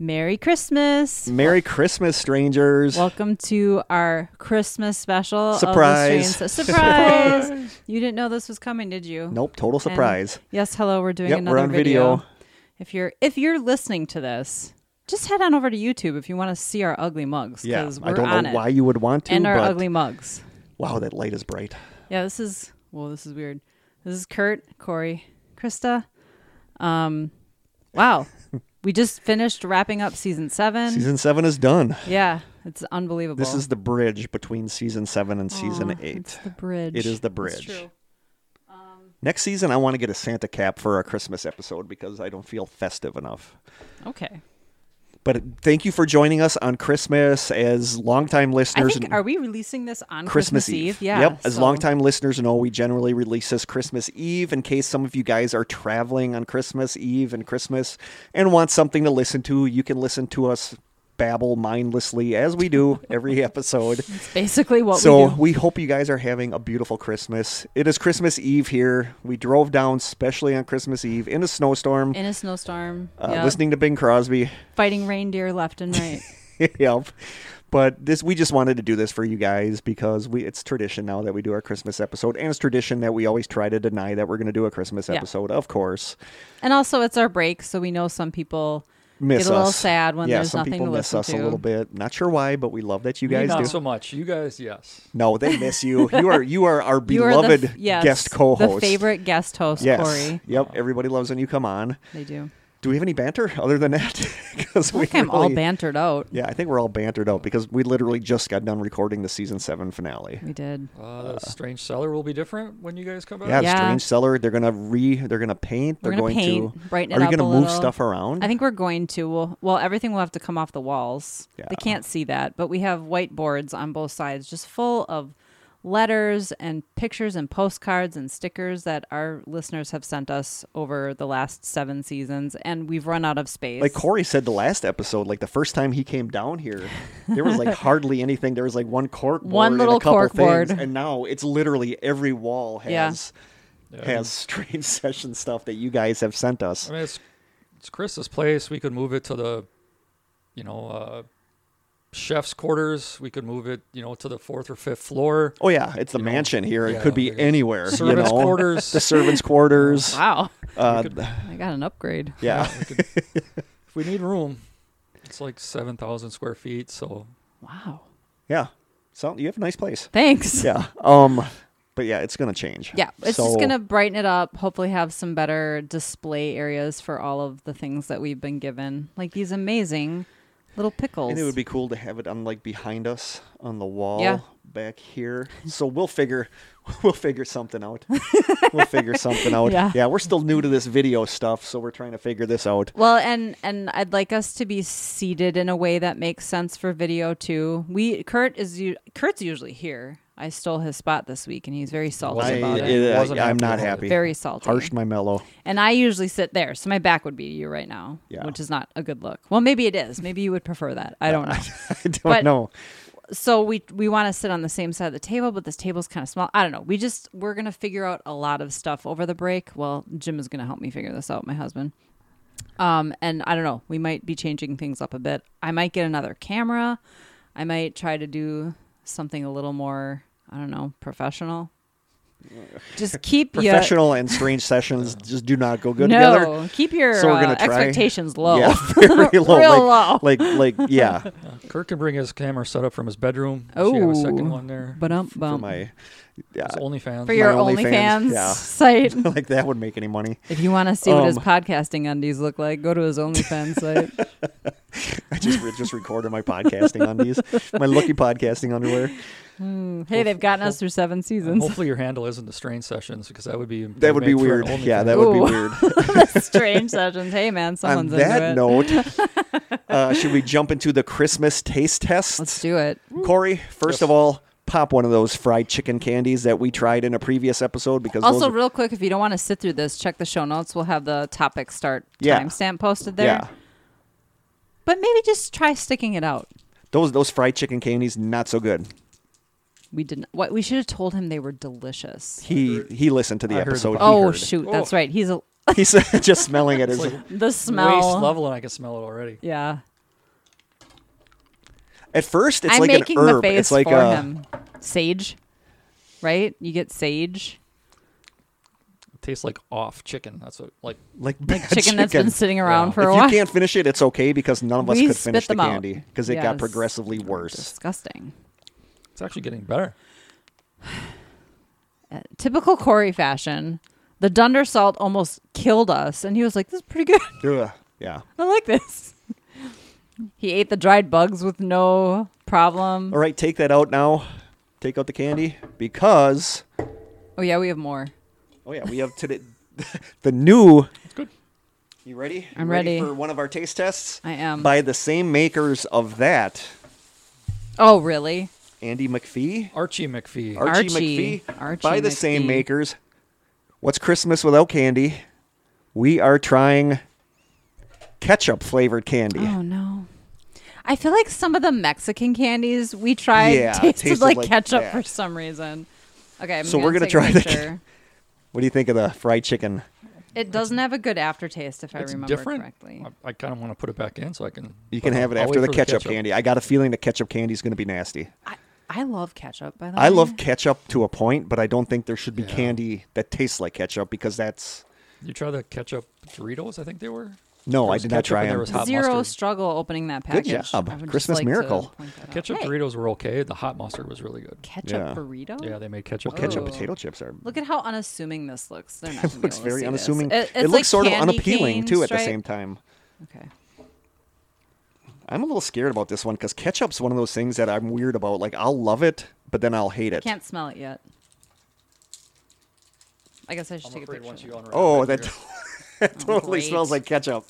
Merry Christmas. Merry Christmas, strangers. Welcome to our Christmas special. of Surprise. Surprise. you didn't know this was coming, did you? nope, total surprise. Yes, hello, we're doing Yep, another we're on video. If you're if you're listening to this, just head on over to YouTube if you want to see our ugly mugs Yeah, I don't know it. why you would want to, and our but ugly mugs. wow, that light is bright. Yeah, this is well, this is weird. This is Kurt, Kory, Krista. Um, wow, we just finished wrapping up season seven. Season seven is done. yeah, it's unbelievable. This is the bridge between season seven and season Aw, eight. It's the bridge. It is the It's bridge. Next season, I want to get a Santa cap for our Christmas episode because I don't feel festive enough. Okay. But thank you for joining us on Christmas as longtime I listeners. think are we releasing this on Christmas, Christmas, Eve. Yeah. Yep. As so- longtime listeners know, we generally release this Christmas Eve in case some of you guys are traveling on Christmas Eve and Christmas and want something to listen to. You can listen to us babble mindlessly as we do every episode. It's basically what so we do. So, we hope you guys are having a beautiful Christmas. It is Christmas Eve here. We drove down specially on Christmas Eve in a snowstorm, In a snowstorm. uh, yep. listening to Bing Crosby. Fighting reindeer left and right. yep. But this we just wanted to do this for you guys because we it's tradition now that we do our Christmas episode and it's tradition that we always try to deny that we're going to do a Christmas Yeah. episode, of course. and also, it's our break, so we know some people Miss get a little us. sad when yeah, there's some nothing people to miss listen us to. a little bit. Not sure why, but we love that you Me, guys not do. so much. You guys, yes. No, they miss you. You are you are our You are the beloved f- yes, guest co-host. The favorite guest host, Yes. Kory. Yep. Everybody loves when you come on. They do. Do we have any banter other than that? Because we think I'm all bantered out. Yeah, I think we're all bantered out because we literally just got done recording the season seven finale. We did. Uh, the strange cellar will be different when you guys come back. Yeah, Yeah. Strange Cellar. They're gonna re. They're gonna paint. We're They're gonna going paint, to. brighten Are it you up gonna a move little. stuff around? I think we're going to. Well, well, everything will have to come off the walls. Yeah. They can't see that, but we have whiteboards on both sides, just full of letters and pictures and postcards and stickers that our listeners have sent us over the last seven seasons, and we've run out of space. like Kory said the last episode, like the first time he came down here, there was like hardly anything. There was like one cork board One and little a couple cork things, board. and now it's literally every wall Yeah. has Yeah. has strange session stuff that you guys have sent us. I mean, it's it's Chris's place. We could move it to the, you know, uh, chef's quarters. We could move it, you know, to the fourth or fifth floor. Oh yeah, it's the You know, mansion here. it could be the anywhere. servants' you know? quarters. the servants' quarters. wow, Uh, could- I got an upgrade. yeah. we could, if we need room, it's like seven thousand square feet. So Wow, Yeah. So you have a nice place. thanks. Yeah. Um but yeah, it's gonna change. Yeah, it's So- just gonna brighten it up. Hopefully, have some better display areas for all of the things that we've been given, like these amazing little pickles. And it would be cool to have it on like behind us on the wall Yeah. back here. So we'll figure we'll figure something out. we'll figure something out. Yeah. we're still new to this video stuff, so we're trying to figure this out. well, and and I'd like us to be seated in a way that makes sense for video too. We Kurt is Kurt's usually here. I stole his spot this week, and he's very salty I, about it. it- Wasn't I'm happy not about it. happy. Very salty. Harshed my mellow. And I usually sit there, so my back would be to you right now, Yeah. which is not a good look. Well, maybe it is. Maybe you would prefer that. I don't know. I don't But- know. so we we want to sit on the same side of the table, but this table's kind of small. I don't know. We just we're gonna figure out a lot of stuff over the break. Well, Jim is gonna help me figure this out. My husband. Um, and I don't know. We might be changing things up a bit. I might get another camera. I might try to do something a little more. I don't know, professional. Just keep your Professional and strange sessions just do not go good no, together. keep your So we're uh, gonna try- expectations low. Yeah, very low. Real like, low. like like yeah. uh, Kurt can bring his camera set up from his bedroom. She have a second Oh. one there. But um, For my yeah. It's OnlyFans. for your my OnlyFans, OnlyFans, yeah. site. like that would make any money. If you want to see what his Um, podcasting undies look like, go to his OnlyFans site. I just re- just recorded my podcasting undies, my lucky podcasting underwear. Hey, they've gotten us through seven seasons. hopefully your handle isn't the strange sessions because that would be That would be made for an weird. Yeah, that would be weird. Strange sessions. Hey, man, On someone's that into it. note, uh, should we jump into the Christmas taste test? Let's do it. Kory, first Yes. of all, pop one of those fried chicken candies that we tried in a previous episode because Also, are- real quick, if you don't want to sit through this, check the show notes. We'll have the topic start Yeah. timestamp posted there. yeah, But maybe just try sticking it out. those those fried chicken candies not so good. We didn't. What we should have told him they were delicious. He he listened to the I heard episode. about- he Oh heard. shoot, oh. that's Oh. right. He's a, He's just smelling it. Is It's like the waist smell. level, and I can smell it already. Yeah, at first it's I'm like making an the herb. face It's like for a him. Sage, right? You get sage, It tastes like off chicken. That's what like like like bad chicken, that's been sitting around Yeah. for a while. if a you can't finish it, it's okay because none of us We could spit finish the them out. candy because it got Yes. progressively worse. Disgusting. It's actually getting better. Uh, typical Kory fashion. The Dunder Salt almost killed us, and he was like, "This is pretty good. Ugh. Yeah. I like this." he ate the dried bugs with no problem. All right, take that out now. Take out the candy because Oh yeah, we have more. oh yeah, we have today the new. It's good. You ready? You I'm ready. for one of our taste tests. I am. by the same makers of that, oh really? Andy McPhee, Archie McPhee. Archie, Archie. McPhee, Archie by the same makers. What's Christmas without candy? We are trying ketchup flavored candy. Oh no. I feel like some of the Mexican candies we tried Yeah, tasted, tasted like, like ketchup that. for some reason. Okay, I'm So we're gonna try the- picture. What do you think of the fried chicken? It doesn't have a good aftertaste, if I remember different. correctly. I, I kind of want to put it back in so I can. You can have it I'll after the for ketchup, candy. I got a feeling the ketchup candy is going to be nasty. I, I love ketchup, by the way. I love ketchup to a point, but I don't think there should be Yeah. candy that tastes like ketchup because that's You try the ketchup Doritos? I think they were. no. There I was did not ketchup try and there them. was hot Zero mustard. struggle opening that Good package. job. I would just Christmas like to miracle. point that out. Ketchup Hey, Doritos were okay. The hot mustard was really good. Ketchup Yeah. burrito? Yeah, they made ketchup. Well, ketchup potato chips are. Look at how unassuming this looks. They're not It gonna be looks able to very see this. unassuming. It, It, it's looks like sort of candy unappealing cane too at the stripe. same time. Okay. I'm a little scared about this one because ketchup's one of those things that I'm weird about. Like I'll love it, but then I'll hate it. Can't smell it yet. I guess I should I'm take a picture. once you unwrap Oh, it, that, you're- that Oh, totally smells like ketchup.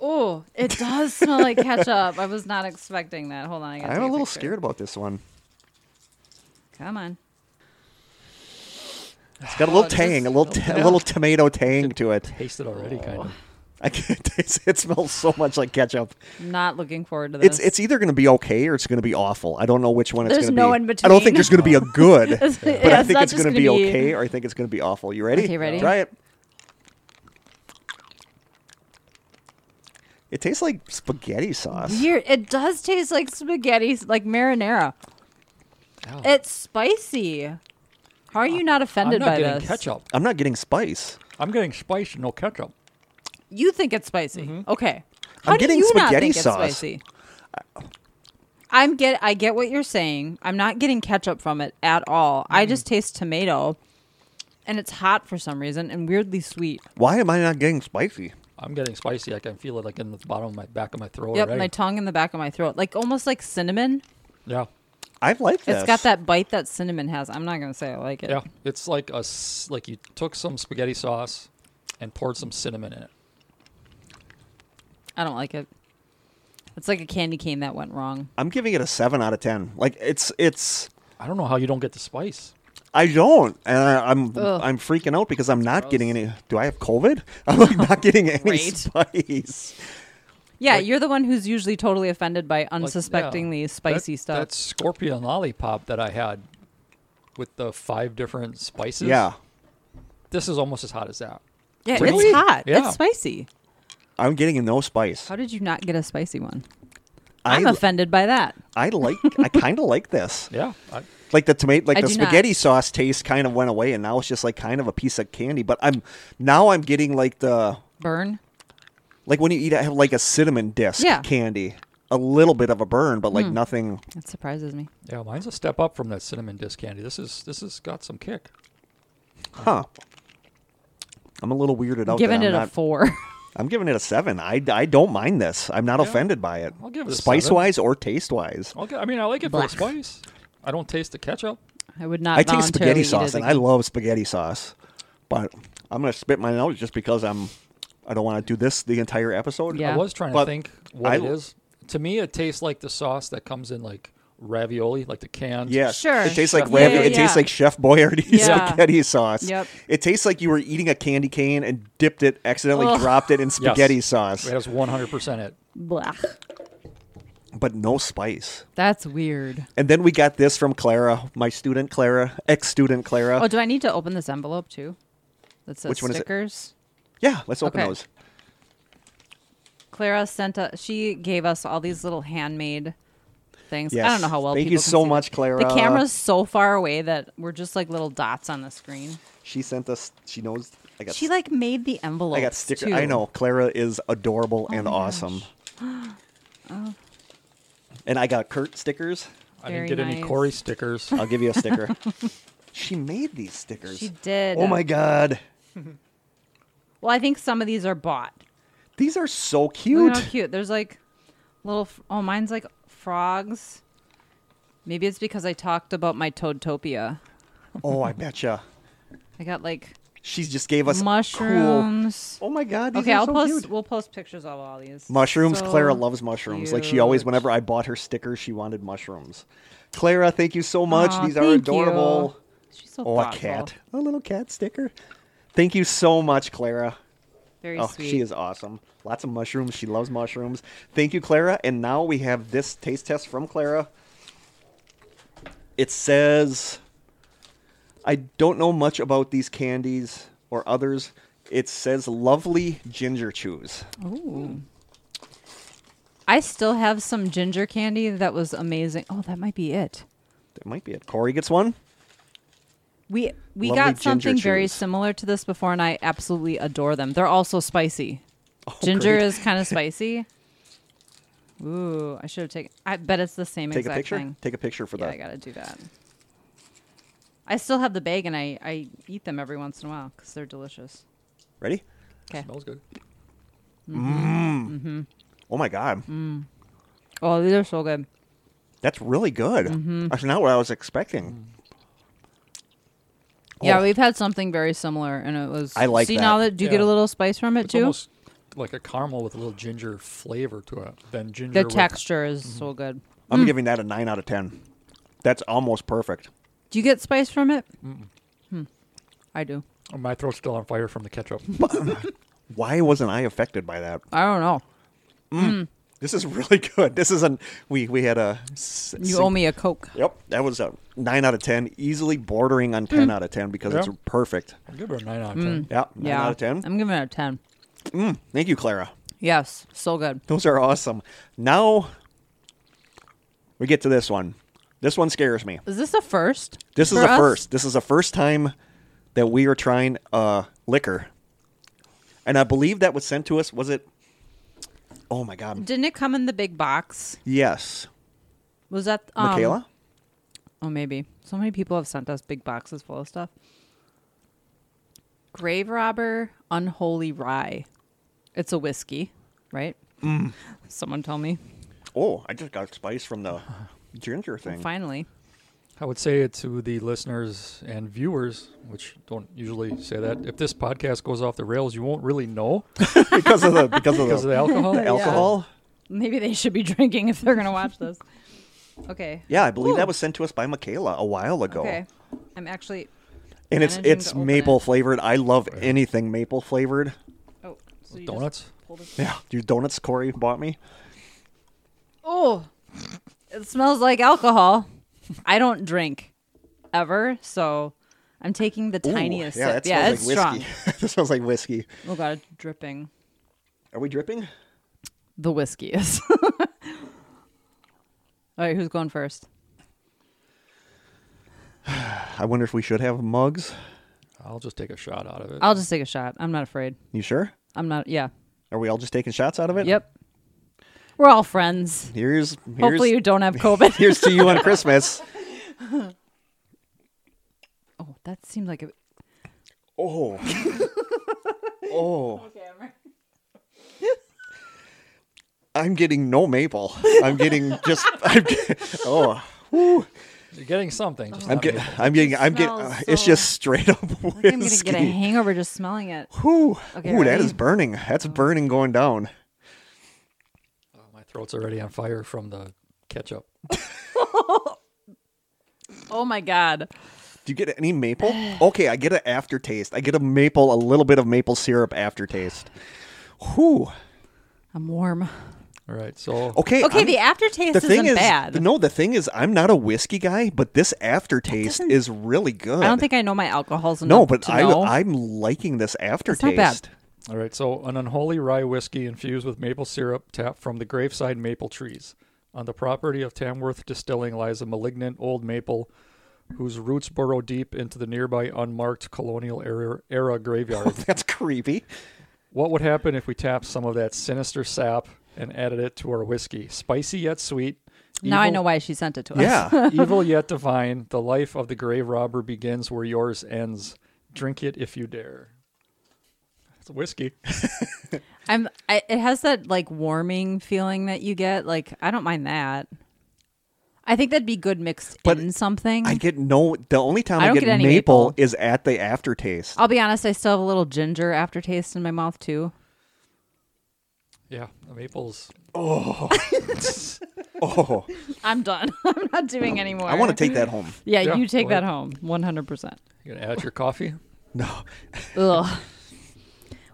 Oh, it does smell like ketchup. I was not expecting that. Hold on, I gotta I'm take a little picture. scared about this one. Come on. It's got a Oh, little it tang, a does- little, ta- a little tomato tang to it. taste it already, kind of. Oh. I can't taste it. It smells so much like ketchup. Not looking forward to this. It's it's either going to be okay or it's going to be awful. I don't know which one it's There's going to no be. in I don't think between. there's going to be a good, It's- but yeah, I think not it's going to be be- okay or I think it's going to be awful. You ready? Okay, ready. Try it. It tastes like spaghetti sauce. Weird. It does taste like spaghetti, like marinara. Yeah. It's spicy. How are you not offended I'm not by getting this? ketchup. I'm not getting spice. I'm getting spice, no ketchup. You think it's spicy? Mm-hmm. Okay. I'm How do getting you not spaghetti think it's spicy? I'm get. I get what you're saying. I'm not getting ketchup from it at all. I Mm. just taste tomato, and it's hot for some reason and weirdly sweet. Why am I not getting spicy? I'm getting spicy. I can feel it like in the bottom of my back of my throat. yep, already. my tongue in the back of my throat, like almost like cinnamon. yeah, I like this. It's got that bite that cinnamon has. I'm not gonna say I like it. yeah. It's like a like you took some spaghetti sauce and poured some cinnamon in it. I don't like it. It's like a candy cane that went wrong. I'm giving it a seven out of ten. Like it's it's. I don't know how you don't get the spice. I don't, and I, I'm Ugh. I'm freaking out because I'm not getting any. Do I have COVID? I'm like not getting any Great. spice. Yeah, Like- you're the one who's usually totally offended by Like, yeah, unsuspectingly spicy that, stuff. That scorpion lollipop that I had with the five different spices. Yeah, this is almost as hot as that. yeah, Really? it's hot. Yeah. It's spicy. I'm getting a no spice. How did you not get a spicy one? I I'm offended by that. I like. I kind of like this. Yeah, I, Like the tomato, like I the do not. spaghetti sauce taste kind of went away, and now it's just like kind of a piece of candy. But I'm now I'm getting like the Burn. like when you eat have like a cinnamon disc Yeah. Candy, a little bit of a burn, but like hmm. nothing. That surprises me. yeah. Mine's a step up from that cinnamon disc candy. This is this has got some kick. Huh. I'm a little weirded out. Giving that it I'm a not- four. I'm giving it a seven. I, I don't mind this. I'm not Yeah. offended by it. I'll give it a Spice seven. wise or taste wise. Okay, I mean I like it for Blah. the spice. I don't taste the ketchup. I would not. I taste spaghetti sauce, and I love spaghetti sauce. But I'm gonna spit mine out just because I'm. I don't want to do this the entire episode. Yeah. I was trying But to think what I- it is, To me, it tastes like the sauce that comes in like ravioli, like the canned. Yeah, Sure. It tastes like Chef ravi- Yeah, It tastes like Chef Boyardee Yeah. spaghetti sauce. Yep. It tastes like you were eating a candy cane and dipped it, accidentally Ugh. dropped it in spaghetti sauce, That is 100% it. Blah. but no spice. That's weird. And then we got this from Clara, my student Clara, ex-student Clara. Oh, do I need to open this envelope too? That says Which one is it? stickers. yeah, let's open Okay. those. Clara sent us. She gave us all these little handmade things. I don't know how well. Thank people you can so see much, this. Clara. The camera's so far away that we're just like little dots on the screen. She sent us. She knows. I got. She like made the envelope. I got sticker. Too. I know Clara is adorable oh and my gosh. awesome. Oh. And I got Kurt stickers. I Very didn't get any. Corey stickers. I'll give you a sticker. she made these stickers. She did. Oh my god, Well, I think some of these are bought. these are so Look cute. how cute. There's like little. f- Oh, mine's like frogs. Maybe it's because I talked about my Toadtopia. Oh, I betcha. I got like She just gave us cool. mushrooms. Oh my god, these Okay, are I'll so post. cute. We'll post pictures of all these. Mushrooms. So Clara loves mushrooms. Like she always, whenever I bought her stickers, she wanted mushrooms. Clara, thank you so much. Aw, These are thank you. adorable. She's so Oh, a thoughtful. cat. A little cat sticker. Thank you so much, Clara. Very Oh, sweet. she is awesome. Lots of mushrooms. She loves mushrooms. Thank you, Clara. And now we have this taste test from Clara. It says, I don't know much about these candies or others. It says lovely ginger chews. Ooh. I still have some ginger candy that was amazing. Oh, that might be it. That might be it. Kory gets one. We we Lovely got ginger something very chews. similar to this before, and I absolutely adore them. They're also spicy. ginger Oh, great. is kind of spicy. Ooh, I should have taken. I bet it's the same Take a exact picture. thing. Take a picture for yeah, I gotta do that. I still have the bag, and I I eat them every once in a while because they're delicious. Ready? Okay. Smells good. Mhm. Oh my god, Oh, these are so good. that's really good. Mm-hmm. That's not what I was expecting. Yeah, we've had something very similar, and it was. I like See that. now that do you get a Yeah. little spice from it It's too? almost like a caramel with a little ginger flavor to it. Then ginger. The with- texture is Mm-hmm. so good. I'm giving that a nine out of ten. That's almost perfect. Do you get spice from it? Hmm. I do. Oh, my throat's still on fire from the ketchup. Why wasn't I affected by that? I don't know. This is really good. This is an we we had a s- You owe me a Coke. Yep, that was a nine out of ten, easily bordering on ten mm. out of ten because it's perfect. I'll give her a 9 out of mm. 10. Yeah, nine yeah. out of ten. I'm giving it a 10. Mm, thank you, Clara. Yes. So good. Those are awesome. Now we get to this one. This one scares me. Is this a first? This is a us? first. This is the first time that we are trying uh, liquor, and I believe that was sent to us. Was it? Oh my god! Didn't it come in the big box? Yes, Was that um, Michaela. Oh, maybe. So many people have sent us big boxes full of stuff. Grave Robber Unholy Rye. It's a whiskey, right? Mm. Someone tell me. Oh, I just got spice from the ginger thing. Finally. I would say it to the listeners and viewers, which don't usually say that. If this podcast goes off the rails, you won't really know because of the because of because the, of the alcohol. the alcohol. Maybe they should be drinking if they're going to watch this. Okay. Yeah, I believe Ooh. that was sent to us by Michaela a while ago. Okay. I'm actually. And it's it's to open maple it. flavored. I love anything maple flavored. Oh, so you Donuts. pulled Yeah, your donuts Kory bought me. Oh, it smells like alcohol. I don't drink ever, so I'm taking the Ooh, tiniest yeah, sip. Yeah, it's like strong. whiskey. that smells like whiskey. Oh god, it's dripping. Are we dripping? The whiskey is. All right, who's going first? I wonder if we should have mugs. I'll just take a shot out of it. I'll just take a shot. I'm not afraid. You sure? I'm not. Yeah. Are we all just taking shots out of it? Yep. We're all friends. Here's, here's Hopefully you don't have COVID. here's to you on Christmas. oh, that seemed like a. Oh. oh. I'm getting no maple. I'm getting just. I'm get, oh. Whew. You're getting something. Just I'm not getting. I'm getting. I'm getting. smells Uh, it's just straight up I think I'm gonna get a hangover just smelling it. Whew. Okay, Ooh, ready? is burning. That's burning going down. My Throat's already on fire from the ketchup. Oh my god. Do you get any maple? Okay, I get an aftertaste. I get a maple, a little bit of maple syrup aftertaste. Whew. I'm warm. All right, so Okay. Okay, I'm- the aftertaste the thing isn't is, bad. no, the thing is, I'm not a whiskey guy, but this aftertaste is really good. I don't think I know my alcohols enough No, but to I, know. I'm liking this aftertaste. It's not bad. All right, so an unholy rye whiskey infused with maple syrup tapped from the graveside maple trees. On the property of Tamworth Distilling lies a malignant old maple whose roots burrow deep into the nearby unmarked colonial era, era graveyard. That's creepy. What would happen if we tapped some of that sinister sap and added it to our whiskey? Spicy yet sweet. now I know why she sent it to us. Yeah. Evil yet divine. The life of the grave robber begins where yours ends. Drink it if you dare. It's a whiskey. I'm. I, it has that like warming feeling that you get. Like I don't mind that. I think that'd be good mixed But in something. I get no. The only time I I, get, get maple, maple. is at the aftertaste. I'll be honest. I still have a little ginger aftertaste in my mouth too. Yeah, the maples. Oh, oh. I'm done. I'm not doing anymore. I want to take that home. Yeah, Yeah, you take that ahead. home. One hundred percent. You gonna add your coffee? No, Ugh.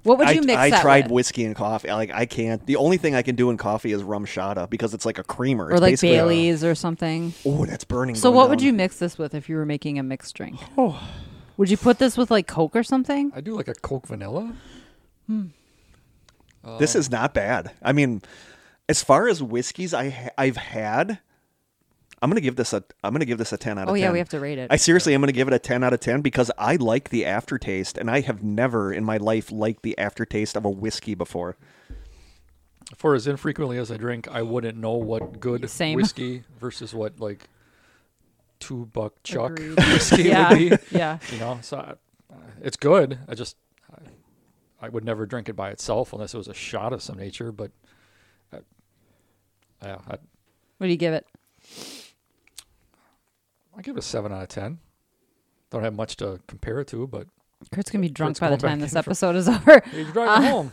What would I, you mix that? I that tried with? whiskey and coffee. Like I can't. The only thing I can do in coffee is RumChata because it's like a creamer. or It's like basically a- Bailey's or something. Oh, that's burning. So going what would you mix this with if you were making a mixed drink? Oh. Would you put this with like Coke or something? I do like a Coke vanilla. Hmm. This is not bad. I mean, as far as whiskeys I ha- I've had, I'm gonna give this a I'm gonna give this a ten out of Oh 10. yeah, we have to rate it. I seriously am gonna give it a ten out of ten because I like the aftertaste, and I have never in my life liked the aftertaste of a whiskey before. For as infrequently as I drink, I wouldn't know what good Same. whiskey versus what like two buck chuck Agreed. whiskey yeah, would be. yeah. You know, so I, it's good. I just I, I would never drink it by itself unless it was a shot of some nature. But I, yeah, I, What do you give it? I give it a seven out of ten. Don't have much to compare it to, but Kurt's gonna be drunk Kurt's by the time this in for- episode is over. you're driving home.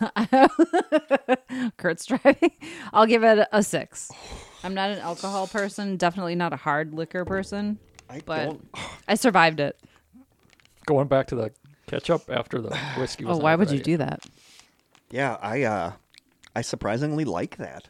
Kurt's driving. I'll give it a six. I'm not an alcohol person. Definitely not a hard liquor person. I But don't. I survived it. Going back to the ketchup after the whiskey. Was Oh, why not would you ready. do that? Yeah, I uh, I surprisingly like that.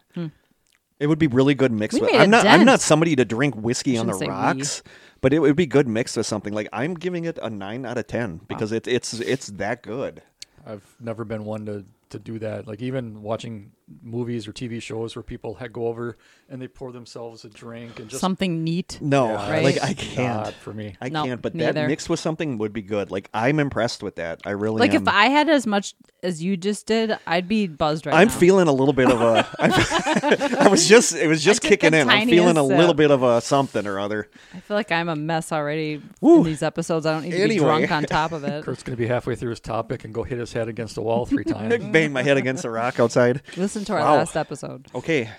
It would be really good mixed. We with. made a I'm not. I'm dent. not somebody to drink whiskey on the Shouldn't say we. rocks, but it would be good mixed with something. Like I'm giving it a nine out of ten because it, it's it's that good. I've never been one to to do that. Like even watching movies or TV shows where people ha- go over and they pour themselves a drink and just Something neat. No, Yeah, Right. like I can't. for me. I Nope, can't. But neither. that mixed with something would be good. Like I'm impressed with that. I really Like am. if I had as much as you just did, I'd be buzzed right I'm now. feeling a little bit of a. I was just. It was just kicking in. I'm feeling a tiniest little sip. bit of a something or other. I feel like I'm a mess already Woo. in these episodes. I don't need to be Anyway. drunk on top of it. Kurt's gonna be halfway through his topic and go hit his head against the wall three times. Bang my head against a rock outside. Listen to our Wow. last episode. Okay.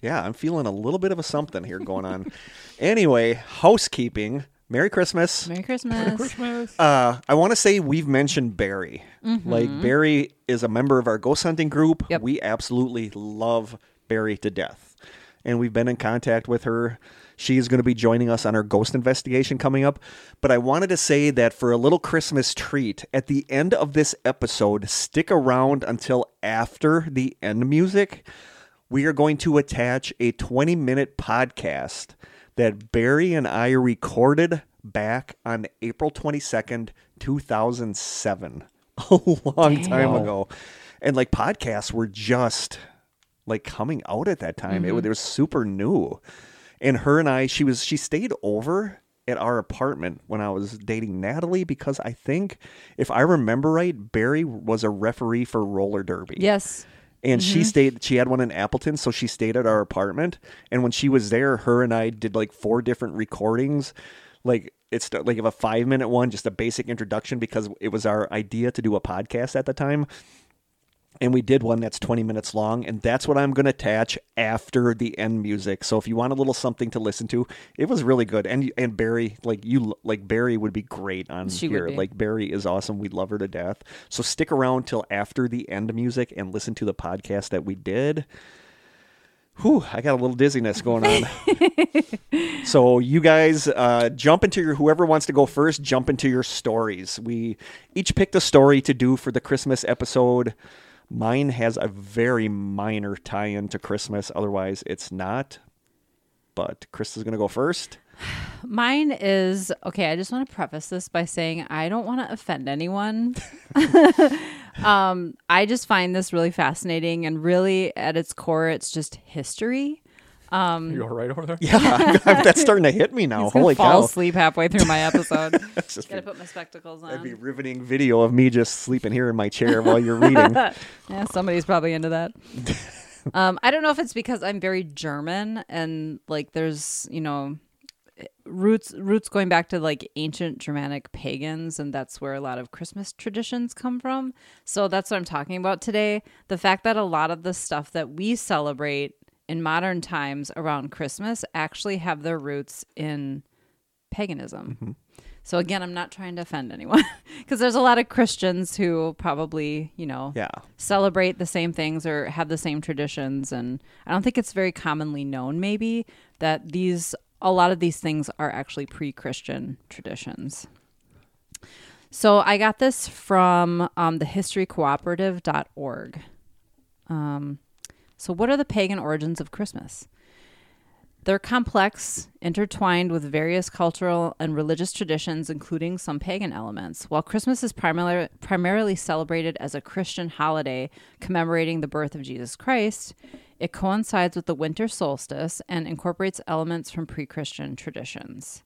Yeah, I'm feeling a little bit of a something here going on. anyway, housekeeping. Merry Christmas. Merry Christmas. Merry Christmas. Uh, I want to say we've mentioned Barry. Like Barry is a member of our ghost hunting group. Mm-hmm. Yep. We absolutely love Barry to death, and we've been in contact with her. She is going to be joining us on our ghost investigation coming up. But I wanted to say that for a little Christmas treat, at the end of this episode, stick around until after the end music. We are going to attach a 20 minute podcast that Barry and I recorded back on April 22nd, 2007. A long time ago. And like podcasts were just like coming out at that time. It, was- it was super new. And her and I, she was she stayed over at our apartment when I was dating Natalie because I think if I remember right, Barry was a referee for roller derby Yes. and Mm-hmm. she stayed she had one in appleton so she stayed at our apartment and when she was there her and i did like four different recordings like it's like of a five minute one just a basic introduction because it was our idea to do a podcast at the time and we did one that's 20 minutes long and that's what i'm going to attach after the end music so if you want a little something to listen to it was really good and and barry like you like barry would be great on She here like barry is awesome we love her to death so stick around till after the end music and listen to the podcast that we did Whew, I got a little dizziness going on. so you guys uh, jump into your whoever wants to go first. Jump into your stories. We each picked a story to do for the Christmas episode. Mine has a very minor tie-in to Christmas. Otherwise, it's not. But Chris is going to go first. Mine is okay. I just want to preface this by saying I don't want to offend anyone. um, I just find this really fascinating, and really, at its core, it's just history. Um, You all right over there? Yeah, that's starting to hit me now. He's gonna Holy fall cow! asleep halfway through my episode. It's just Gotta put my spectacles on. That'd be riveting video of me just sleeping here in my chair while you're reading. Yeah, somebody's probably into that. um, I don't know if it's because I'm very German and like there's you know roots roots going back to like ancient Germanic pagans, and that's where a lot of Christmas traditions come from. So that's what I'm talking about today. The fact that a lot of the stuff that we celebrate in modern times around Christmas actually have their roots in paganism. So again, I'm not trying to offend anyone because there's a lot of Christians who probably, you know, Yeah. celebrate the same things or have the same traditions and I don't think it's very commonly known maybe that these a lot of these things are actually pre-Christian traditions. So I got this from um, the historycooperative.org. Um, so what are the pagan origins of Christmas? They're complex, intertwined with various cultural and religious traditions, including some pagan elements. While Christmas is primarily, primarily celebrated as a Christian holiday commemorating the birth of Jesus Christ, it coincides with the winter solstice and incorporates elements from pre Christian traditions.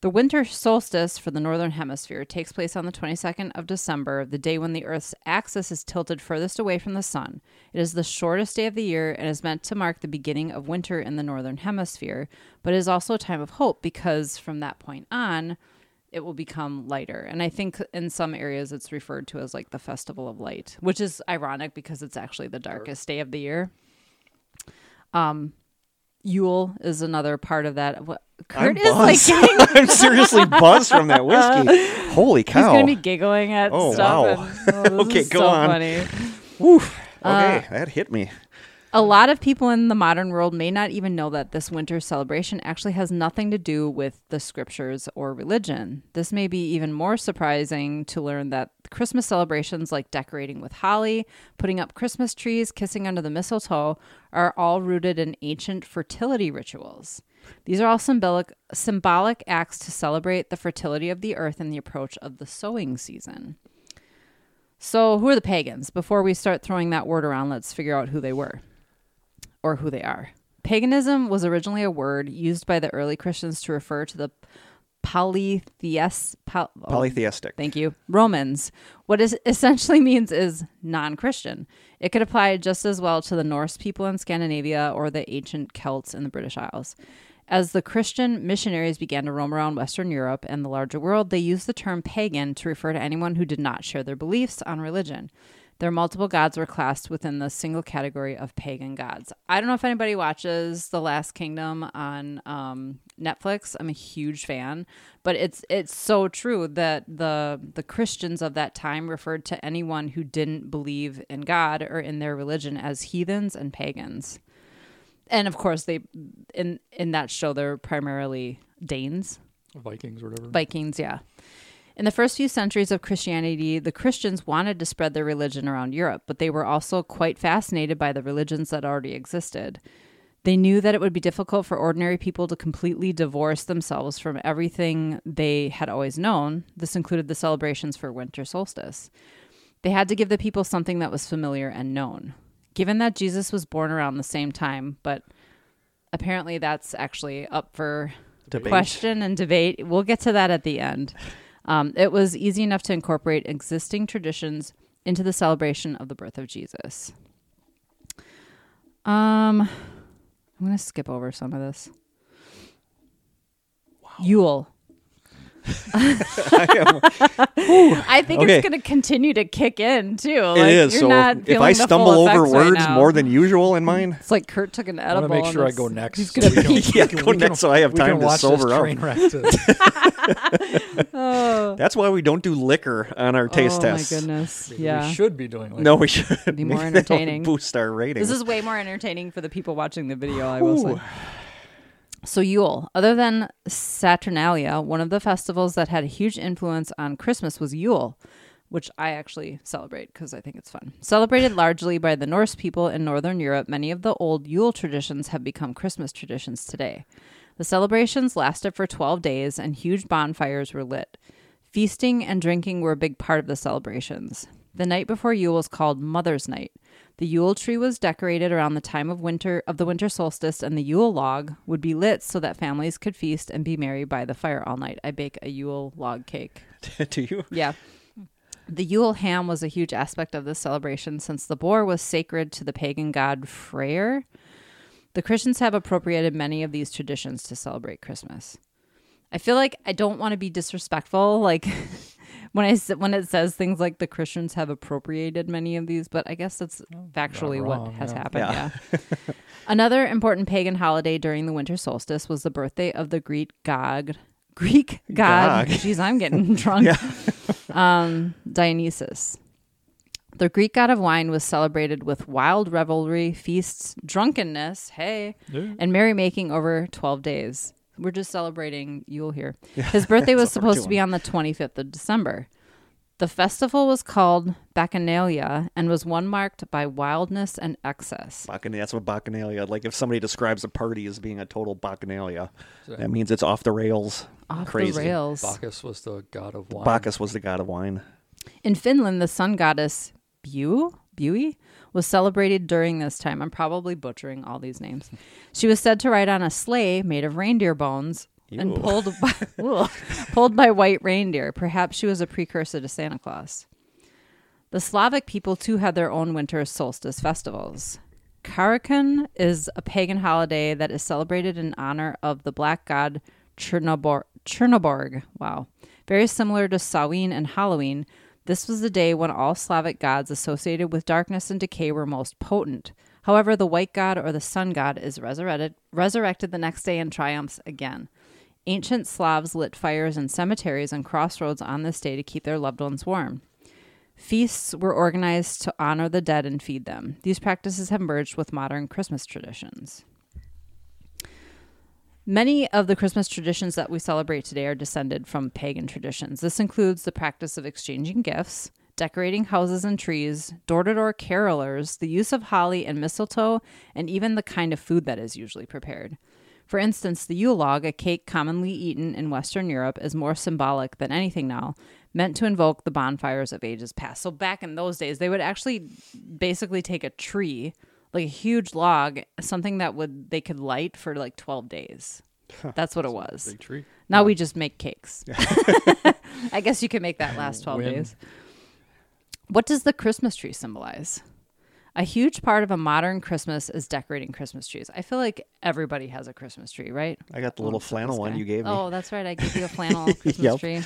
The winter solstice for the northern hemisphere takes place on the 22nd of December, the day when the Earth's axis is tilted furthest away from the sun. It is the shortest day of the year and is meant to mark the beginning of winter in the northern hemisphere, but it is also a time of hope because from that point on, it will become lighter. And I think in some areas it's referred to as like the Festival of Light, which is ironic because it's actually the darkest day of the year. Um, Yule is another part of that. What I'm Kurt is like getting I'm seriously buzzed from that whiskey. Holy cow! He's gonna be giggling at Oh, stuff. wow. and- oh, Okay, go so on. Funny. Woof. Uh, Okay, that hit me. A lot of people in the modern world may not even know that this winter celebration actually has nothing to do with the scriptures or religion. This may be even more surprising to learn that Christmas celebrations like decorating with holly, putting up Christmas trees, kissing under the mistletoe are all rooted in ancient fertility rituals. These are all symbolic symbolic acts to celebrate the fertility of the earth and the approach of the sowing season. So, who are the pagans? Before we start throwing that word around, let's figure out who they were or who they are. Paganism was originally a word used by the early Christians to refer to the polytheist poly, oh, Polytheistic. Thank you. Romans. What it essentially means is non Christian. It could apply just as well to the Norse people in Scandinavia or the ancient Celts in the British Isles. As the Christian missionaries began to roam around Western Europe and the larger world, they used the term pagan to refer to anyone who did not share their beliefs on religion. Their multiple gods were classed within the single category of pagan gods. I don't know if anybody watches The Last Kingdom on um, Netflix. I'm a huge fan, but it's it's so true that the the Christians of that time referred to anyone who didn't believe in God or in their religion as heathens and pagans. And of course, they in in that show they're primarily Danes. Vikings or whatever. Vikings, yeah. In the first few centuries of Christianity, the Christians wanted to spread their religion around Europe, but they were also quite fascinated by the religions that already existed. They knew that it would be difficult for ordinary people to completely divorce themselves from everything they had always known. This included the celebrations for winter solstice. They had to give the people something that was familiar and known. Given that Jesus was born around the same time, but apparently that's actually up for Debate. question and debate. We'll get to that at the end. Um, it was easy enough to incorporate existing traditions into the celebration of the birth of Jesus. Um, I'm going to skip over some of this. Yule. I think Okay. it's going to continue to kick in too. it Like, is. You're So not if feeling I stumble over effects right words more than usual in mine, it's like Kurt took an I edible. want to make sure I it's- go next. He's gonna we can- puke. Yeah, we can- go we next can- so I have we time can to sober up. train wreck to- Oh, that's why we don't do liquor on our taste oh tests. my goodness. Maybe Yeah. We should be doing like No, we should Be more entertaining. Boost our rating. This is way more entertaining for the people watching the video, I will say. So, Yule. Other than Saturnalia, one of the festivals that had a huge influence on Christmas was Yule, which I actually celebrate because I think it's fun. Celebrated largely by the Norse people in Northern Europe, many of the old Yule traditions have become Christmas traditions today. The celebrations lasted for 12 days and huge bonfires were lit. Feasting and drinking were a big part of the celebrations. The night before Yule was called Mother's Night. The Yule tree was decorated around the time of winter of the winter solstice, and the Yule log would be lit so that families could feast and be merry by the fire all night. I bake a Yule log cake. Do you? Yeah. The Yule ham was a huge aspect of this celebration since the boar was sacred to the pagan god Freyr. The Christians have appropriated many of these traditions to celebrate Christmas. I feel like I don't want to be disrespectful, like when I s- when it says things like the Christians have appropriated many of these, but I guess that's factually what has yeah. happened. Yeah. Yeah. Another important pagan holiday during the winter solstice was the birthday of the Greek god, Greek god. Gog. Jeez, I'm getting drunk. um, Dionysus. The Greek god of wine was celebrated with wild revelry, feasts, drunkenness, hey, Yeah. and merrymaking over 12 days. We're just celebrating Yule here. His birthday was That's what we're supposed to be on the 25th of December. The festival was called Bacchanalia and was one marked by wildness and excess. Bacchanalia. That's what bacchanalia. Like if somebody describes a party as being a total bacchanalia, So- that means it's off the rails. Off Crazy. the rails. Bacchus was the god of wine. Bacchus was the god of wine. In Finland, the sun goddess Bu, Bui was celebrated during this time. I'm probably butchering all these names. She was said to ride on a sleigh made of reindeer bones and pulled by, pulled by white reindeer. Perhaps she was a precursor to Santa Claus. The Slavic people too had their own winter solstice festivals. Karakan is a pagan holiday that is celebrated in honor of the black god Chernobor- Chernoborg. Wow. Very similar to Samhain and Halloween, this was the day when all Slavic gods associated with darkness and decay were most potent. However, the white god or the sun god is resurrected, resurrected the next day and triumphs again. Ancient Slavs lit fires in cemeteries and crossroads on this day to keep their loved ones warm. Feasts were organized to honor the dead and feed them. These practices have merged with modern Christmas traditions. Many of the Christmas traditions that we celebrate today are descended from pagan traditions. This includes the practice of exchanging gifts, decorating houses and trees, door to door carolers, the use of holly and mistletoe, and even the kind of food that is usually prepared. For instance, the Yule log, a cake commonly eaten in Western Europe, is more symbolic than anything now, meant to invoke the bonfires of ages past. So back in those days, they would actually basically take a tree, like a huge log, something that would they could light for like 12 days. That's what it was. Big tree. Now we just make cakes. I guess you can make that last 12 Win. days. What does the Christmas tree symbolize? A huge part of a modern Christmas is decorating Christmas trees. I feel like everybody has a Christmas tree, right? I got the little flannel one you gave me. Oh, that's right. I gave you a flannel Christmas Yep. tree.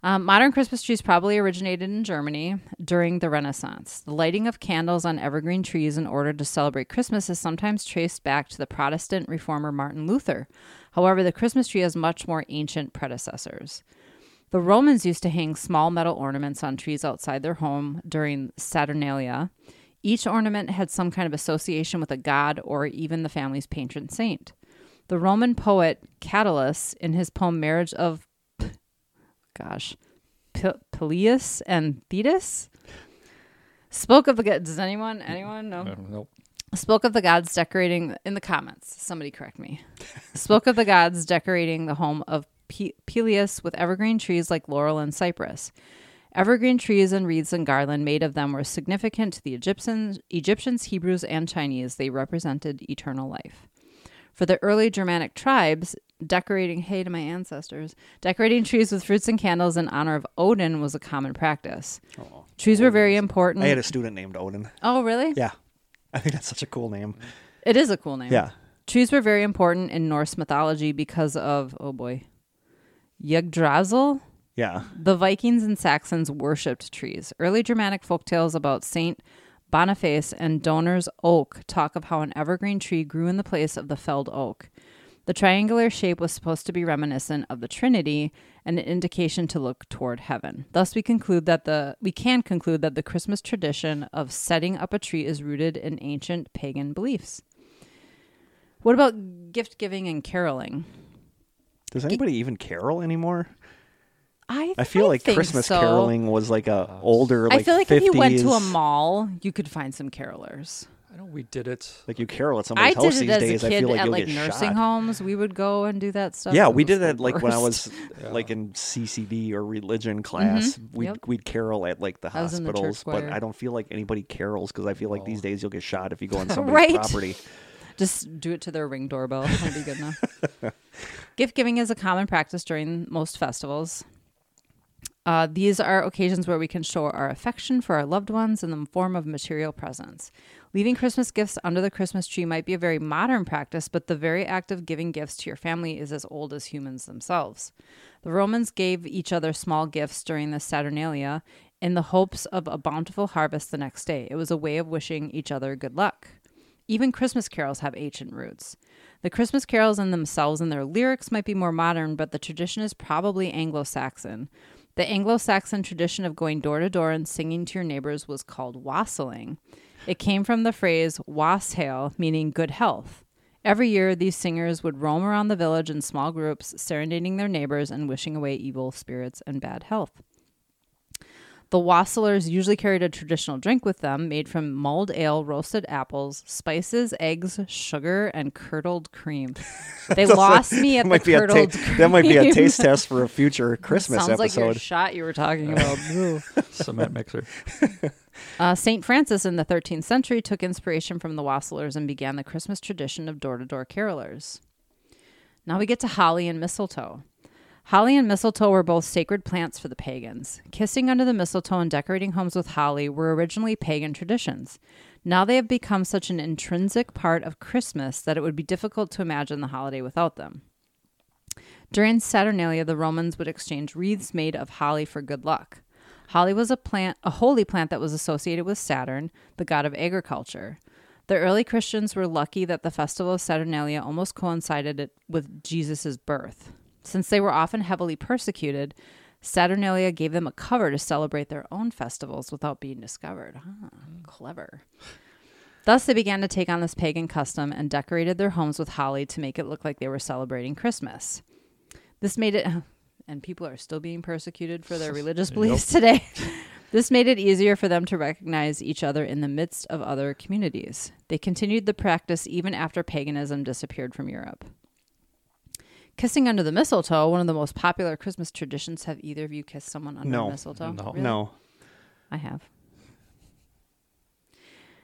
Um, modern Christmas trees probably originated in Germany during the Renaissance. The lighting of candles on evergreen trees in order to celebrate Christmas is sometimes traced back to the Protestant reformer Martin Luther. However, the Christmas tree has much more ancient predecessors. The Romans used to hang small metal ornaments on trees outside their home during Saturnalia. Each ornament had some kind of association with a god or even the family's patron saint. The Roman poet Catullus, in his poem Marriage of, gosh, P- Peleus and Thetis, spoke of the god. Does anyone, anyone know? I spoke of the gods decorating in the comments. Somebody correct me. spoke of the gods decorating the home of Pe- Peleus with evergreen trees like laurel and cypress. Evergreen trees and wreaths and garland made of them were significant to the Egyptians, Egyptians, Hebrews, and Chinese. They represented eternal life. For the early Germanic tribes, decorating hay to my ancestors, decorating trees with fruits and candles in honor of Odin was a common practice. Oh, Trees were very important. I had a student named Odin. oh, really? Yeah. I think that's such a cool name. It is a cool name. Yeah. Trees were very important in Norse mythology because of, oh boy, Yggdrasil. Yeah. The Vikings and Saxons worshipped trees. Early Germanic folktales about Saint Boniface and Donar's oak talk of how an evergreen tree grew in the place of the felled oak. The triangular shape was supposed to be reminiscent of the Trinity and an indication to look toward heaven. Thus we conclude that the we can conclude that the Christmas tradition of setting up a tree is rooted in ancient pagan beliefs. What about gift giving and caroling? Does anybody even carol anymore? I I feel like think Christmas so. caroling was like a oh, older like I feel like 50s. if you went to a mall, you could find some carolers. I know we did it. like you carol at I somebody's did house it these as days, a I kid feel like at you'll like get nursing shot. homes. We would go and do that stuff. Yeah, It we was did the that like when I worst. was like in CCD or religion class. We'd Mm-hmm. Yep. we'd carol at like the I was in the church hospitals, but choir. I don't feel like anybody carols because I feel like these days you'll get shot if you go on somebody's Right. property. Just do it to their ring doorbell. That'll be good enough. Gift giving is a common practice during most festivals. Uh, these are occasions where we can show our affection for our loved ones in the form of material presents. Leaving Christmas gifts under the Christmas tree might be a very modern practice, but the very act of giving gifts to your family is as old as humans themselves. The Romans gave each other small gifts during the Saturnalia in the hopes of a bountiful harvest the next day. It was a way of wishing each other good luck. Even Christmas carols have ancient roots. The Christmas carols in themselves and their lyrics might be more modern, but the tradition is probably Anglo Saxon. The Anglo Saxon tradition of going door to door and singing to your neighbors was called wassailing. It came from the phrase wassail, meaning good health. Every year, these singers would roam around the village in small groups, serenading their neighbors and wishing away evil spirits and bad health. The wassailers usually carried a traditional drink with them made from mulled ale, roasted apples, spices, eggs, sugar, and curdled cream. They lost me at That the might be a ta- curdled cream. that might be a taste test for a future Christmas Sounds like your shot you were talking uh, about. Cement mixer. Uh, St. Francis in the 13th century took inspiration from the wassailers and began the Christmas tradition of door to door carolers. Now we get to holly and mistletoe. Holly and mistletoe were both sacred plants for the pagans. Kissing under the mistletoe and decorating homes with holly were originally pagan traditions. Now they have become such an intrinsic part of Christmas that it would be difficult to imagine the holiday without them. During Saturnalia, the Romans would exchange wreaths made of holly for good luck. Holly was a plant, a holy plant that was associated with Saturn, the god of agriculture. The early Christians were lucky that the festival of Saturnalia almost coincided with Jesus' birth. Since they were often heavily persecuted, Saturnalia gave them a cover to celebrate their own festivals without being discovered. Ah, clever. Thus, they began to take on this pagan custom and decorated their homes with holly to make it look like they were celebrating Christmas. This made it, and people are still being persecuted for their religious beliefs today. This made it easier for them to recognize each other in the midst of other communities. They continued the practice even after paganism disappeared from Europe. Kissing under the mistletoe, one of the most popular Christmas traditions. Have either of you kissed someone under No. mistletoe? No. Really? No. I have.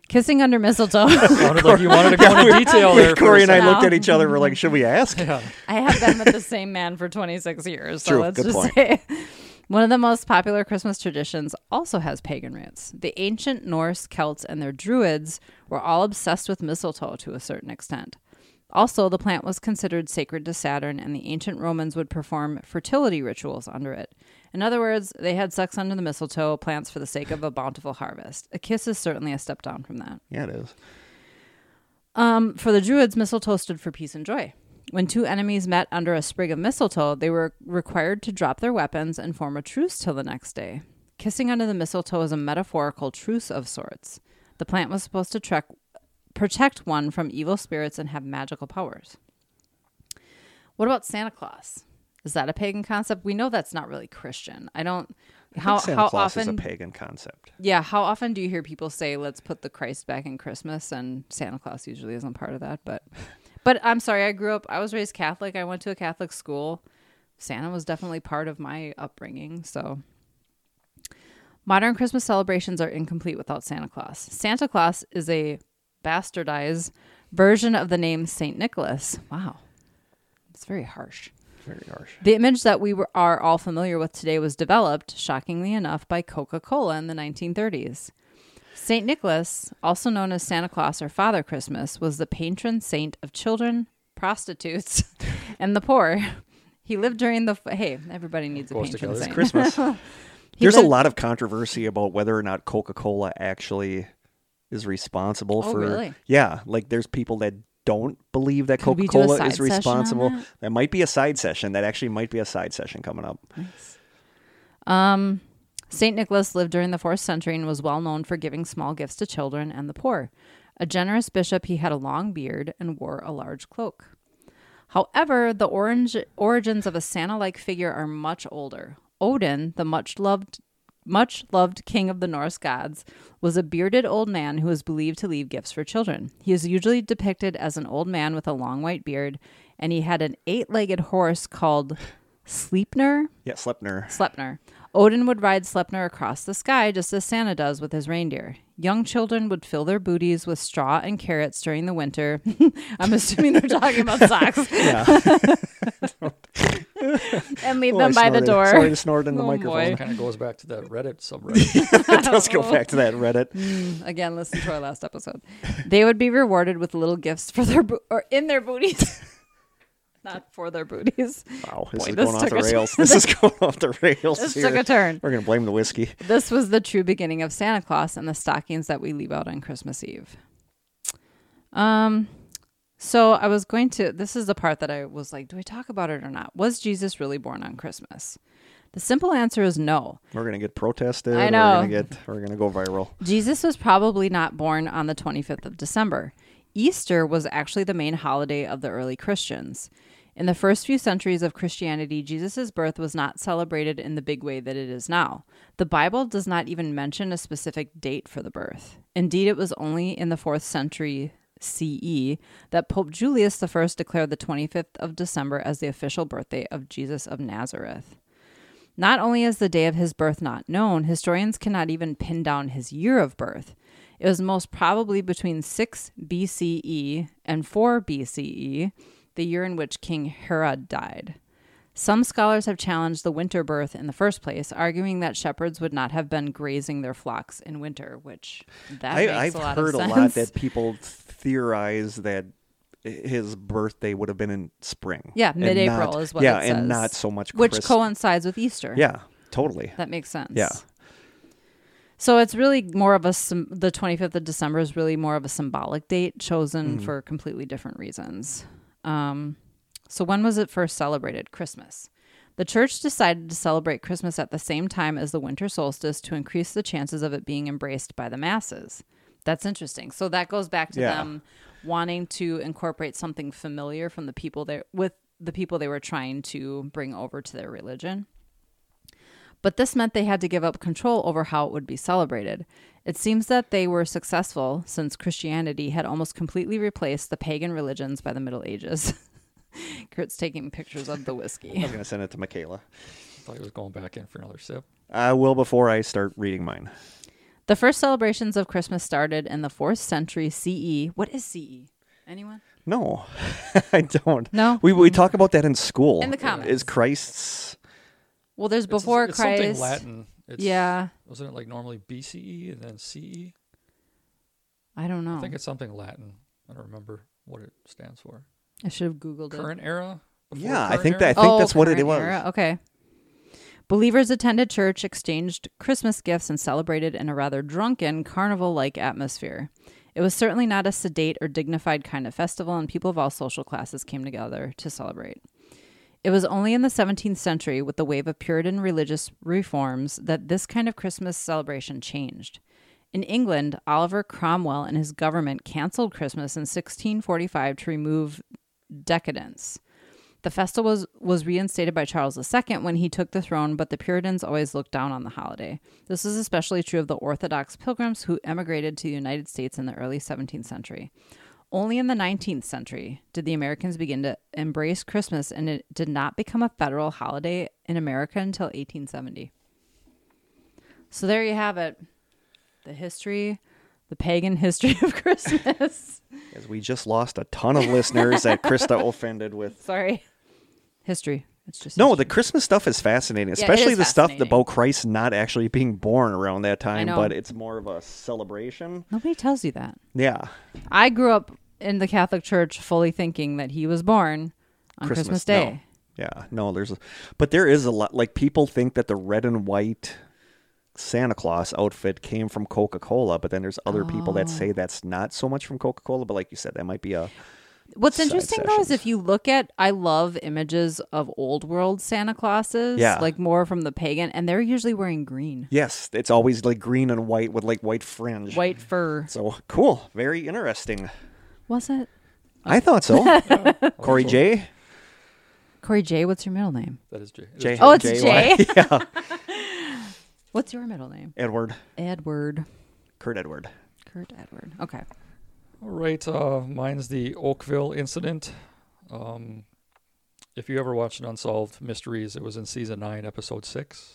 Kissing under mistletoe. Sounded like you wanted to go into detail there. Kory and I second. looked at each other. We're like, should we ask? Yeah. I have been with the same man for 26 years. So True. let's Good just point. say one of the most popular Christmas traditions also has pagan roots. The ancient Norse, Celts, and their Druids were all obsessed with mistletoe to a certain extent. Also, the plant was considered sacred to Saturn, and the ancient Romans would perform fertility rituals under it. In other words, they had sex under the mistletoe plants for the sake of a bountiful harvest. A kiss is certainly a step down from that. Yeah, it is. Um, for the Druids, mistletoe stood for peace and joy. When two enemies met under a sprig of mistletoe, they were required to drop their weapons and form a truce till the next day. Kissing under the mistletoe is a metaphorical truce of sorts. The plant was supposed to trek, protect one from evil spirits and have magical powers. What about Santa Claus? Is that a pagan concept? We know that's not really Christian. I don't. I How Santa how Claus often? is a pagan concept. Yeah, how often do you hear people say, "Let's put the Christ back in Christmas"? And Santa Claus usually isn't part of that. But, but I'm sorry, I grew up. I was raised Catholic. I went to a Catholic school. Santa was definitely part of my upbringing. So, modern Christmas celebrations are incomplete without Santa Claus. Santa Claus is a bastardized version of the name Saint Nicholas. Wow, it's very harsh. Very harsh. The image that we were, are all familiar with today was developed, shockingly enough, by Coca Cola in the 1930s. St. Nicholas, also known as Santa Claus or Father Christmas, was the patron saint of children, prostitutes, and the poor. He lived during the. Hey, everybody needs a Goes patron saint. Christmas. He There's a lot of controversy about whether or not Coca-Cola actually is responsible Oh, for. really? Yeah, like there's people that don't believe that Could we do a Coca-Cola is responsible. that? That might be a side session. That actually might be a side session coming up. Um, Saint Nicholas lived during the fourth century and was well known for giving small gifts to children and the poor. A generous bishop, he had a long beard and wore a large cloak. However, the orange origins of a Santa-like figure are much older. Odin, the much loved much loved king of the Norse gods, was a bearded old man who was believed to leave gifts for children. He is usually depicted as an old man with a long white beard, and he had an eight-legged horse called Sleipnir. Yeah, Slepner. Sleipnir. Odin would ride Sleipnir across the sky just as Santa does with his reindeer. Young children would fill their booties with straw and carrots during the winter. I'm assuming they're talking about socks. Yeah. and leave Oh, I them by the door. Sorry to snort in the Oh, microphone. boy. Kind of goes back to that Reddit subreddit. it does go back to that Reddit. Mm, again, listen to our last episode. They would be rewarded with little gifts for their bo- or in their booties. Not for their booties. Wow, this Boy, is this going off the rails. This is going off the rails This here. took a turn. We're gonna blame the whiskey. This was the true beginning of Santa Claus and the stockings that we leave out on Christmas Eve. Um, so I was going to. This is the part that I was like, do I talk about it or not? Was Jesus really born on Christmas? The simple answer is no. We're gonna get protested. I We're know. gonna get. We're gonna go viral. Jesus was probably not born on the 25th of December. Easter was actually the main holiday of the early Christians. In the first few centuries of Christianity, Jesus' birth was not celebrated in the big way that it is now. The Bible does not even mention a specific date for the birth. Indeed, it was only in the 4th century CE that Pope Julius I declared the 25th of December as the official birthday of Jesus of Nazareth. Not only is the day of his birth not known, historians cannot even pin down his year of birth. It was most probably between 6 BCE and 4 BCE, the year in which King Herod died. Some scholars have challenged the winter birth in the first place, arguing that shepherds would not have been grazing their flocks in winter, which that I, makes I've a lot heard of a lot that people theorize that his birthday would have been in spring. Yeah, mid-April not- is what Yeah, and not so much. which coincides with Easter. Yeah, totally. That makes sense. Yeah. So it's really more of a the 25th of December is really more of a symbolic date chosen Mm-hmm. for completely different reasons. Um, so when was it first celebrated? Christmas. The church decided to celebrate Christmas at the same time as the winter solstice to increase the chances of it being embraced by the masses. That's interesting. So that goes back to Yeah. them wanting to incorporate something familiar from the people there with the people they were trying to bring over to their religion. But this meant they had to give up control over how it would be celebrated. It seems that they were successful since Christianity had almost completely replaced the pagan religions by the Middle Ages. Kurt's taking pictures of the whiskey. I'm gonna send it to Michaela. I thought he was going back in for another sip. I will before I start reading mine. The first celebrations of Christmas started in the 4th century CE. What is CE? Anyone? No, I don't. No? We we talk about that in school. In the comments. Is Christ's? Well, there's It's- before it's, Christ. something Latin. It's, Yeah, Wasn't it like normally BCE and then CE? I don't know. I think it's something Latin. I don't remember what it stands for. I should have Googled it. Current era? Before Yeah, I think era? that- I think oh, that's what it current was. era. Okay. Believers attended church, exchanged Christmas gifts, and celebrated in a rather drunken, carnival like atmosphere. It was certainly not a sedate or dignified kind of festival, and people of all social classes came together to celebrate. It was only in the 17th century, with the wave of Puritan religious reforms, that this kind of Christmas celebration changed. In England, Oliver Cromwell and his government canceled Christmas in 1645 to remove decadence. The festival was, was reinstated by Charles II when he took the throne, but the Puritans always looked down on the holiday. This is especially true of the Orthodox pilgrims who emigrated to the United States in the early 17th century. Only in the 19th century did the Americans begin to embrace Christmas, and it did not become a federal holiday in America until 1870. So there you have it the history, the pagan history of Christmas. As we just lost a ton of listeners that Krista offended with. Sorry. History. It's just No, history. the Christmas stuff is fascinating, especially is the stuff about Christ not actually being born around that time, but it's more of a celebration. Nobody tells you that. Yeah, I grew up in the Catholic Church fully thinking that he was born on Christmas, Christmas, Day. Yeah, no, there's, a, but there is a lot. Like people think that the red and white Santa Claus outfit came from Coca Cola, but then there's other people that say oh. that's not so much from Coca Cola. But like you said, that might be a What's interesting though is if you look at, I love images of old world Santa Clauses, Yeah. like more from the pagan, and they're usually wearing green, yes. It's always like green and white with like white fringe. white fur. So cool, very interesting. Was it I thought so. Kory J. Kory J? What's your middle name? That is Jay. J. Oh, it's J. Jay. yeah. What's your middle name? Edward. Edward. Kurt Edward. Kurt Edward. Okay. All right, uh, mine's the Oakville incident. Um, if you ever watched Unsolved Mysteries, it was in season nine, episode six.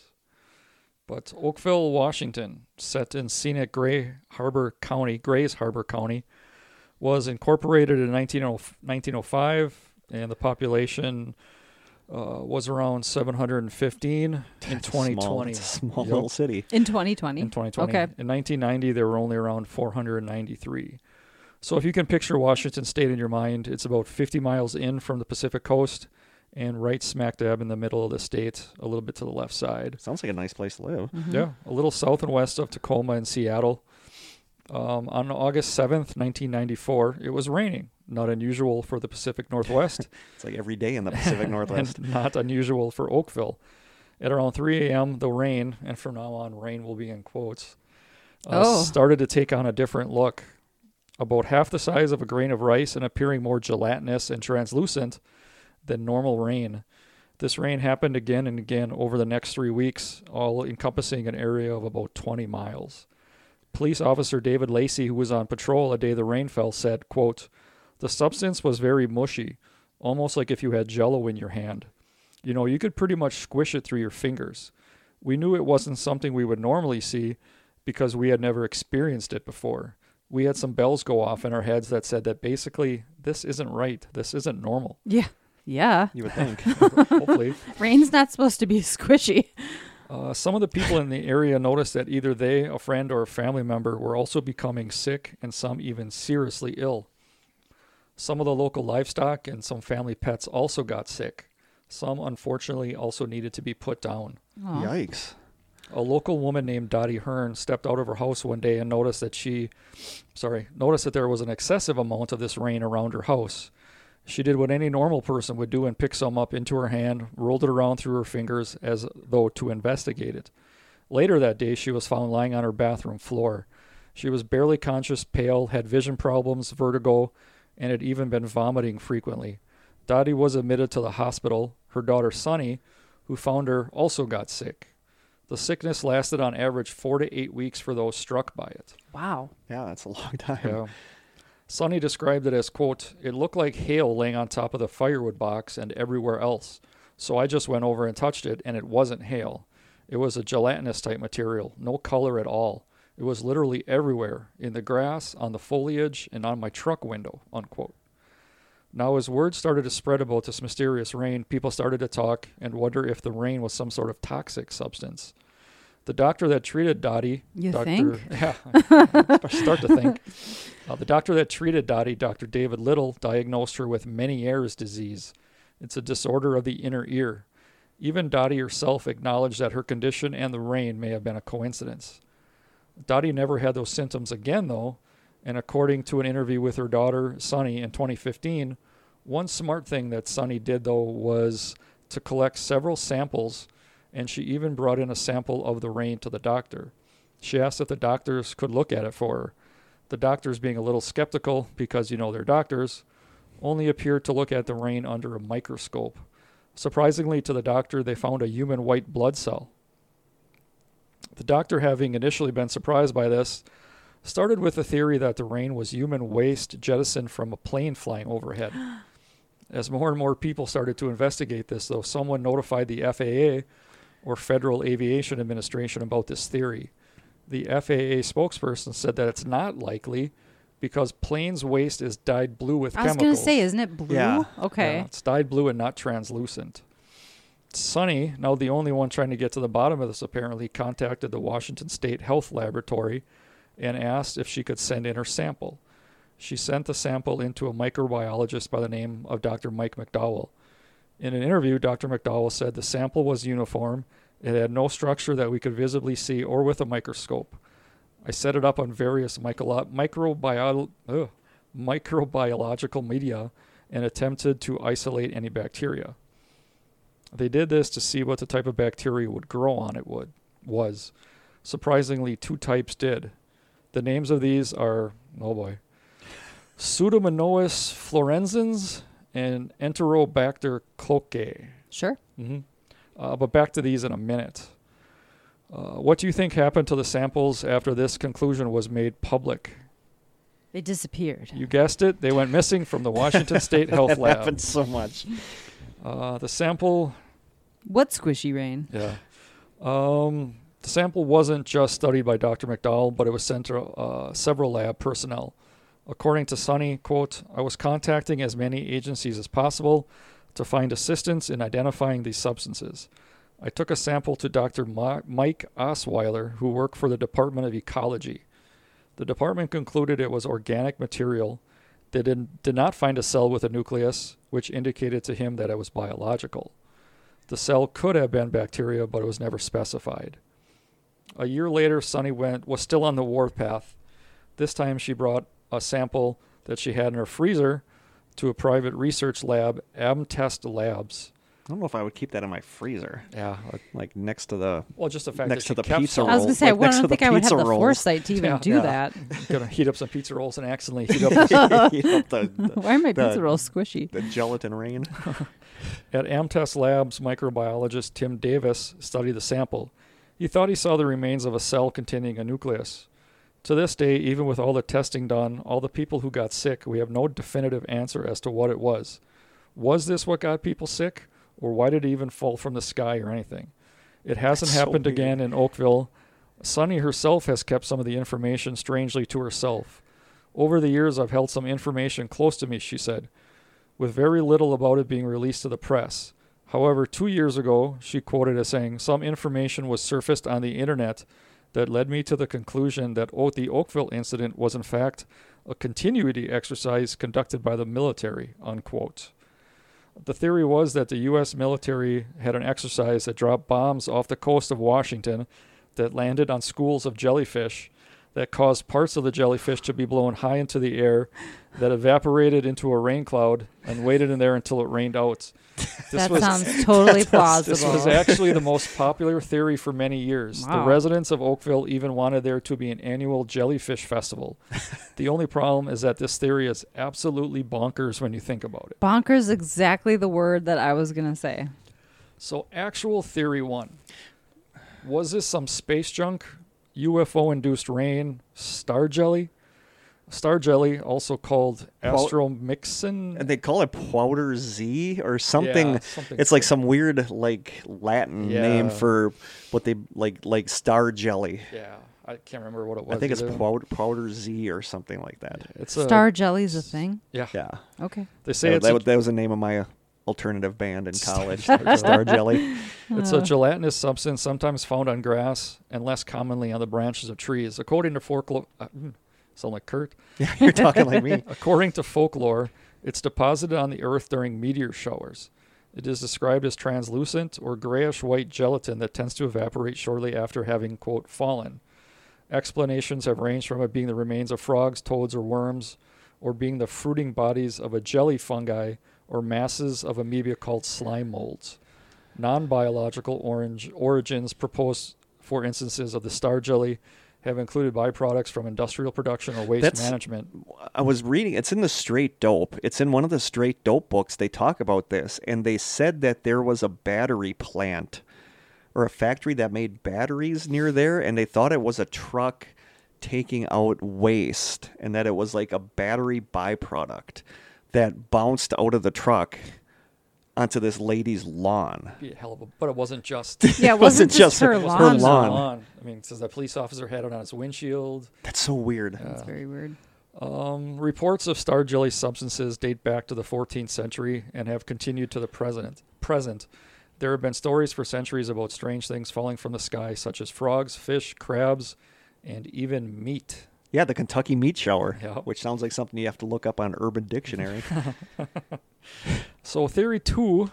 But Oakville, Washington, set in scenic Gray Harbor County, Grays Harbor County, was incorporated in 19, 1905, and the population uh, was around 715 in It's a small- 2020. It's a small Yep. little city. In 2020. in 2020. Okay. In 1990, there were only around 493. So if you can picture Washington State in your mind, it's about 50 miles in from the Pacific coast and right smack dab in the middle of the state, a little bit to the left side. Sounds like a nice place to live. Mhm. Yeah, a little south and west of Tacoma and Seattle. Um, on August 7th, 1994, it was raining. Not unusual for the Pacific Northwest. It's like every day in the Pacific Northwest. and not unusual for Oakville. At around 3 a.m., the rain, and from now on, rain will be in quotes, uh, Oh. started to take on a different look. About half the size of a grain of rice and appearing more gelatinous and translucent than normal rain. This rain happened again and again over the next three weeks, all encompassing an area of about 20 miles. Police officer David Lacey, who was on patrol a day the rain fell, said, quote, The substance was very mushy, almost like if you had jello in your hand. You know, you could pretty much squish it through your fingers. We knew it wasn't something we would normally see because we had never experienced it before. We had some bells go off in our heads that said that basically this isn't right. This isn't normal. Yeah. Yeah. You would think. Hopefully. Rain's not supposed to be squishy. Uh, some of the people in the area noticed that either they, a friend, or a family member were also becoming sick and some even seriously ill. Some of the local livestock and some family pets also got sick. Some, unfortunately, also needed to be put down. Aw. Yikes. A local woman named Dottie Hearn stepped out of her house one day and noticed that she, sorry, noticed that there was an excessive amount of this rain around her house. She did what any normal person would do and picked some up into her hand, rolled it around through her fingers as though to investigate it. Later that day, she was found lying on her bathroom floor. She was barely conscious, pale, had vision problems, vertigo, and had even been vomiting frequently. Dottie was admitted to the hospital. Her daughter, Sunny, who found her, also got sick. The sickness lasted on average four to eight weeks for those struck by it. Wow. Yeah, that's a long time. Yeah. Sunny described it as, quote, it looked like hail laying on top of the firewood box and everywhere else. So I just went over and touched it, and it wasn't hail. It was a gelatinous type material, no color at all. It was literally everywhere in the grass, on the foliage, and on my truck window, unquote. Now, as word started to spread about this mysterious rain, people started to talk and wonder if the rain was some sort of toxic substance. The doctor that treated Dottie, You Dr. think? Yeah, start to think. Uh, the doctor that treated Dottie, Dr. David Little, diagnosed her with Meniere's disease. It's a disorder of the inner ear. Even Dottie herself acknowledged that her condition and the rain may have been a coincidence. Dottie never had those symptoms again, though, and according to an interview with her daughter, Sunny, in 2015, one smart thing that Sunny did, though, was to collect several samples, and she even brought in a sample of the rain to the doctor. She asked if the doctors could look at it for her. The doctors, being a little skeptical because you know they're doctors, only appeared to look at the rain under a microscope. Surprisingly to the doctor, they found a human white blood cell. The doctor, having initially been surprised by this, started with the theory that the rain was human waste jettisoned from a plane flying overhead. As more and more people started to investigate this, though, someone notified the FAA, or Federal Aviation Administration, about this theory. The FAA spokesperson said that it's not likely because planes' waste is dyed blue with chemicals. I was chemicals. gonna say, isn't it blue? Yeah. Okay. Yeah, it's dyed blue and not translucent. Sunny, now the only one trying to get to the bottom of this, apparently contacted the Washington State Health Laboratory and asked if she could send in her sample. She sent the sample into a microbiologist by the name of Dr. Mike McDowell. In an interview, Dr. McDowell said the sample was uniform. It had no structure that we could visibly see or with a microscope. I set it up on various ugh, microbiological media and attempted to isolate any bacteria. They did this to see what the type of bacteria would grow on it would was. Surprisingly, two types did. The names of these are oh boy. Pseudomonas fluorescens and Enterobacter cloacae. Sure. Mm-hmm. Uh, but back to these in a minute. Uh, what do you think happened to the samples after this conclusion was made public? They disappeared. You guessed it, they went missing from the Washington State Health that Lab. happens so much. Uh, the sample, What squishy rain? yeah, um, the sample wasn't just studied by Dr. McDowell, but it was sent to uh, several lab personnel. According to Sunny, quote, I was contacting as many agencies as possible to find assistance in identifying these substances. I took a sample to Dr. Ma- Mike Osweiler, who worked for the Department of Ecology. The department concluded it was organic material. They did, did not find a cell with a nucleus, which indicated to him that it was biological. The cell could have been bacteria, but it was never specified. A year later, Sunny went was still on the warpath. This time, she brought a sample that she had in her freezer to a private research lab, Amtest Labs. I don't know if I would keep that in my freezer, Yeah, uh, like next to the. well, just the fact Next that to the kept pizza some. I was gonna say I like next to don't think I would have pizza the foresight to even Yeah. do Yeah. that. gonna heat up some pizza rolls and accidentally heat up the You know, the, the, Why are my the- pizza rolls squishy? the gelatin rain. At Amtest Labs, microbiologist Tim Davis studied the sample. He thought he saw the remains of a cell containing a nucleus. To this day, even with all the testing done, all the people who got sick, we have no definitive answer as to what it was. Was this what got people sick, or why did it even fall from the sky or anything? It hasn't That's happened weird. again in Oakville. Sunny herself has kept some of the information strangely to herself. Over the years, I've held some information close to me, she said with very little about it being released to the press. However, two years ago, she quoted as saying, Some information was surfaced on the internet that led me to the conclusion that the Oakville incident was, in fact, a continuity exercise conducted by the military. Unquote. The theory was that the U.S. military had an exercise that dropped bombs off the coast of Washington that landed on schools of jellyfish that caused parts of the jellyfish to be blown high into the air that evaporated into a rain cloud and waited in there until it rained out. That was sounds totally plausible. this was actually the most popular theory for many years. The residents of Oakville even wanted there to be an annual jellyfish festival. the only problem is that this theory is absolutely bonkers when you think about it. Bonkers, exactly the word that I was gonna say. So, actual theory one was this some space junk, UFO induced rain, star jelly? Star jelly, also called Well- astromyxin. And they call it Powder Z or something. Yeah, something it's like some weird like Latin Yeah. name for what they like like star jelly. Yeah, I can't remember what it was. I think it's either. powder, powder Z or something like that. It's a, Star jelly's a thing. Yeah, Yeah, Okay. they say that, it's that, a, was- that was the name of my uh, alternative band in college. Star Star Jelly. It's a gelatinous substance sometimes found on grass and less commonly on the branches of trees. According to folklore, uh, mm, sound like Kurt. Yeah, you're talking like me. According to folklore, it's deposited on the earth during meteor showers. It is described as translucent or grayish white gelatin that tends to evaporate shortly after having, quote, fallen. Explanations have ranged from it being the remains of frogs, toads, or worms, or being the fruiting bodies of a jelly fungi or masses of amoeba called slime molds. Non biological orange origins proposed for instances of the star jelly have included byproducts from industrial production or waste That's- management. I was reading. It's in the Straight Dope. It's in one of the Straight Dope books. They talk about this, and they said that there was a battery plant or a factory that made batteries near there, and they thought it was a truck taking out waste, and that it was like a battery byproduct that bounced out of the truck onto this lady's lawn. Be a hell of a, but it wasn't just Yeah, it wasn't, just, her it wasn't lawn. just lawn. I mean, it says the police officer had it on his windshield. That's so weird. That's very weird. Um, reports of star jelly substances date back to the 14th century and have continued to the present. Present, there have been stories for centuries about strange things falling from the sky, such as frogs, fish, crabs, and even meat. Yeah, the Kentucky meat shower, Yeah. which sounds like something you have to look up on Urban Dictionary. So, theory two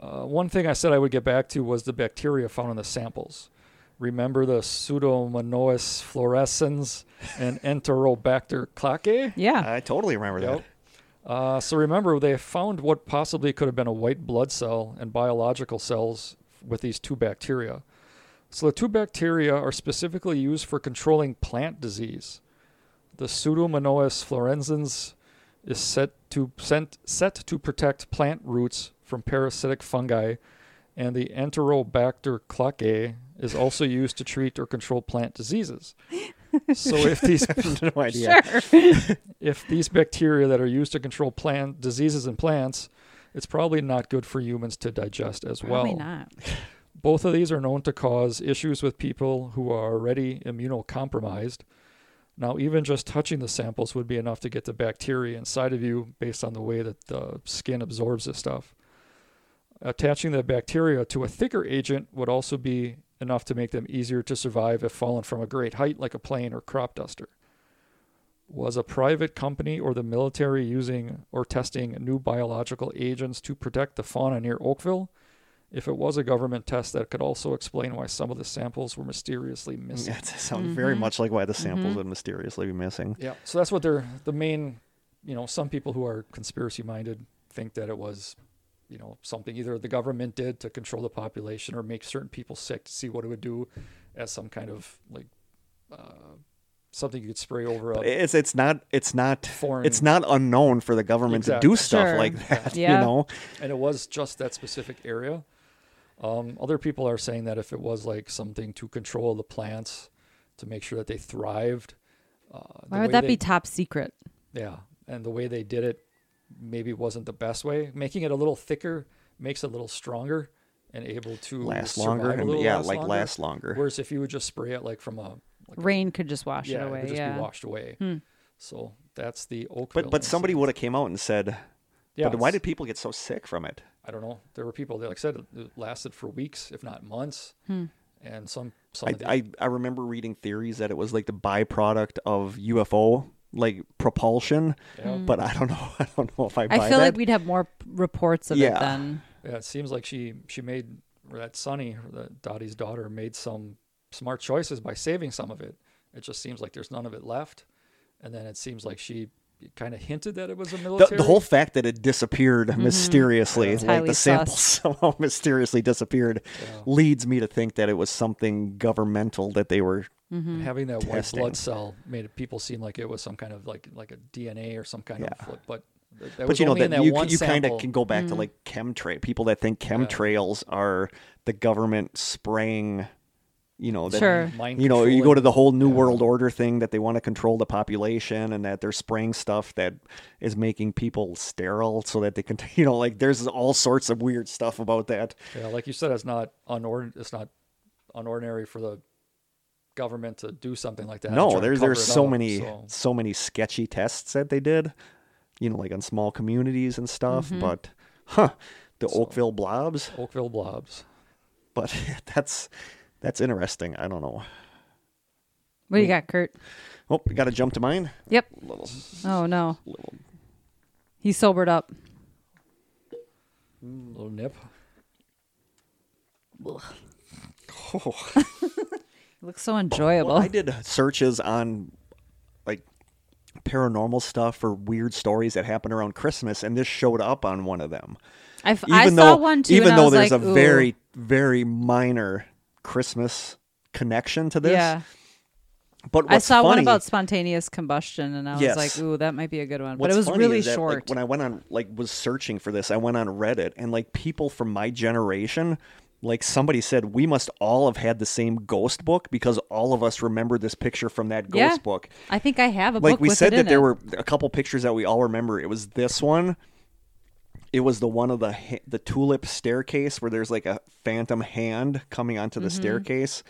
Uh, one thing I said I would get back to was the bacteria found in the samples. Remember the Pseudomonas fluorescens and Enterobacter clackae? Yeah. I totally remember Yep. Uh, so remember, they found what possibly could have been a white blood cell and biological cells with these two bacteria. So the two bacteria are specifically used for controlling plant disease. The Pseudomonas fluorescens is set to sent, set to protect plant roots from parasitic fungi, and the Enterobacter clackae is also used to treat or control plant diseases. so if these no idea. Sure. if these bacteria that are used to control plant diseases in plants, it's probably not good for humans to digest as Probably well. not. Both of these are known to cause issues with people who are already immunocompromised. Now, even just touching the samples would be enough to get the bacteria inside of you based on the way that the skin absorbs this stuff. Attaching the bacteria to a thicker agent would also be enough to make them easier to survive if fallen from a great height like a plane or crop duster. Was a private company or the military using or testing new biological agents to protect the fauna near Oakville? If it was a government test, that could also explain why some of the samples were mysteriously missing. That sounds very Mm-hmm. much like why the samples would mysteriously be missing. Yeah. So that's what they're the main. You know, some people who are conspiracy minded think that it was, you know, something either the government did to control the population or make certain people sick to see what it would do, as some kind of like uh, something you could spray over a It's it's not it's not foreign. it's not unknown for the government to do stuff Sure. like that. Yeah. You know, and it was just that specific area. Um, other people are saying that if it was like something to control the plants, to make sure that they thrived. Uh, Why way would that they- be top secret? Yeah, and the way they did it maybe wasn't the best way. Making it a little thicker makes it a little stronger and able to last longer A and yeah, last like longer. last longer. Whereas if you would just spray it like from a like a- Rain could just wash yeah, it it away. would just yeah. be washed away. Hmm. So that's the Oakville. But but somebody would have came out and said, Yeah, but why did people get so sick from it? I don't know. There were people that, like I said, it lasted for weeks, if not months, Hmm. and some some I, the, I I remember reading theories that it was like the byproduct of UFO like propulsion, yeah, but I don't know. I don't know if I buy Hmm. I feel that. like we'd have more reports of Yeah. it then. yeah. It seems like she she made or that Sunny, or that Dottie's daughter, made some smart choices by saving some of it. It just seems like there's none of it left, and then it seems like she kind of hinted that it was a the, military. the whole fact that it disappeared mysteriously, It's like the samples sus. somehow mysteriously disappeared, Yeah. leads me to think that it was something governmental that they were. Mm-hmm. Having that white blood cell made people seem like it was some kind of like like a DNA or some kind Yeah. of, but that, that But you know that that you you kind of can go back to Mm. like chemtrail people that think chemtrails are the government spraying. You know that Sure. You know you go to the whole new Yeah. world order thing that they want to control the population and that they're spraying stuff that is making people sterile so that they can you know like there's all sorts of weird stuff about that Yeah, like you said, it's not unord- It's not unordinary for the government to do something like that. no there's there's so up, many so- so many sketchy tests that they did you know like on small communities and stuff Mm-hmm. but huh the So- oakville blobs Oakville blobs. but that's that's interesting i don't know What do you hmm. got, Kurt? oh we gotta jump to mine Yep. little Oh no, little he sobered up. Mm, little nip. oh. He looks so enjoyable. Well, I did searches on like paranormal stuff or weird stories that happen around Christmas, and this showed up on one of them. I, f- Even I though, saw one too. even and I though was there's like, a "Ooh." very, very minor Christmas connection to this. yeah. But I what's saw one about spontaneous combustion, and I was like, "Ooh, that might be a good one." But it was really that, like, short. when I went on, like, was searching for this, I went on Reddit, and like people from my generation, like somebody said, we must all have had the same ghost book because all of us remember this picture from that ghost Yeah. book. I think I have a like book we said it that there it. were a couple pictures that we all remember. It was this one. It was the one of the ha- the tulip staircase where there's like a phantom hand coming onto the Mm-hmm. staircase,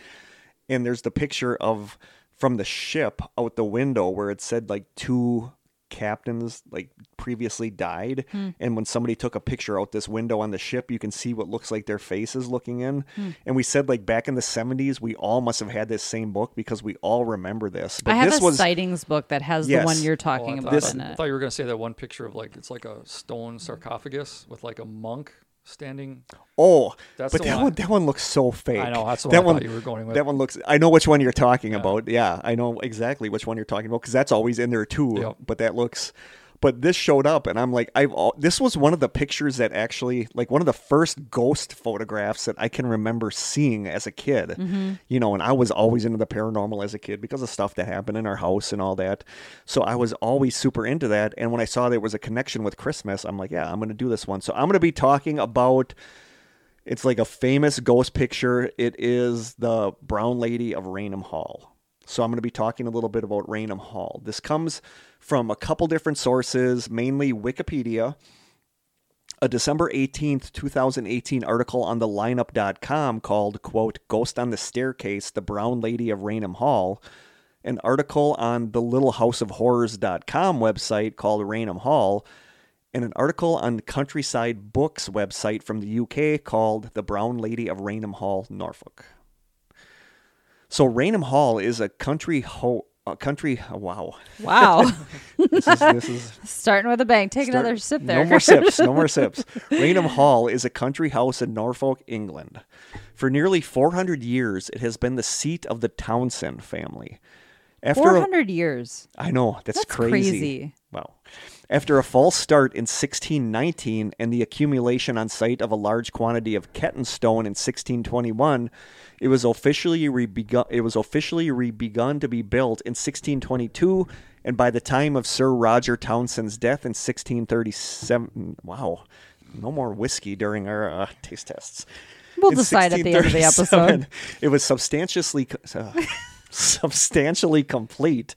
and there's the picture of from the ship out the window where it said like two captains like previously died Hmm. and when somebody took a picture out this window on the ship you can see what looks like their faces looking in Hmm. and we said like back in the 70s we all must have had this same book because we all remember this but I have this a was sightings book that has Yes. the one you're Oh, talking I about thought, This- in I it. thought you were going to say that one picture of like it's like a stone sarcophagus with like a monk standing. Oh, That's but that one. one that one looks so fake. I know that's the that one, I one. thought you were going with. That one looks. I know which one you're talking about. Yeah, I know exactly which one you're talking about because that's always in there too. Yep. But that looks. But this showed up, and I'm like, I've. al- This was one of the pictures that actually, like, one of the first ghost photographs that I can remember seeing as a kid. Mm-hmm. You know, and I was always into the paranormal as a kid because of stuff that happened in our house and all that. So I was always super into that. And when I saw there was a connection with Christmas, I'm like, yeah, I'm going to do this one. So I'm going to be talking about. It's like a famous ghost picture. It is the Brown Lady of Raynham Hall. So I'm going to be talking a little bit about Raynham Hall. This comes from a couple different sources, mainly Wikipedia, a December 18th, 2018 article on the lineup.com called, quote, Ghost on the Staircase, the Brown Lady of Raynham Hall, an article on the littlehouseofhorrors.com website called Raynham Hall, and an article on Countryside Books website from the UK called The Brown Lady of Raynham Hall, Norfolk. So Raynham Hall is a country ho- a country wow. Wow. This is this is Starting with a bang. Take Start- another sip there. No more sips. No more sips. Raynham Hall is a country house in Norfolk, England. For nearly 400 years, it has been the seat of the Townshend family. After a- 400 years. I know that's, That's crazy. crazy. Wow. After a false start in 1619 and the accumulation on site of a large quantity of Ketton stone in 1621, it was officially rebegun. It was officially rebegun to be built in 1622, and by the time of Sir Roger Townshend's death in 1637, wow, no more whiskey during our uh, taste tests. We'll In decide at the end of the episode. It was substantially uh, substantially complete,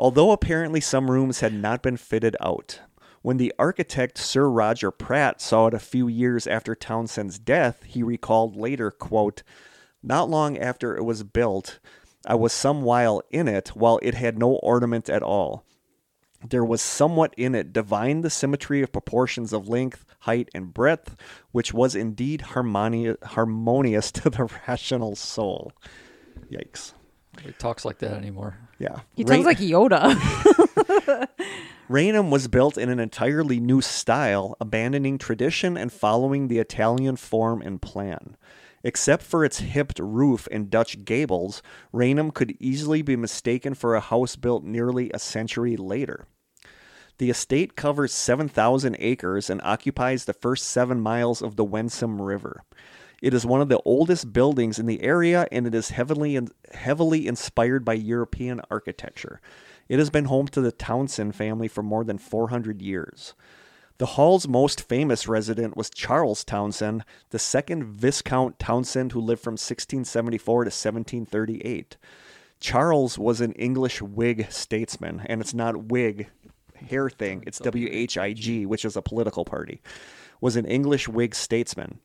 although apparently some rooms had not been fitted out. When the architect Sir Roger Pratt saw it a few years after Townshend's death, he recalled later, quote, "Not long after it was built, I was some while in it while it had no ornament at all." There was somewhat in it divine the symmetry of proportions of length, height, and breadth, which was indeed harmoni- harmonious to the rational soul. Yikes. He talks like that anymore. Yeah. He Rain- sounds like Yoda. Raynham was built in an entirely new style, abandoning tradition and following the Italian form and plan. Except for its hipped roof and Dutch gables, Raynham could easily be mistaken for a house built nearly a century later. The estate covers 7,000 acres and occupies the first seven miles of the Wensum River. It is one of the oldest buildings in the area and it is heavily, heavily inspired by European architecture. It has been home to the Townshend family for more than 400 years. The hall's most famous resident was Charles Townshend, the second Viscount Townshend who lived from 1674 to 1738. Charles was an English Whig statesman, and it's not Whig hair thing, it's W H I G, which is a political party. Was an English Whig statesman.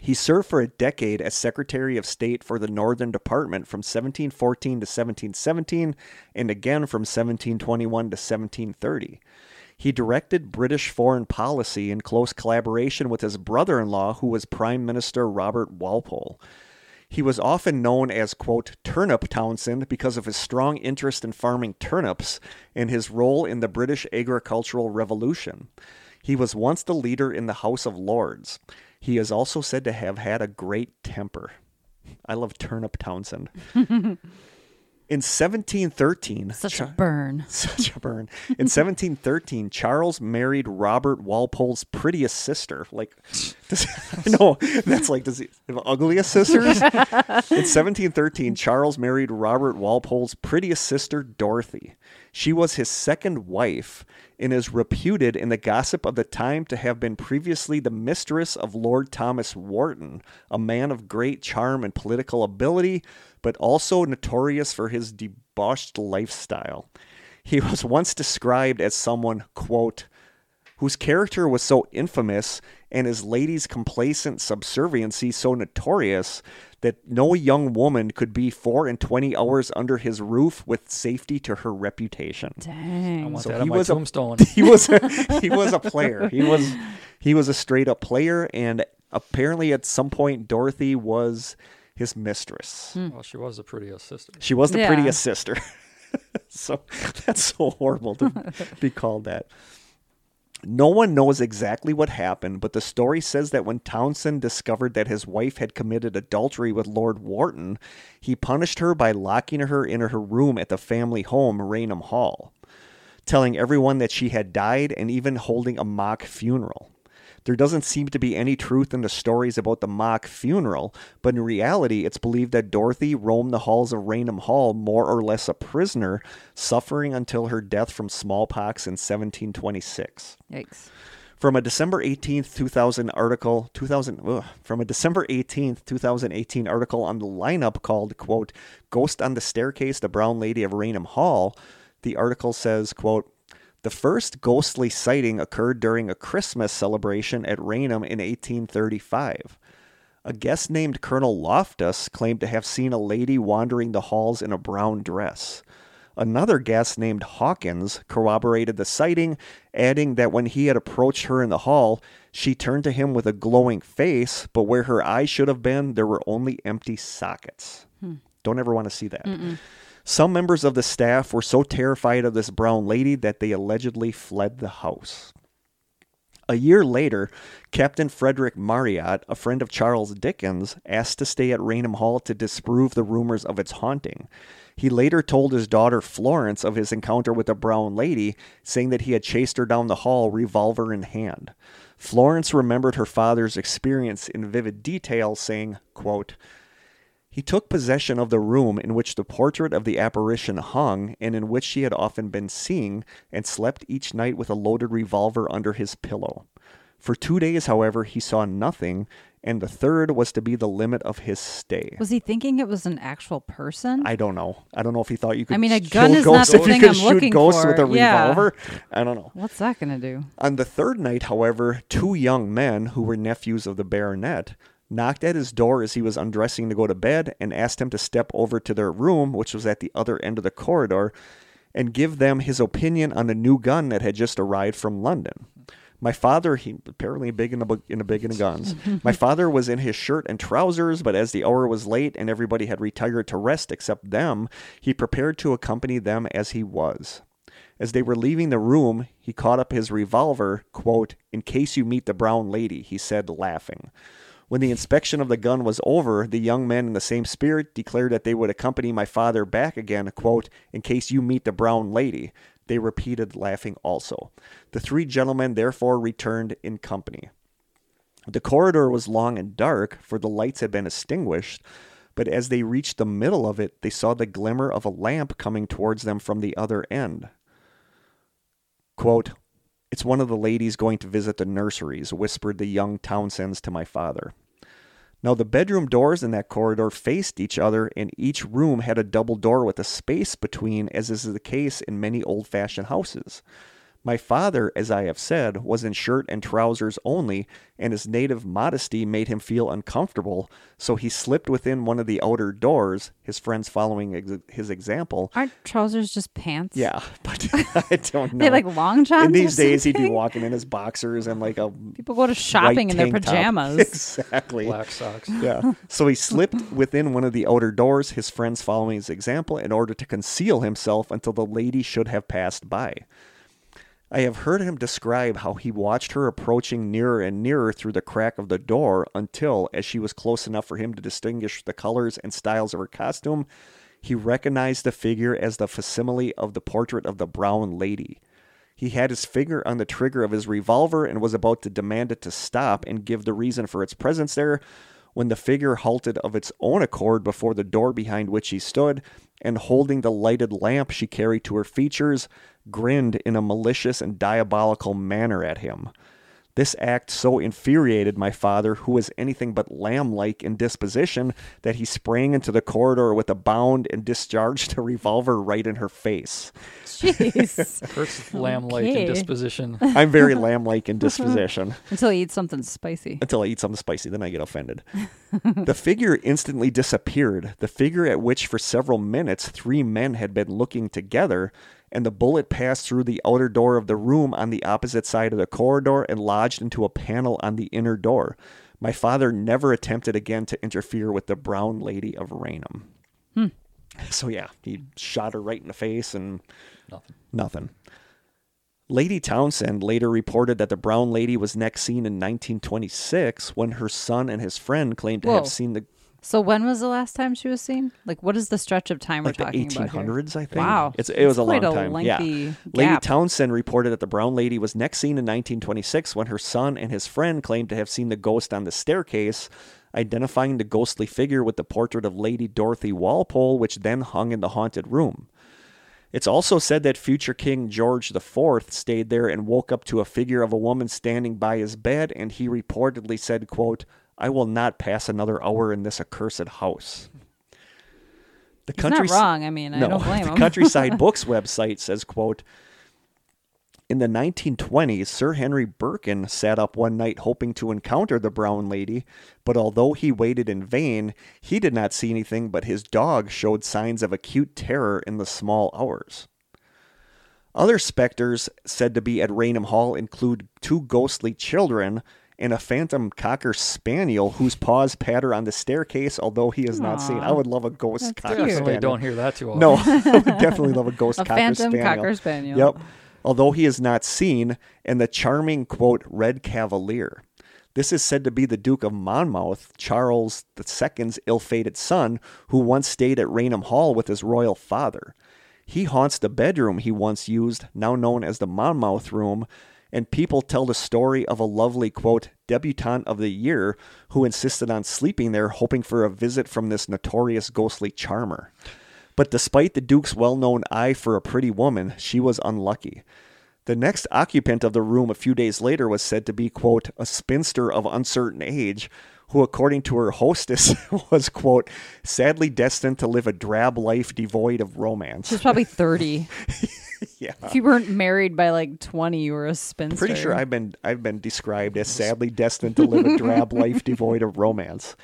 He served for a decade as Secretary of State for the Northern Department from 1714 to 1717 and again from 1721 to 1730. He directed British foreign policy in close collaboration with his brother in law, who was Prime Minister Robert Walpole. He was often known as, quote, Turnip Townshend because of his strong interest in farming turnips and his role in the British agricultural revolution. He was once the leader in the House of Lords. He is also said to have had a great temper. I love Turnip Townshend. In 1713, Such a burn. such a burn. In 1713, Charles married Robert Walpole's prettiest sister. Like, does, no, that's like, does he have ugliest sisters? In 1713, Charles married Robert Walpole's prettiest sister, Dorothy. She was his second wife and is reputed in the gossip of the time to have been previously the mistress of Lord Thomas Wharton, a man of great charm and political ability, but also notorious for his debauched lifestyle. He was once described as someone, quote, whose character was so infamous and his lady's complacent subserviency so notorious that no young woman could be four and twenty hours under his roof with safety to her reputation. I Dang. want So that he on my was a- tombstone. He was a, he was a player. He was he was a straight up player, and apparently at some point Dorothy was his mistress. Hmm. well, she was the prettiest sister. She was the Yeah. prettiest sister. so that's so horrible to be called that. No one knows exactly what happened, but the story says that when Townshend discovered that his wife had committed adultery with Lord Wharton, he punished her by locking her in her room at the family home, Raynham Hall, telling everyone that she had died and even holding a mock funeral. There doesn't seem to be any truth in the stories about the mock funeral, but in reality, it's believed that Dorothy roamed the halls of Raynham Hall more or less a prisoner, suffering until her death from smallpox in 1726. Yikes. From a December 18th, 2000 article, 2000, ugh, from a December 18th, 2018 article on the lineup called, quote, Ghost on the Staircase, the Brown Lady of Raynham Hall, the article says, quote, the first ghostly sighting occurred during a Christmas celebration at Raynham in 1835. A guest named Colonel Loftus claimed to have seen a lady wandering the halls in a brown dress. Another guest named Hawkins corroborated the sighting, adding that when he had approached her in the hall, she turned to him with a glowing face, but where her eyes should have been, there were only empty sockets. Hmm. Don't ever want to see that. Some members of the staff were so terrified of this brown lady that they allegedly fled the house. A year later, Captain Frederick Marryat, a friend of Charles Dickens, asked to stay at Raynham Hall to disprove the rumors of its haunting. He later told his daughter Florence of his encounter with the brown lady, saying that he had chased her down the hall, revolver in hand. Florence remembered her father's experience in vivid detail, saying, quote, he took possession of the room in which the portrait of the apparition hung and in which she had often been seen, and slept each night with a loaded revolver under his pillow. For two days, however, he saw nothing, and the third was to be the limit of his stay. Was he thinking it was an actual person? I don't know. I don't know if he thought you could. I mean, a gun is not the if you thing could I'm shoot looking ghosts for. with a Yeah. revolver. I don't know. What's that going to do? On the third night, however, two young men, who were nephews of the baronet, knocked at his door as he was undressing to go to bed and asked him to step over to their room, which was at the other end of the corridor, and give them his opinion on a new gun that had just arrived from London. My father, he apparently big in the in the big in the guns. My father was in his shirt and trousers, but as the hour was late and everybody had retired to rest except them, he prepared to accompany them as he was. As they were leaving the room, he caught up his revolver, quote, in case you meet the brown lady, he said, laughing. When the inspection of the gun was over, the young men in the same spirit declared that they would accompany my father back again, quote, in case you meet the brown lady. They repeated, laughing also. The three gentlemen therefore returned in company. The corridor was long and dark, for the lights had been extinguished, but as they reached the middle of it, they saw the glimmer of a lamp coming towards them from the other end. Quote, It's one of the ladies going to visit the nurseries, whispered the young Townshends to my father. Now, the bedroom doors in that corridor faced each other, and each room had a double door with a space between, as is the case in many old fashioned houses. My father, as I have said, was in shirt and trousers only, and his native modesty made him feel uncomfortable, so he slipped within one of the outer doors, his friends following ex- his example. Aren't trousers just pants? Yeah, but I don't know. They like long johns. In or these days, he'd be walking in his boxers and like a People go to shopping in their tank top. pajamas. exactly. Black socks. Yeah. So he slipped within one of the outer doors, his friends following his example, in order to conceal himself until the lady should have passed by. I have heard him describe how he watched her approaching nearer and nearer through the crack of the door until, as she was close enough for him to distinguish the colors and styles of her costume, he recognized the figure as the facsimile of the portrait of the brown lady. He had his finger on the trigger of his revolver and was about to demand it to stop and give the reason for its presence there when the figure halted of its own accord before the door behind which he stood and holding the lighted lamp she carried to her features, grinned in a malicious and diabolical manner at him. This act so infuriated my father, who was anything but lamb like in disposition, that he sprang into the corridor with a bound and discharged a revolver right in her face. Jeez. Kurt's lamb-like Okay. in disposition. I'm very lamb like in disposition. Until he eat something spicy. until I eat something spicy, then I get offended. the figure instantly disappeared, the figure at which for several minutes three men had been looking together, and the bullet passed through the outer door of the room on the opposite side of the corridor and lodged into a panel on the inner door. My father never attempted again to interfere with the brown lady of Raynham. Hmm. So yeah, he shot her right in the face and Nothing. Nothing. Lady Townshend later reported that the brown lady was next seen in 1926 when her son and his friend claimed to Whoa. have seen the So when was the last time she was seen? Like, what is the stretch of time like we're talking about here? 1800s, I think. Wow, it's, it was a long a time. yeah, lengthy Lady. Townshend reported that the brown lady was next seen in 1926 when her son and his friend claimed to have seen the ghost on the staircase, identifying the ghostly figure with the portrait of Lady Dorothy Walpole, which then hung in the haunted room. It's also said that future King George IV stayed there and woke up to a figure of a woman standing by his bed, and he reportedly said, quote, I will not pass another hour in this accursed house. The He's not wrong. I mean, I don't blame the him. Countryside Books website says, quote, in the 1920s, Sir Henry Birkin sat up one night hoping to encounter the brown lady, but although he waited in vain, he did not see anything but his dog showed signs of acute terror in the small hours. Other specters said to be at Raynham Hall include two ghostly children and a phantom cocker spaniel whose paws patter on the staircase, although he is not seen. I would love a ghost That's cocker cute. Definitely spaniel. don't hear that too often. No, I would definitely love a ghost a cocker phantom spaniel. cocker spaniel. Yep. Although he is not seen, and the charming quote Red Cavalier. This is said to be the Duke of Monmouth, Charles II's ill-fated son, who once stayed at Raynham Hall with his royal father. He haunts the bedroom he once used, now known as the Monmouth Room, and people tell the story of a lovely quote debutante of the year who insisted on sleeping there, hoping for a visit from this notorious ghostly charmer. But despite the Duke's well known eye for a pretty woman, she was unlucky. The next occupant of the room a few days later was said to be, quote, a spinster of uncertain age, who, according to her hostess, was, quote, sadly destined to live a drab life devoid of romance. She's probably 30. yeah. if you weren't married by like 20, you were a spinster. Pretty sure I've been I've been described as sadly destined to live a drab life devoid of romance.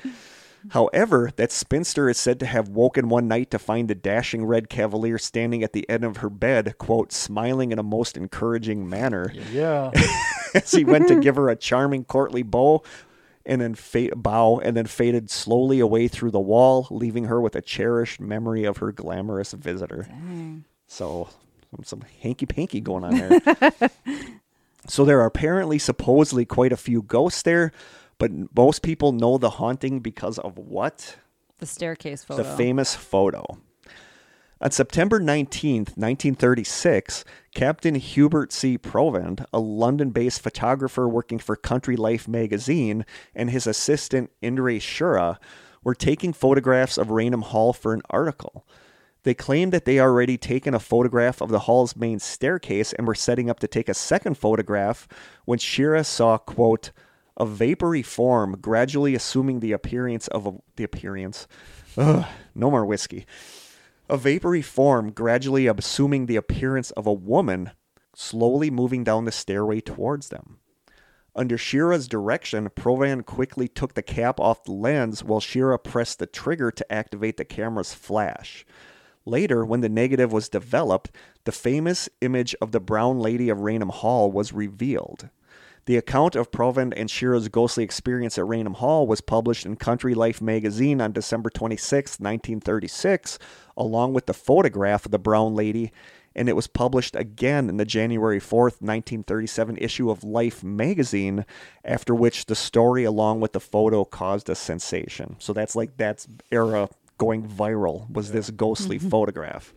However, that spinster is said to have woken one night to find the dashing red cavalier standing at the end of her bed, quote, smiling in a most encouraging manner Yeah. as he went to give her a charming courtly bow and then fa- bow and then faded slowly away through the wall, leaving her with a cherished memory of her glamorous visitor. So some, some hanky panky going on there. so there are apparently supposedly quite a few ghosts there, but most people know the haunting because of what? The staircase photo. The famous photo. On September 19th, 1936, Captain Hubert C. Provand, a London based photographer working for Country Life magazine, and his assistant Indre Shira were taking photographs of Raynham Hall for an article. They claimed that they had already taken a photograph of the hall's main staircase and were setting up to take a second photograph when Shira saw, quote, a vapory form gradually assuming the appearance of a, the appearance. Ugh, no more whiskey. A vapory form gradually assuming the appearance of a woman, slowly moving down the stairway towards them. Under Shira's direction, Provand quickly took the cap off the lens while Shira pressed the trigger to activate the camera's flash. Later, when the negative was developed, the famous image of the brown lady of Raynham Hall was revealed. The account of Provand and Shira's ghostly experience at Raynham Hall was published in Country Life magazine on December 26, 1936, along with the photograph of the brown lady, and it was published again in the January 4th, 1937 issue of Life magazine, after which the story along with the photo caused a sensation. So that's like that's era going viral was this ghostly mm-hmm. photograph.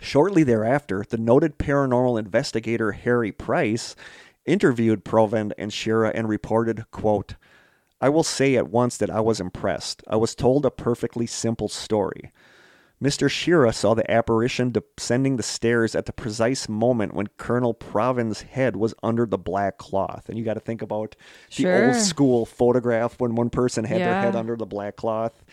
Shortly thereafter, the noted paranormal investigator Harry Price interviewed Provand and Shira and reported, quote, I will say at once that I was impressed. I was told a perfectly simple story. Mr. Shira saw the apparition descending the stairs at the precise moment when Colonel Provand's head was under the black cloth. And you got to think about the Sure. old school photograph when one person had their head under the black cloth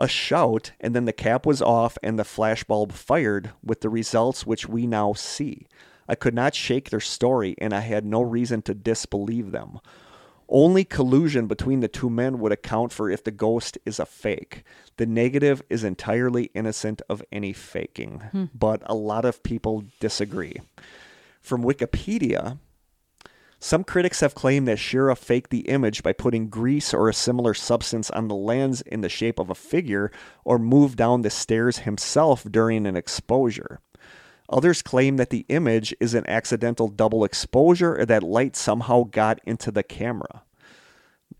a shout, and then the cap was off and the flashbulb fired, with the results which we now see. I could not shake their story, and I had no reason to disbelieve them. Only collusion between the two men would account for if the ghost is a fake. The negative is entirely innocent of any faking, hmm. but a lot of people disagree. From Wikipedia, some critics have claimed that Shira faked the image by putting grease or a similar substance on the lens in the shape of a figure or moved down the stairs himself during an exposure. Others claim that the image is an accidental double exposure or that light somehow got into the camera.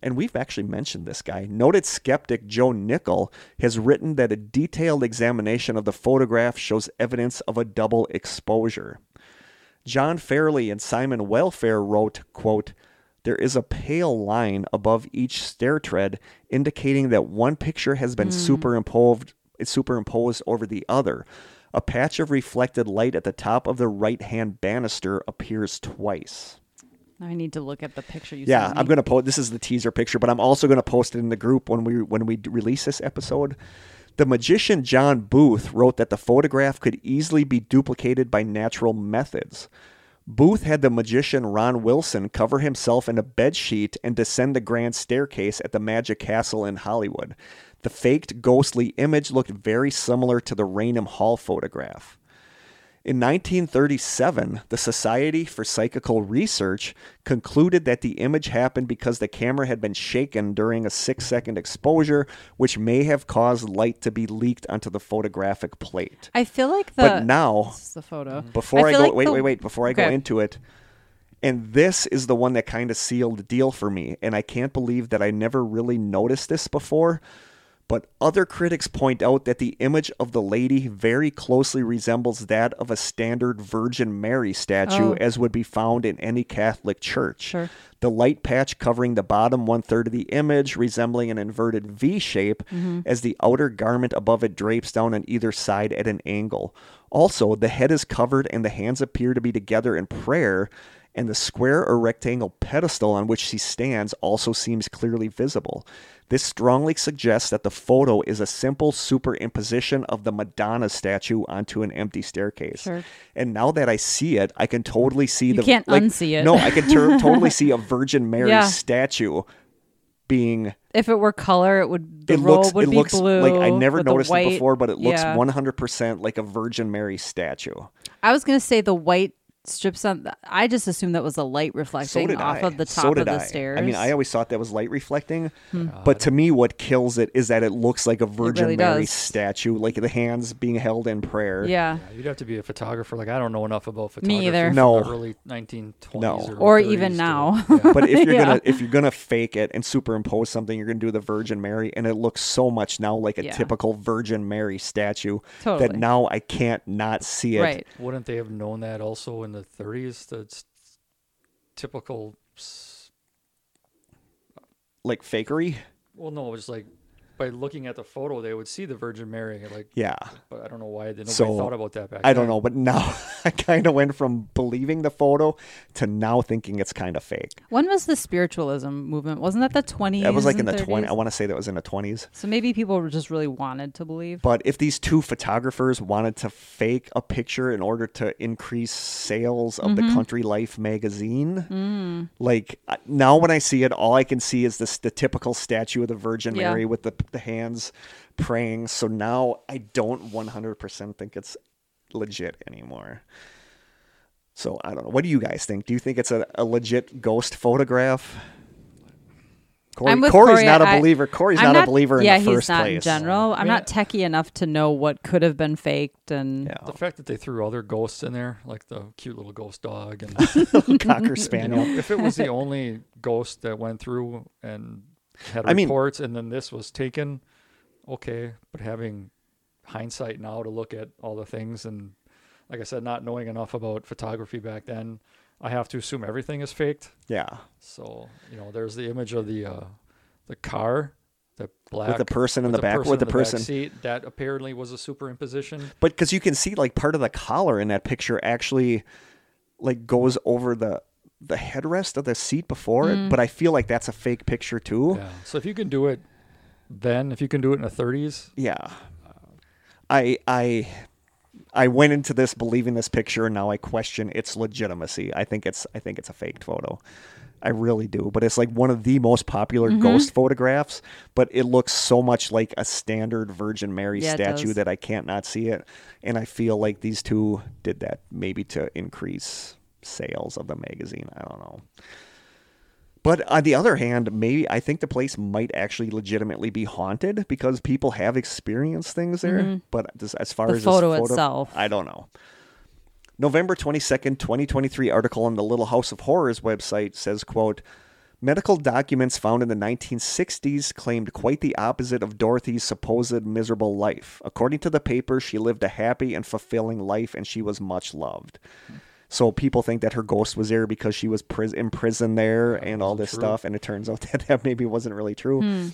And we've actually mentioned this guy. Noted skeptic Joe Nickell has written that a detailed examination of the photograph shows evidence of a double exposure. John Fairley and Simon Welfare wrote, quote, there is a pale line above each stair tread indicating that one picture has been hmm. superimposed superimposed over the other. A patch of reflected light at the top of the right-hand banister appears twice. I need to look at the picture you Yeah, I'm gonna post. This is the teaser picture, but I'm also gonna post it in the group when we when we release this episode. The magician John Booth wrote that the photograph could easily be duplicated by natural methods. Booth had the magician Ron Wilson cover himself in a bed sheet and descend the grand staircase at the Magic Castle in Hollywood. The faked ghostly image looked very similar to the Raynham Hall photograph. In 1937, the Society for Psychical Research concluded that the image happened because the camera had been shaken during a six second exposure, which may have caused light to be leaked onto the photographic plate. I feel like the But now, this is the photo. Mm-hmm. before I, feel go, like wait, the- wait, wait, before I go into it, and this is the one that kind of sealed the deal for me, and I can't believe that I never really noticed this before. But other critics point out that the image of the lady very closely resembles that of a standard Virgin Mary statue, Oh. as would be found in any Catholic church. Sure. The light patch covering the bottom one third of the image, resembling an inverted V shape, Mm-hmm. as the outer garment above it drapes down on either side at an angle. Also, the head is covered and the hands appear to be together in prayer, and the square or rectangle pedestal on which she stands also seems clearly visible. This strongly suggests that the photo is a simple superimposition of the Madonna statue onto an empty staircase. Sure. And now that I see it, I can totally see You the can't like, unsee it. No, I can ter- totally see a Virgin Mary Yeah. statue being If it were color, it would the it robe looks would it be looks blue. like I never noticed it before, but it looks 100% like a Virgin Mary statue. I was gonna say the white strips on. I just assumed that was a light reflecting So off I. of the top so of the I. stairs. I mean, I always thought that was light reflecting, Hmm. but to me, what kills it is that it looks like a Virgin really Mary does. statue, like the hands being held in prayer. yeah. Yeah, you'd have to be a photographer. Like I don't know enough about photography. Me either. from No. the early 1920s No. or, Or 30s even to- now. yeah. But if you're Yeah. gonna if you're gonna fake it and superimpose something, you're gonna do the Virgin Mary, and it looks so much now like a Yeah. typical Virgin Mary statue that now I can't not see it. Right. Wouldn't they have known that also in the 30s? That's typical. s- Like fakery. Well, no, it was like by looking at the photo, they would see the Virgin Mary. Like, Yeah. but I don't know why they nobody So, thought about that back. I don't then. know, but now I kind of went from believing the photo to now thinking it's kind of fake. When was the spiritualism movement? Wasn't that the twenties? That was like in the 20 I want to say that was in the 20s. So maybe people just really wanted to believe. But if these two photographers wanted to fake a picture in order to increase sales of Mm-hmm. the Country Life magazine, Mm. like now when I see it, all I can see is this the typical statue of the Virgin Yeah. Mary with the the hands praying. So now I don't 100% think it's legit anymore. So I don't know. What do you guys think? Do you think it's a, a legit ghost photograph? Kory, I'm with Kory's Kory. not a believer. Kory's I'm not, a believer yeah, in the he's first not place. in general. I'm mean, not techie enough to know what could have been faked and Yeah. The fact that they threw other ghosts in there, like the cute little ghost dog, and Cocker you know, spaniel. if it was the only ghost that went through and had I mean- reports, and then this was taken, okay. But having hindsight now to look at all the things, and like I said, not knowing enough about photography back then, I have to assume everything is faked. Yeah. So you know, there's the image of the uh, the car, the black the person in with the back- with the back person- seat. That apparently was a superimposition. But because you can see like part of the collar in that picture actually like goes over the the headrest of the seat before Mm. it. But I feel like that's a fake picture too. Yeah. So if you can do it then, if you can do it in the 30s, Yeah. I I I went into this believing this picture and now I question its legitimacy. I think it's I think it's a faked photo. I really do. But it's like one of the most popular Mm-hmm. ghost photographs, but it looks so much like a standard Virgin Mary Yeah, statue that I can't not see it. And I feel like these two did that maybe to increase sales of the magazine. I don't know. But on the other hand, maybe I think the place might actually legitimately be haunted because people have experienced things there. But just as far Mm-hmm. The as photo this photo itself. I don't know. November 22nd, 2023 article on the Little House of Horrors website says, quote, Medical documents found in the 1960s claimed quite the opposite of Dorothy's supposed miserable life. According to the paper, she lived a happy and fulfilling life and she was much loved. So people think that her ghost was there because she was pris- imprisoned there and all this true. stuff, and it turns out that that maybe wasn't really true. Hmm.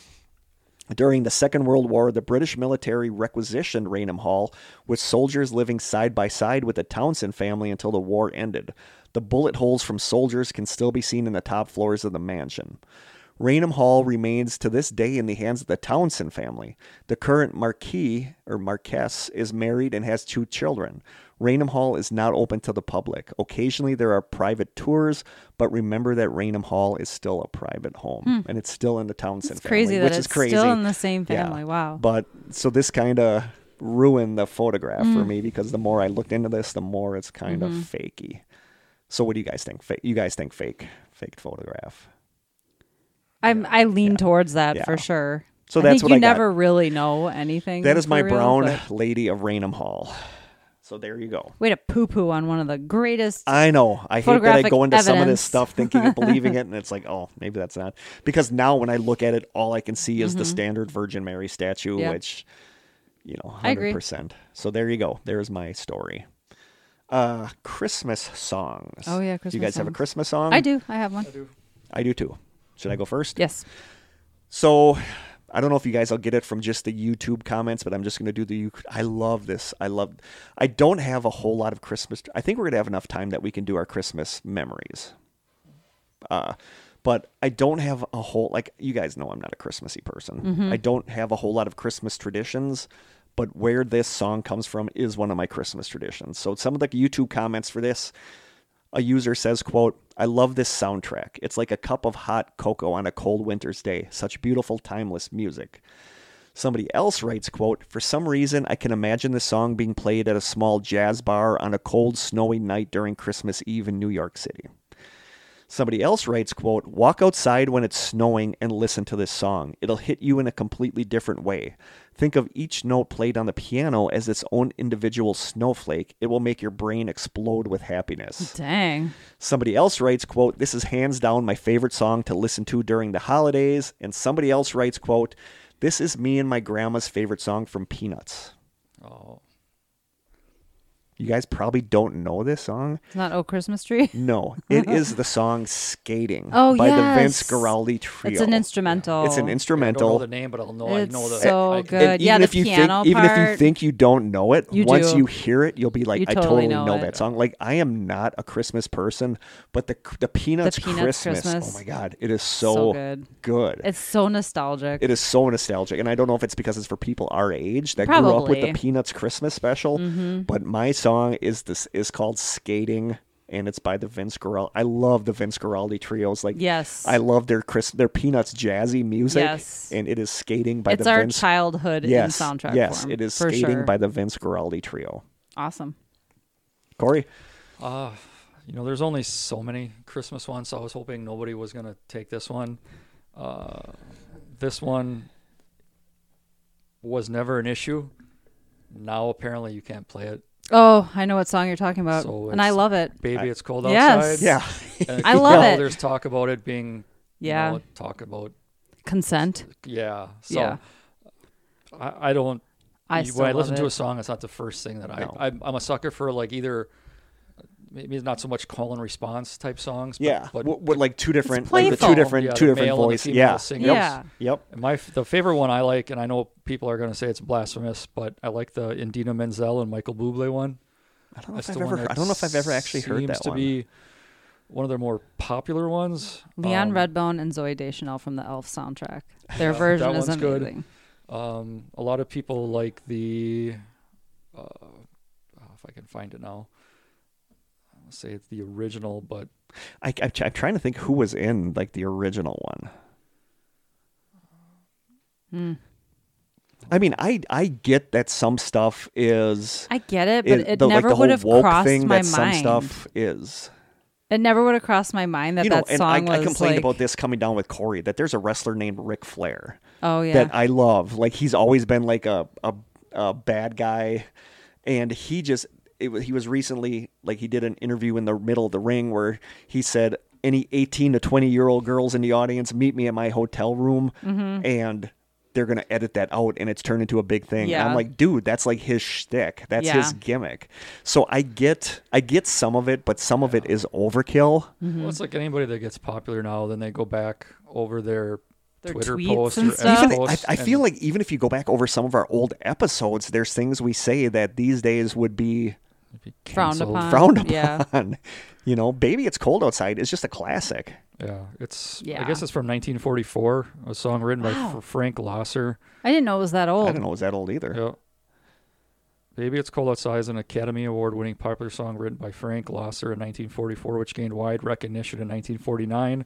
During the Second World War, the British military requisitioned Raynham Hall, with soldiers living side by side with the Townshend family until the war ended. The bullet holes from soldiers can still be seen in the top floors of the mansion. Raynham Hall remains to this day in the hands of the Townshend family. The current Marquis or Marquess is married and has two children. Raynham Hall is not open to the public. Occasionally there are private tours, but remember that Raynham Hall is still a private home and it's still in the Townshend It's family, crazy that which it's is crazy. still in the same Yeah. family. Wow. But so this kind of ruined the photograph Mm. for me because the more I looked into this, the more it's kind Mm-hmm. of fakey. So what do you guys think? Fa- you guys think fake, faked photograph? I'm I lean towards that Yeah. for sure. So I that's what you I got. never really know anything. That is my real, brown but lady of Raynham Hall. So there you go. Way to poo poo on one of the greatest. I know. I hate that I go into some of this stuff thinking and believing it, and it's like, oh, maybe that's not. Because now when I look at it, all I can see is the standard Virgin Mary statue, Mm-hmm. Yeah. which, you know, I agree. 100%. So there you go. There's my story. Uh, Christmas songs. Oh, yeah, Christmas Do you Christmas guys have a. Christmas song? I do. I have one. I do too. Should I go first? Yes. So I don't know if you guys will get it from just the YouTube comments, but I'm just going to do the. I love this. I love. I don't have a whole lot of Christmas. I think we're going to have enough time that we can do our Christmas memories. Uh, but I don't have a whole like you guys know I'm not a Christmassy person. I don't have a whole lot of Christmas traditions. But where this song comes from is one of my Christmas traditions. So some of the YouTube comments for this, a user says quote i love this soundtrack it's like a cup of hot cocoa on a cold winter's day such beautiful timeless music somebody else writes quote for some reason i can imagine this song being played at a small jazz bar on a cold snowy night during christmas eve in new york city Somebody else writes, quote, walk outside when it's snowing and listen to this song. It'll hit you in a completely different way. Think of each note played on the piano as its own individual snowflake. It will make your brain explode with happiness. Dang. Somebody else writes, quote, this is hands down my favorite song to listen to during the holidays. And somebody else writes, quote, this is me and my grandma's favorite song from Peanuts. Oh, You guys probably don't know this song. It's not Oh Christmas Tree. No, it is the song "Skating" Oh, by the Vince yes. Guaraldi Trio. It's an instrumental. It's an I don't know instrumental. the name, but I'll know. It's I know the. so I, I good. And yeah, even the if you piano think, even if you part, think you don't know it, You once do. you hear it, you'll be like, You I totally totally know know, it. that song. Like I am not a Christmas person, but the the Peanuts, Peanuts Christmas, oh Christmas. Oh my god, it is so, So good. good. It's so nostalgic. It is so nostalgic, and I don't know if it's because it's for people our age that grew up with the Probably. Peanuts Christmas special. Mm-hmm. But my song is this is called "Skating," and it's by the Vince Guaraldi. I love the Vince Guaraldi trios. Like, Yes. I love their Chris their Peanuts jazzy music. Yes. and it is "Skating" by it's the our Vince. childhood yes, in soundtrack yes, form. it is "Skating" sure. by the Vince Guaraldi trio. awesome. Kory, Uh, you know, there's only so many Christmas ones, so I was hoping nobody was gonna take this one. Uh, this one was never an issue. Now apparently you can't play it. Oh, I know what song you're talking about, So and I it's- love it. Baby, it's cold Yes. outside. yeah, And I love now it. There's talk about it being, you Yeah. know, talk about, Consent. yeah. So Yeah. I, I don't. I you- still when I love listen to a song, it's not the first thing that I. I'm, I'm a sucker for like either. Maybe it's not so much call and response type songs. But, yeah. but With, with, like two different, like the two different, Yeah, two the different male and the voices. female Yeah, singers. Yeah. yep. My the favorite one I like, and I know people are going to say it's blasphemous, but I like the Idina Menzel and Michael Bublé one. I don't know That's if I've ever. that I don't know if I've ever actually heard that. It seems to one. be one of their more popular ones. Leon Um, Redbone and Zooey Deschanel from the Elf soundtrack. Their That version is one's good. amazing. Um, a lot of people like the. Uh, oh, if I can find it now, I'll say it's the original, but I, I, I'm trying to think who was in like the original one. Hmm. I mean, I I get that some stuff is. I get it, but is- it the, never like would have crossed thing my that some mind. stuff is. It never would have crossed my mind that you know, that and song I, was I complained like, about this coming down with Kory that there's a wrestler named Ric Flair Oh yeah, that I love. Like he's always been like a a, a bad guy, and he just it, wa- he was recently like he did an interview in the middle of the ring where he said any 18 to 20 year old girls in the audience meet me at my hotel room Mm-hmm. and they're gonna edit that out and it's turned into a big thing. And Yeah. I'm like, dude, that's like his shtick. That's his gimmick. So I get I get some of it, but some of it is overkill. Mm-hmm. Well, it's like anybody that gets popular now, then they go back over their, Their Twitter posts and stuff. Even, I. I feel and- like even if you go back over some of our old episodes, there's things we say that these days would be it'd be Frowned canceled. upon. frowned upon. Yeah. You know, baby, it's cold outside is just a classic. Yeah, it's. yeah. I guess it's from 1944. A song written by F- Frank Loesser. I didn't know it was that old. I didn't know, it was that old either? Yeah. Baby It's Cold Outside is an Academy Award winning popular song written by Frank Loesser in 1944, which gained wide recognition in 1949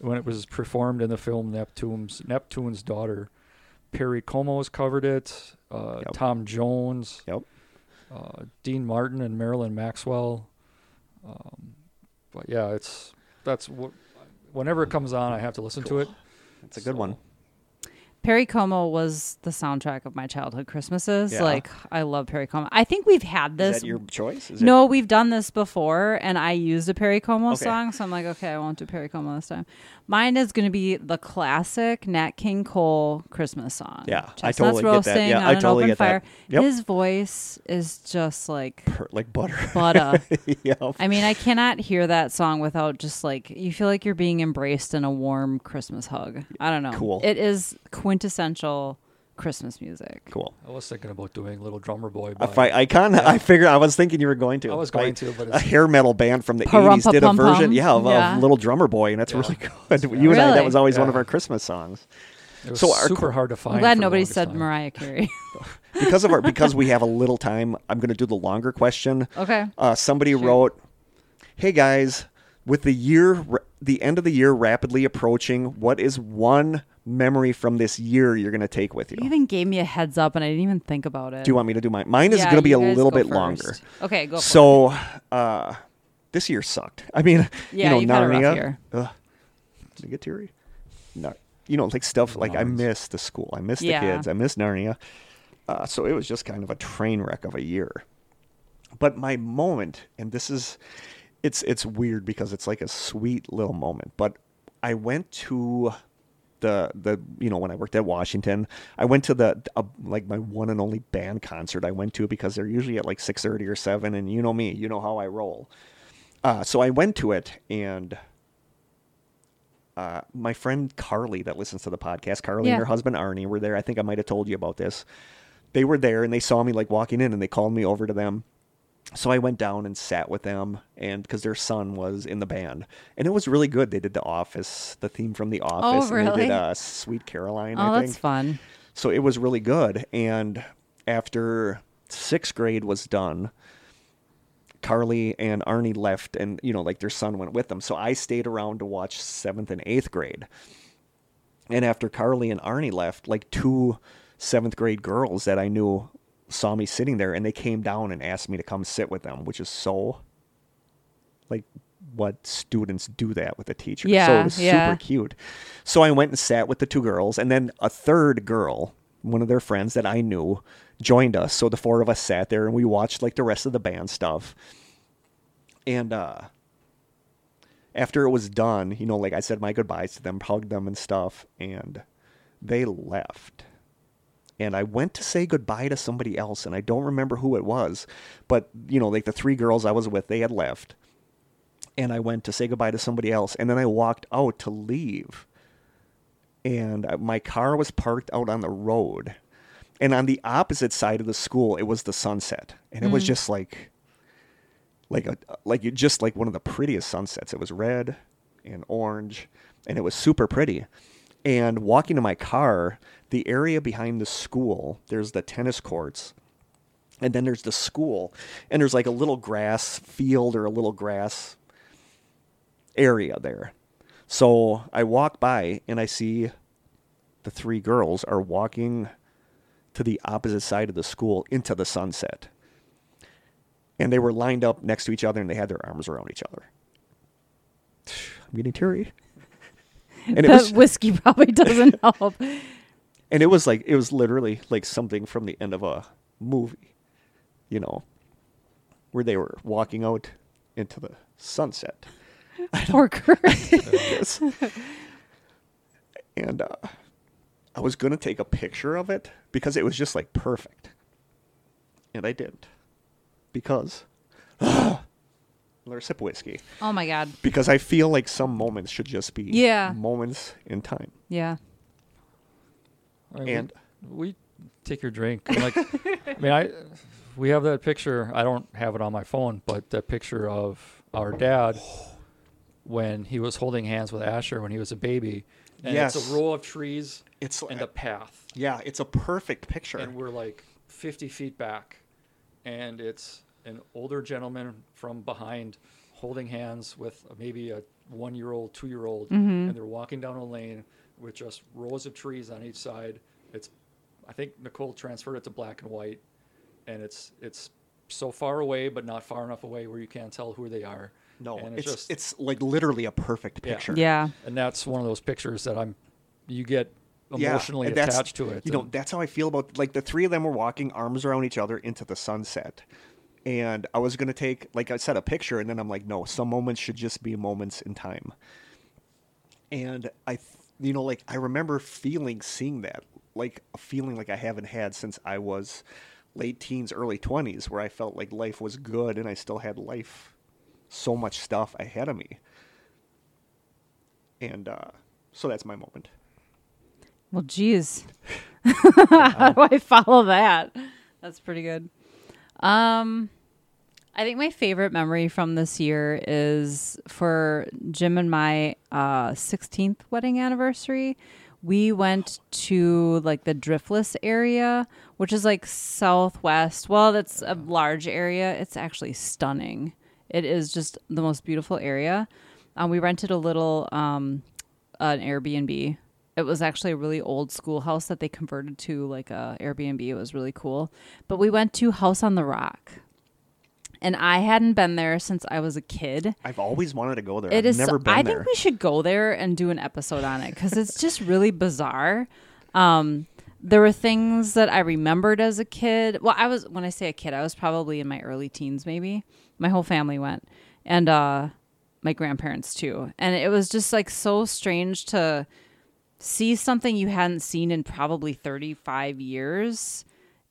when it was performed in the film Neptune's, Neptune's Daughter. Perry Como's covered it, uh, Yep. Tom Jones, Yep. Uh, Dean Martin, and Marilyn Maxwell. Um, but yeah, it's that's what. Whenever it comes on, I have to listen to it. It's a good one. Perry Como was the soundtrack of my childhood Christmases. Yeah. Like I love Perry Como. I think we've had this. Is that your choice? Is no, we've done this before, and I used a Perry Como Okay. song, so I'm like, okay, I won't do Perry Como this time. Mine is going to be the classic Nat King Cole Christmas song. Yeah, I Chestnuts totally get that. roasting Yeah, on I an totally open get that. fire. Yep. His voice is just like per- like butter? butter. yeah. I mean, I cannot hear that song without just like you feel like you're being embraced in a warm Christmas hug. I don't know. Cool. It is quintessential Christmas music. Cool. I was thinking about doing Little Drummer Boy. By, If I, I kind of, I figured, I was thinking you were going to. I was going to, but a hair metal band from the '80s did a Parumpa-pum-pum. version, yeah, of, of Yeah. Little Drummer Boy, and that's Yeah. really good. You and I, that was always one of our Christmas songs. It was So our super qu- hard to find. I'm glad nobody said time. Mariah Carey. Because of our, because we have a little time, I'm going to do the longer question. okay. Uh, somebody Sure. wrote, "Hey guys, with the year, the end of the year rapidly approaching, what is one memory from this year you're going to take with you? You even gave me a heads up, and I didn't even think about it. Do you want me to do mine? Mine is Yeah, going to be a little bit first. longer. Okay, go. For it. So, uh, this year sucked. I mean, Yeah, you know, you've had a rough Narnia. year. Ugh. Did I get teary? No, you know, like stuff like I Lines. miss the school, I miss the Yeah. kids, I miss Narnia. Uh, so it was just kind of a train wreck of a year. But my moment, and this is, it's it's weird because it's like a sweet little moment. But I went to the the you know when I worked at Washington, I went to the uh, like my one and only band concert I went to because they're usually at like six thirty or seven, and you know me, you know how I roll. Uh, so I went to it, and uh, my friend Carly that listens to the podcast, Carly Yeah. and her husband Arnie were there. I think I might have told you about this. They were there, and they saw me like walking in, and they called me over to them. So I went down and sat with them, and because their son was in the band, and it was really good. They did The Office, the theme from The Office, and they did uh, Sweet Caroline. oh, I that's fun. So it was really good. And after sixth grade was done, Carly and Arnie left, and you know, like their son went with them. So I stayed around to watch seventh and eighth grade. And after Carly and Arnie left, like two seventh grade girls that I knew saw me sitting there, and they came down and asked me to come sit with them, which is so like what students do that with a teacher. so Yeah, it was yeah. super cute. So I went and sat with the two girls, and then a third girl, one of their friends that I knew, joined us. So the four of us sat there and we watched like the rest of the band stuff. And uh after it was done, you know, like I said my goodbyes to them, hugged them and stuff, and they left. And I went to say goodbye to somebody else, and I don't remember who it was, but you know, like the three girls I was with, they had left. And I went to say goodbye to somebody else, and then I walked out to leave. And my car was parked out on the road. And on the opposite side of the school, it was the sunset. And it was mm. just like like a like you just like one of the prettiest sunsets. It was red and orange, and it was super pretty. And walking to my car, the area behind the school, there's the tennis courts, and then there's the school, and there's like a little grass field or a little grass area there. So I walk by and I see the three girls are walking to the opposite side of the school into the sunset and they were lined up next to each other and they had their arms around each other. I'm getting teary. And it was whiskey probably doesn't help. And it was like it was literally like something from the end of a movie, you know. where they were walking out into the sunset. Poor Kurt. Yes. and uh, I was gonna take a picture of it because it was just like perfect, and I didn't because another sip whiskey oh my god. because I feel like some moments should just be Yeah. moments in time. Yeah. I mean, And- we, we take your drink. and, Like, I mean, I we have that picture. I don't have it on my phone, but that picture of our dad when he was holding hands with Asher when he was a baby, and it's a row of trees It's and a path, yeah, it's a perfect picture. and we're like 50 feet back, and it's an older gentleman from behind holding hands with maybe a one-year-old, two-year-old, mm-hmm. and they're walking down a lane with just rows of trees on each side. It's, I think Nicole transferred it to black and white, and it's it's so far away, but not far enough away where you can't tell who they are. no, and it's just it's like literally a perfect picture. Yeah. yeah. and that's one of those pictures that I'm, you get Yeah, emotionally and that's- attached to it. You know, that's how I feel about like the three of them were walking arms around each other into the sunset. And I was gonna take, like I said, a picture, and then I'm like, no, some moments should just be moments in time. And I, th- you know, like I remember feeling, seeing that, like a feeling like I haven't had since I was late teens, early twenties, where I felt like life was good and I still had life, so much stuff ahead of me. And uh, so that's my moment. Well, geez. How do I follow that? That's pretty good. Um, I think my favorite memory from this year is for Jim and my uh, 16th wedding anniversary. We went to like the Driftless area, which is like southwest. Well, that's a large area. It's actually stunning. It is just the most beautiful area. Um, we rented a little um, an Airbnb. It was actually a really old schoolhouse that they converted to like a Airbnb. It was really cool. But we went to House on the Rock. And I hadn't been there since I was a kid. I've always wanted to go there. It I've is. never been I there. think we should go there and do an episode on it because it's just really bizarre. Um, there were things that I remembered as a kid. Well, I was when I say a kid, I was probably in my early teens, maybe. My whole family went, and uh, my grandparents too. And it was just like so strange to see something you hadn't seen in probably 35 years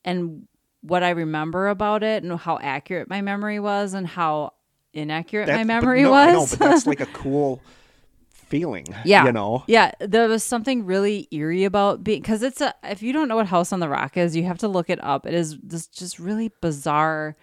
and what I remember about it and how accurate my memory was and how inaccurate That- my memory no, was. I know, but that's like a cool feeling. yeah. You know? Yeah. There was something really eerie about being, because it's a, if you don't know what House on the Rock is, you have to look it up. It is this just really bizarre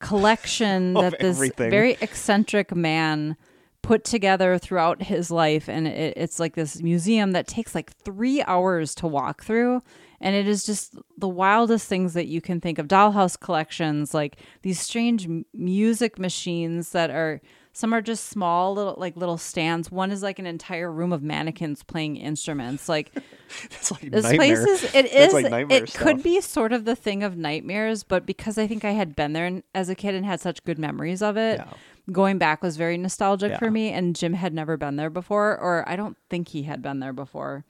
collection that this everything. very eccentric man put together throughout his life. And it, it's like this museum that takes like three hours to walk through. And it is just the wildest things that you can think of. Dollhouse collections, like these strange music machines that are some are just small little like little stands. One is like an entire room of mannequins playing instruments. Like It's like this nightmare. place is it is like it could be sort of the thing of nightmares, but because I think I had been there as a kid and had such good memories of it, Yeah. going back was very nostalgic Yeah. for me. And Jim had never been there before, or I don't think he had been there before.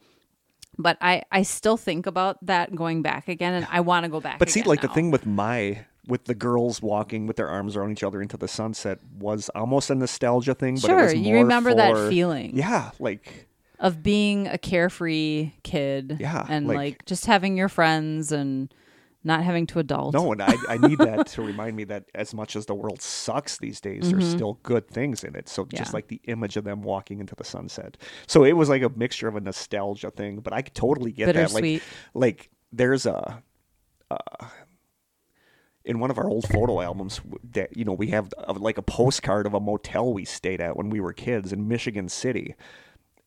But I I still think about that going back again, and I want to go back. But see, like the thing with my with the girls walking with their arms around each other into the sunset was almost a nostalgia thing. But it Sure, was you remember that feeling. Yeah, like of being a carefree kid, Yeah, and like- like just having your friends and not having to adult. no, and I, I need that to remind me that as much as the world sucks these days, there's still good things in it. So just Mm-hmm. Like the image of them walking into the sunset. So it was like a mixture of a nostalgia thing, but I could totally get that. Like, like there's a. Uh, in one of our old photo albums, that you know, we have uh, like a postcard of a motel we stayed at when we were kids in Michigan City,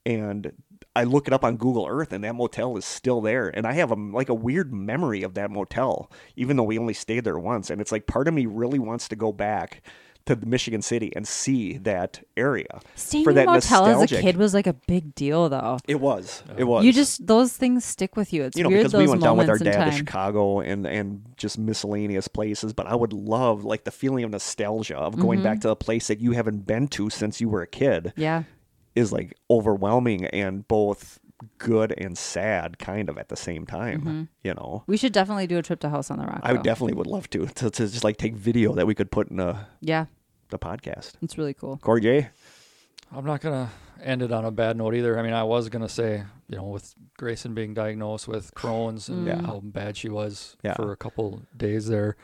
and I look it up on Google Earth, and that motel is still there, and I have a like a weird memory of that motel, even though we only stayed there once, and it's like part of me really wants to go back to Michigan City and see that area Staying for in that a motel as a kid was like a big deal, though. It was. It was. You just those things stick with you. It's you know weird because we went down with our dad to. Chicago and and just miscellaneous places. But I would love like the feeling of nostalgia of going Mm-hmm. back to a place that you haven't been to since you were a kid Yeah, is like overwhelming and both good and sad kind of at the same time. Mm-hmm. You know, We should definitely do a trip to House on the Rock. I though. definitely would love to, to to just like take video that we could put in a Yeah, the podcast. it's really cool. Kory J. I'm not gonna end it on a bad note either. I mean, I was gonna say, you know, with Grayson being diagnosed with Crohn's and Yeah. how bad she was Yeah. for a couple days there,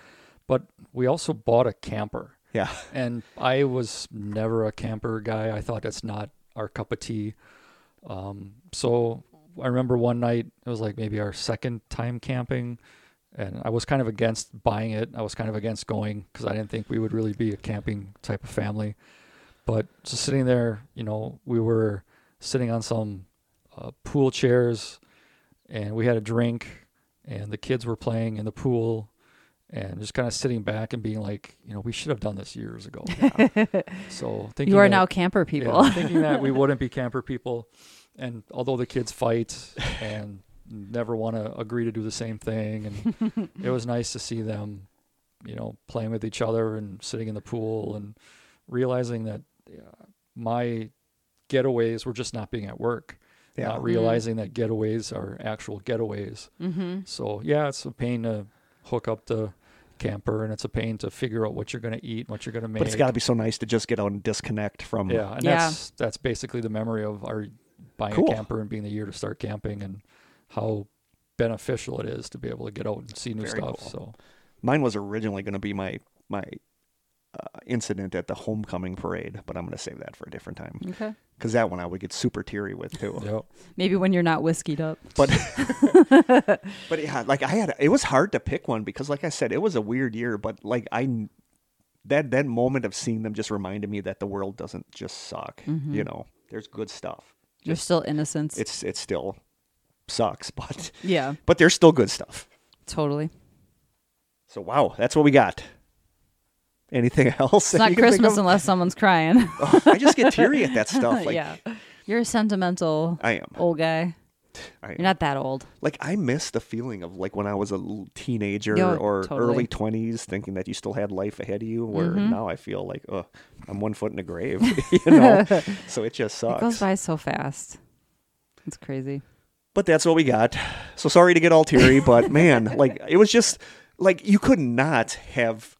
but we also bought a camper, Yeah, and I was never a camper guy. I thought that's not our cup of tea. Um, so I remember one night it was like maybe our second time camping, and I was kind of against buying it. I was kind of against going because I didn't think we would really be a camping type of family. But just sitting there, you know, we were sitting on some uh, pool chairs, and we had a drink, and the kids were playing in the pool, and just kind of sitting back and being like, you know, we should have done this years ago. so thinking You are that- now camper people. yeah, thinking that we wouldn't be camper people, and although the kids fight and never want to agree to do the same thing, and it was nice to see them, you know, playing with each other and sitting in the pool and realizing that yeah, my getaways were just not being at work. yeah, Not realizing that getaways are actual getaways. mm-hmm. So yeah, it's a pain to hook up the camper, and it's a pain to figure out what you're going to eat, what you're going to make. but it's got to be so nice to just get out and disconnect from. Yeah, and Yeah. that's that's basically the memory of our buying Cool. a camper and being the year to start camping and how beneficial it is to be able to get out and see new Very stuff. cool. So Mine was originally going to be my my uh, incident at the homecoming parade, but I'm going to save that for a different time Okay. Because that one I would get super teary with too. yep. Maybe when you're not whiskeyed up. But but yeah, like I had it was hard to pick one because like I said, it was a weird year, but like I that that moment of seeing them just reminded me that the world doesn't just suck. Mm-hmm. You know, there's good stuff. You're still innocent. It's it still sucks, but yeah, but there's still good stuff. totally. So wow, that's what we got. Anything else? It's not Christmas unless someone's crying. I just get teary at that stuff. Like yeah. You're a sentimental I am. old guy. You're not that old. like I miss the feeling of like when I was a l- teenager Yo, or totally. early twenties, thinking that you still had life ahead of you. Where Mm-hmm. now I feel like, oh, I'm one foot in the grave, you know. so it just sucks. It goes by so fast. It's crazy. But that's what we got. So sorry to get all teary, but man, like it was just like you could not have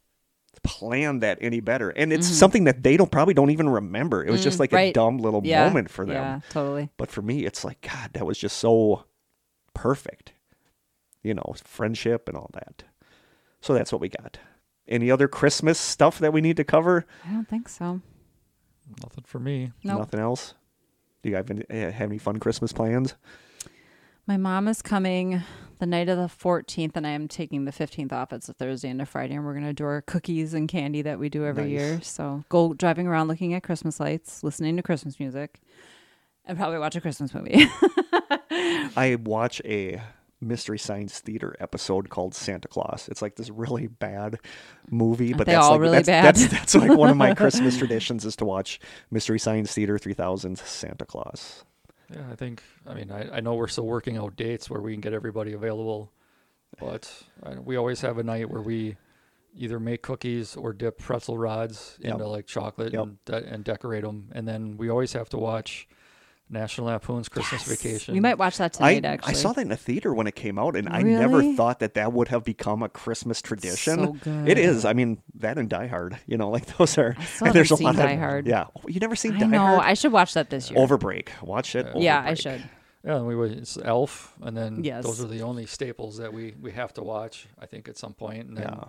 planned that any better. And it's something that they don't probably don't even remember. It was just Mm, like a dumb little Yeah. moment for them. Yeah, totally. But for me, it's like, God, that was just so perfect. You know, friendship and all that. So that's what we got. Any other Christmas stuff that we need to cover? I don't think so. Nothing for me. Nope. Nothing else? Do you guys have any, eh, have any fun Christmas plans? My mom is coming the night of the 14th, and I am taking the 15th off. It's a Thursday into Friday, and we're going to do our cookies and candy that we do every Nice. year. So go driving around looking at Christmas lights, listening to Christmas music, and probably watch a Christmas movie. I watch a Mystery Science Theater episode called Santa Claus. It's like this really bad movie, but they that's all like really that's, bad? that's that's like one of my Christmas traditions is to watch Mystery Science Theater 3000 Santa Claus. Yeah, I think. I mean, I, I know we're still working out dates where we can get everybody available, but I, we always have a night where we either make cookies or dip pretzel rods Yep. into like chocolate Yep. and de- and decorate them, and then we always have to watch National Lampoon's Christmas Vacation. we might watch that I, tonight, actually. I saw that in the theater when it came out, and I never thought that that would have become a Christmas tradition. so good. It is. I mean, that and Die Hard. You know, like those are. still and there's a haven't lot seen of Die Hard. Yeah, Oh, you never seen I Die know. Hard? I should watch that this year. Overbreak. Watch it. yeah, I should. Yeah, and we would, it's Elf, and then Yes. those are the only staples that we we have to watch. I think at some point, and then Yeah.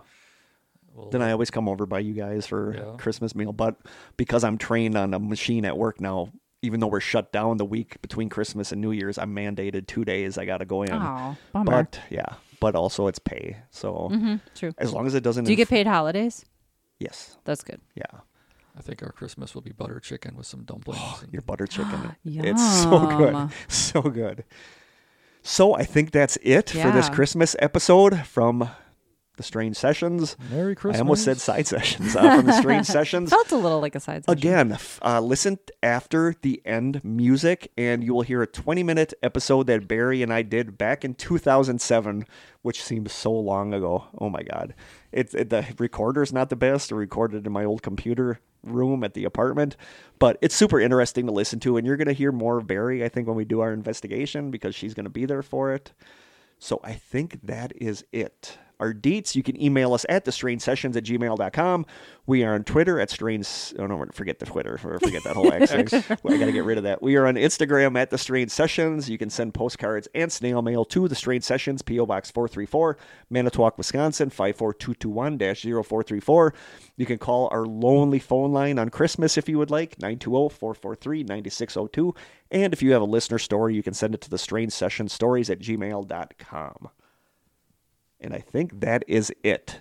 we'll, Then I always come over by you guys for Yeah. Christmas meal, but because I'm trained on a machine at work now, even though we're shut down the week between Christmas and New Year's, I'm mandated two days. I got to go in. Oh, bummer. but yeah, but also it's pay. So hmm True. as long as it doesn't. Do you inf- get paid holidays? Yes. That's good. Yeah. I think our Christmas will be butter chicken with some dumplings. and- Your butter chicken. it's so good. So good. So I think that's it for this Christmas episode from the Strange Sessions. Merry Christmas. I almost said side sessions uh, from the Strange Sessions. Felt a little like a side session. Again, uh, listen after the end music, and you will hear a 20 minute episode that Barry and I did back in 2007, which seems so long ago. Oh my God. It's it, the recorder's not the best. I recorded in my old computer room at the apartment, but it's super interesting to listen to. And you're going to hear more of Barry, I think, when we do our investigation because she's going to be there for it. So I think that is it. Our deets, you can email us at the strange sessions at gmail.com. We are on Twitter at strange. Oh, no, forget the Twitter. Forget that whole X thing. Well, I got to get rid of that. We are on Instagram at the strange sessions. You can send postcards and snail mail to the strange sessions, P.O. Box 434, Manitowoc, Wisconsin 54221 0434. You can call our lonely phone line on Christmas if you would like, 920 443 9602. And if you have a listener story, you can send it to the strange session stories at gmail.com. And I think that is it.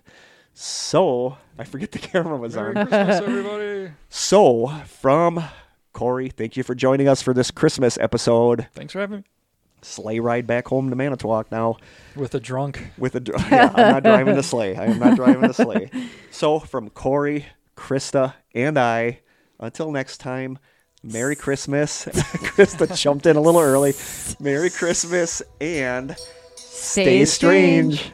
So, I forget the camera was Merry on. Christmas, everybody. So, from Kory, thank you for joining us for this Christmas episode. Thanks for having me. Sleigh ride back home to Manitowoc now With a drunk. with a. drunk. Yeah, I'm not driving the sleigh. I am not driving the sleigh. So, from Kory, Krista, and I, until next time, Merry Christmas. Krista jumped in a little early. Merry Christmas and stay strange. Hi,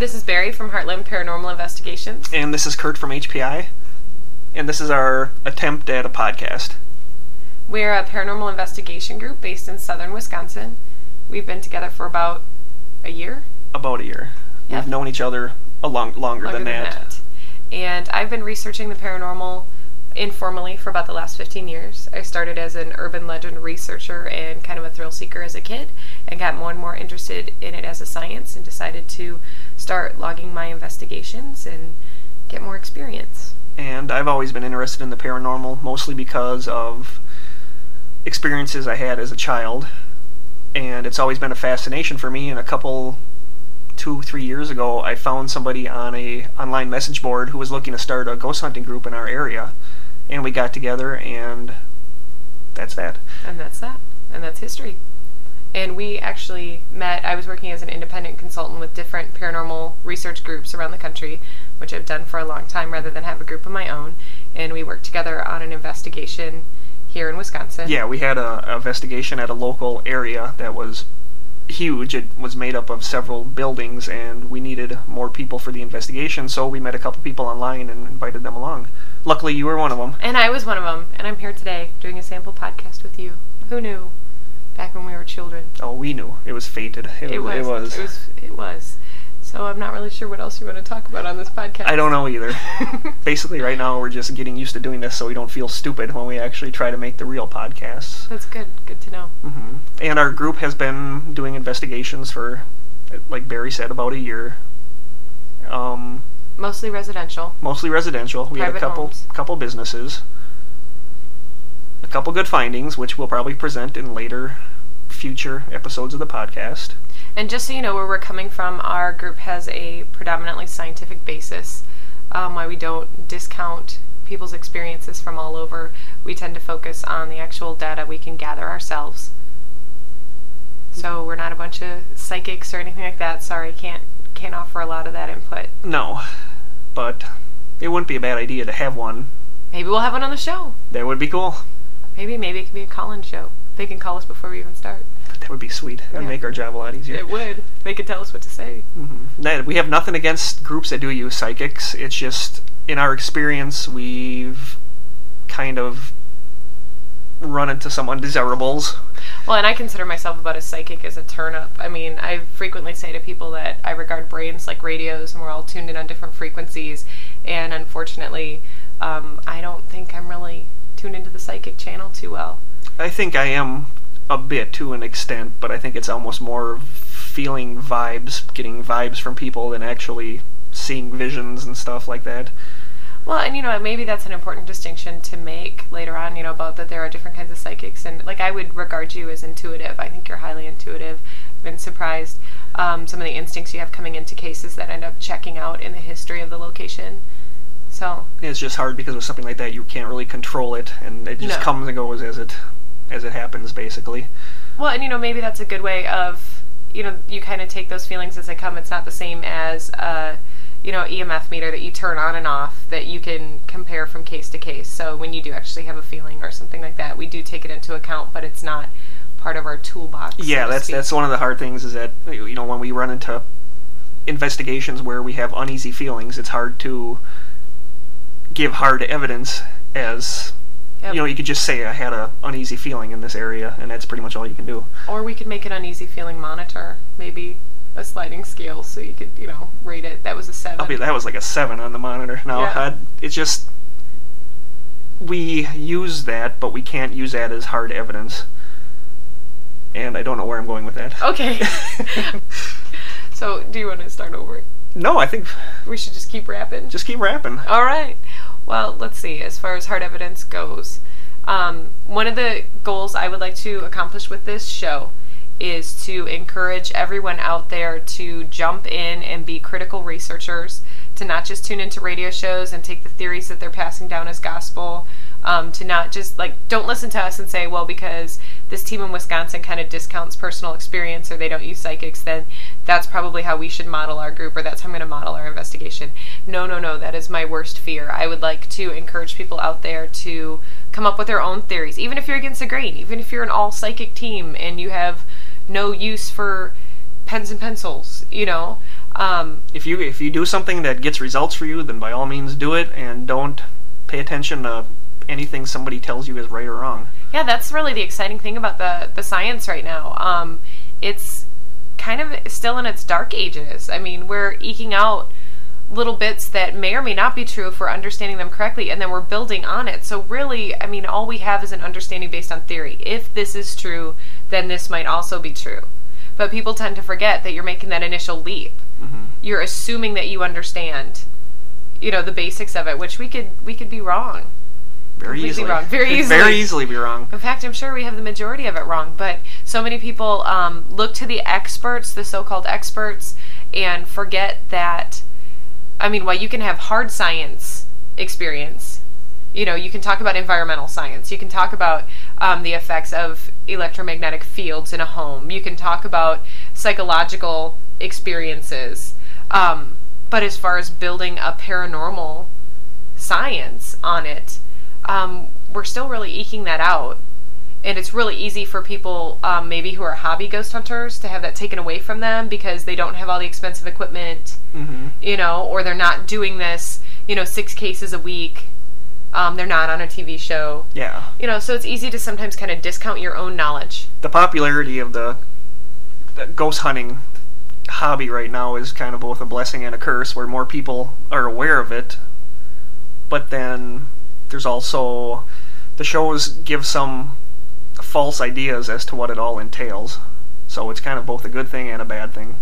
this is Barry from Heartland Paranormal Investigations. And this is Kurt from HPI. And this is our attempt at a podcast. We're a paranormal investigation group based in southern Wisconsin. We've been together for about a year, About a year. Yep. We've known each other a long, longer, longer than, that. And I've been researching the paranormal informally for about the last 15 years. I started as an urban legend researcher and kind of a thrill seeker as a kid and got more and more interested in it as a science and decided to start logging my investigations and get more experience. And I've always been interested in the paranormal, mostly because of experiences I had as a child. And it's always been a fascination for me. And a couple, two, three years ago, I found somebody on a online message board who was looking to start a ghost hunting group in our area. And we got together, and that's that. And that's that. And that's history. And we actually met, I was working as an independent consultant with different paranormal research groups around the country, which I've done for a long time rather than have a group of my own. And we worked together on an investigation here in Wisconsin. Yeah, we had a, a investigation at a local area that was huge. It was made up of several buildings, and we needed more people for the investigation. So we met a couple people online and invited them along. Luckily, you were one of them. And I was one of them. And I'm here today doing a sample podcast with you. Who knew back when we were children? Oh, we knew it was fated. It, It was. It was. It was. It was. So I'm not really sure what else you want to talk about on this podcast. I don't know either. Basically, right now we're just getting used to doing this, so we don't feel stupid when we actually try to make the real podcasts. That's good. Good to know. hmm And our group has been doing investigations for, like Barry said, about a year. Um, Mostly residential. mostly residential. We had a Private couple homes. couple businesses. Couple good findings, which we'll probably present in later future episodes of the podcast. And just so you know where we're coming from, our group has a predominantly scientific basis. Um, why we don't discount people's experiences from all over. We tend to focus on the actual data we can gather ourselves. So we're not a bunch of psychics or anything like that. Sorry, can't can't offer a lot of that input. No, but it wouldn't be a bad idea to have one. Maybe we'll have one on the show. That would be cool. Maybe maybe it can be a call-in show. They can call us before we even start. That would be sweet. That'd Yeah. make our job a lot easier. It would. They could tell us what to say. That- we have nothing against groups that do use psychics. It's just in our experience, we've kind of run into some undesirables. Well, and I consider myself about as psychic as a turnip. I mean, I frequently say to people that I regard brains like radios and we're all tuned in on different frequencies. And unfortunately, um, I don't think I'm really tuned into the psychic channel too well. I think I am a bit to an extent, but I think it's almost more feeling vibes, getting vibes from people than actually seeing visions and stuff like that. Well, and you know, maybe that's an important distinction to make later on, you know, about that there are different kinds of psychics. And like, I would regard you as intuitive. I think you're highly intuitive. I've been surprised um, some of the instincts you have coming into cases that end up checking out in the history of the location. So, It's just hard because with something like that, you can't really control it, and it just No. comes and goes as it as it happens, basically. well, and you know, maybe that's a good way of, you know, you kind of take those feelings as they come. It's not the same as, uh, you know, EMF meter that you turn on and off that you can compare from case to case. So when you do actually have a feeling or something like that, we do take it into account, but it's not part of our toolbox. so Yeah, to that's speak. that's one of the hard things is that you know when we run into investigations where we have uneasy feelings, it's hard to give hard evidence as Yep. you know you could just say I had a uneasy feeling in this area, and that's pretty much all you can do. Or we could make an uneasy feeling monitor, maybe a sliding scale, so you could, you know, rate it. That was a 7 I'll be that was like a seven on the monitor. Now Yeah. it's just we use that, but we can't use that as hard evidence. And I don't know where I'm going with that. Okay. so, do you want to start over? No, I think We should just keep rapping. just keep rapping. All right. Well, let's see. As far as hard evidence goes, um, one of the goals I would like to accomplish with this show is to encourage everyone out there to jump in and be critical researchers, to not just tune into radio shows and take the theories that they're passing down as gospel, um, to not just like, don't listen to us and say, well, because this team in Wisconsin kind of discounts personal experience or they don't use psychics, then that's probably how we should model our group or that's how I'm going to model our investigation. No, no, no, that is my worst fear. I would like to encourage people out there to come up with their own theories, even if you're against the grain, even if you're an all psychic team and you have no use for pens and pencils, you know. Um, If you if you do something that gets results for you, then by all means do it, and don't pay attention to anything somebody tells you is right or wrong. Yeah, that's really the exciting thing about the the science right now. Um, it's kind of still in its dark ages. I mean, we're eking out little bits that may or may not be true if we're understanding them correctly, and then we're building on it. So really, I mean, all we have is an understanding based on theory. If this is true, then this might also be true. But people tend to forget that you're making that initial leap. You're assuming that you understand, you know, the basics of it, which we could we could be wrong. Very easily. wrong. Very easily. Very easily be wrong. In fact, I'm sure we have the majority of it wrong, but so many people um, look to the experts, the so called experts, and forget that. I mean, while you can have hard science experience, you know, you can talk about environmental science, you can talk about um, the effects of electromagnetic fields in a home, you can talk about psychological experiences. Um, but as far as building a paranormal science on it, um, we're still really eking that out. And it's really easy for people, um, maybe who are hobby ghost hunters, to have that taken away from them because they don't have all the expensive equipment, hmm you know, or they're not doing this, you know, six cases a week. Um, they're not on a TV show, Yeah. you know, so it's easy to sometimes kind of discount your own knowledge. The popularity of the, the ghost hunting hobby right now is kind of both a blessing and a curse, where more people are aware of it, but then there's also the shows give some false ideas as to what it all entails. So it's kind of both a good thing and a bad thing.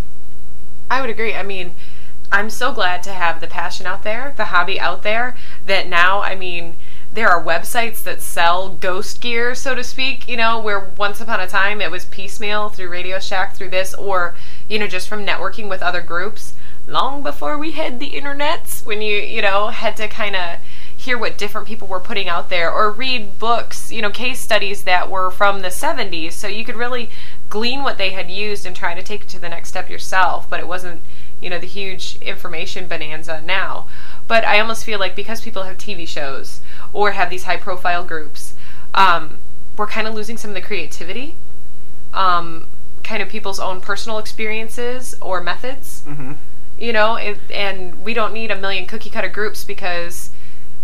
I would agree. I mean, I'm so glad to have the passion out there, the hobby out there, that now, I mean, there are websites that sell ghost gear, so to speak, you know, where once upon a time it was piecemeal through Radio Shack, through this, or, you know, just from networking with other groups. Long before we had the internets, when you, you know, had to kind of hear what different people were putting out there or read books, you know, case studies that were from the 70s, so you could really glean what they had used and try to take it to the next step yourself, but it wasn't, you know, the huge information bonanza now. But I almost feel like because people have TV shows or have these high profile groups, um, we're kind of losing some of the creativity, um, kind of people's own personal experiences or methods. Hmm you know it, and we don't need a million cookie cutter groups because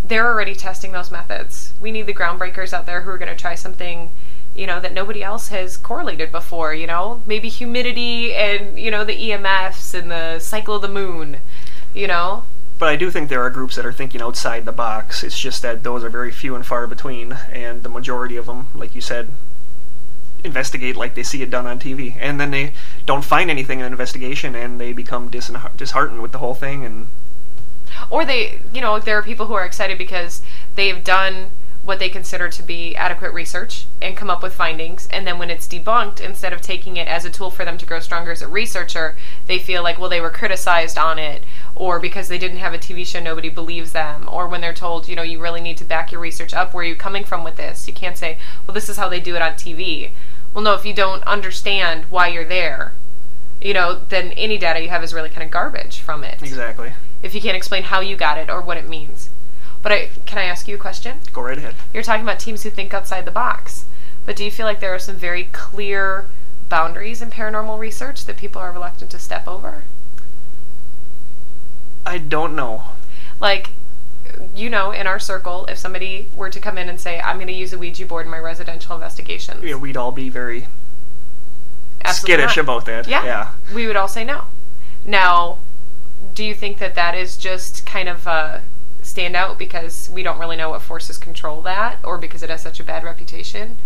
they're already testing those methods we need the groundbreakers out there who are going to try something you know that nobody else has correlated before you know maybe humidity and you know the emfs and the cycle of the moon you know But I do think there are groups that are thinking outside the box. It's just that those are very few and far between, and the majority of them, like you said, investigate like they see it done on TV, and then they don't find anything in an investigation, and they become disheartened with the whole thing. And or they you know there are people who are excited because they've done what they consider to be adequate research and come up with findings. And then when it's debunked instead of taking it as a tool for them to grow stronger as a researcher they feel like well they were criticized on it. Or because they didn't have a tv show nobody believes them. Or when they're told you know you really need to back your research up where are you coming from with this? You can't say well this is how they do it on tv well no if you don't understand why you're there you know then any data you have is really kind of garbage from it exactly, if you can't explain how you got it or what it means. But I, can I ask you a question? go right ahead. You're talking about teams who think outside the box, but do you feel like there are some very clear boundaries in paranormal research that people are reluctant to step over? I don't know. Like, you know, in our circle, if somebody were to come in and say, I'm going to use a Ouija board in my residential investigations, Yeah, we'd all be very absolutely skittish not. about that. Yeah. yeah. we would all say no. Now, do you think that that is just kind of a standout because we don't really know what forces control that, or because it has such a bad reputation?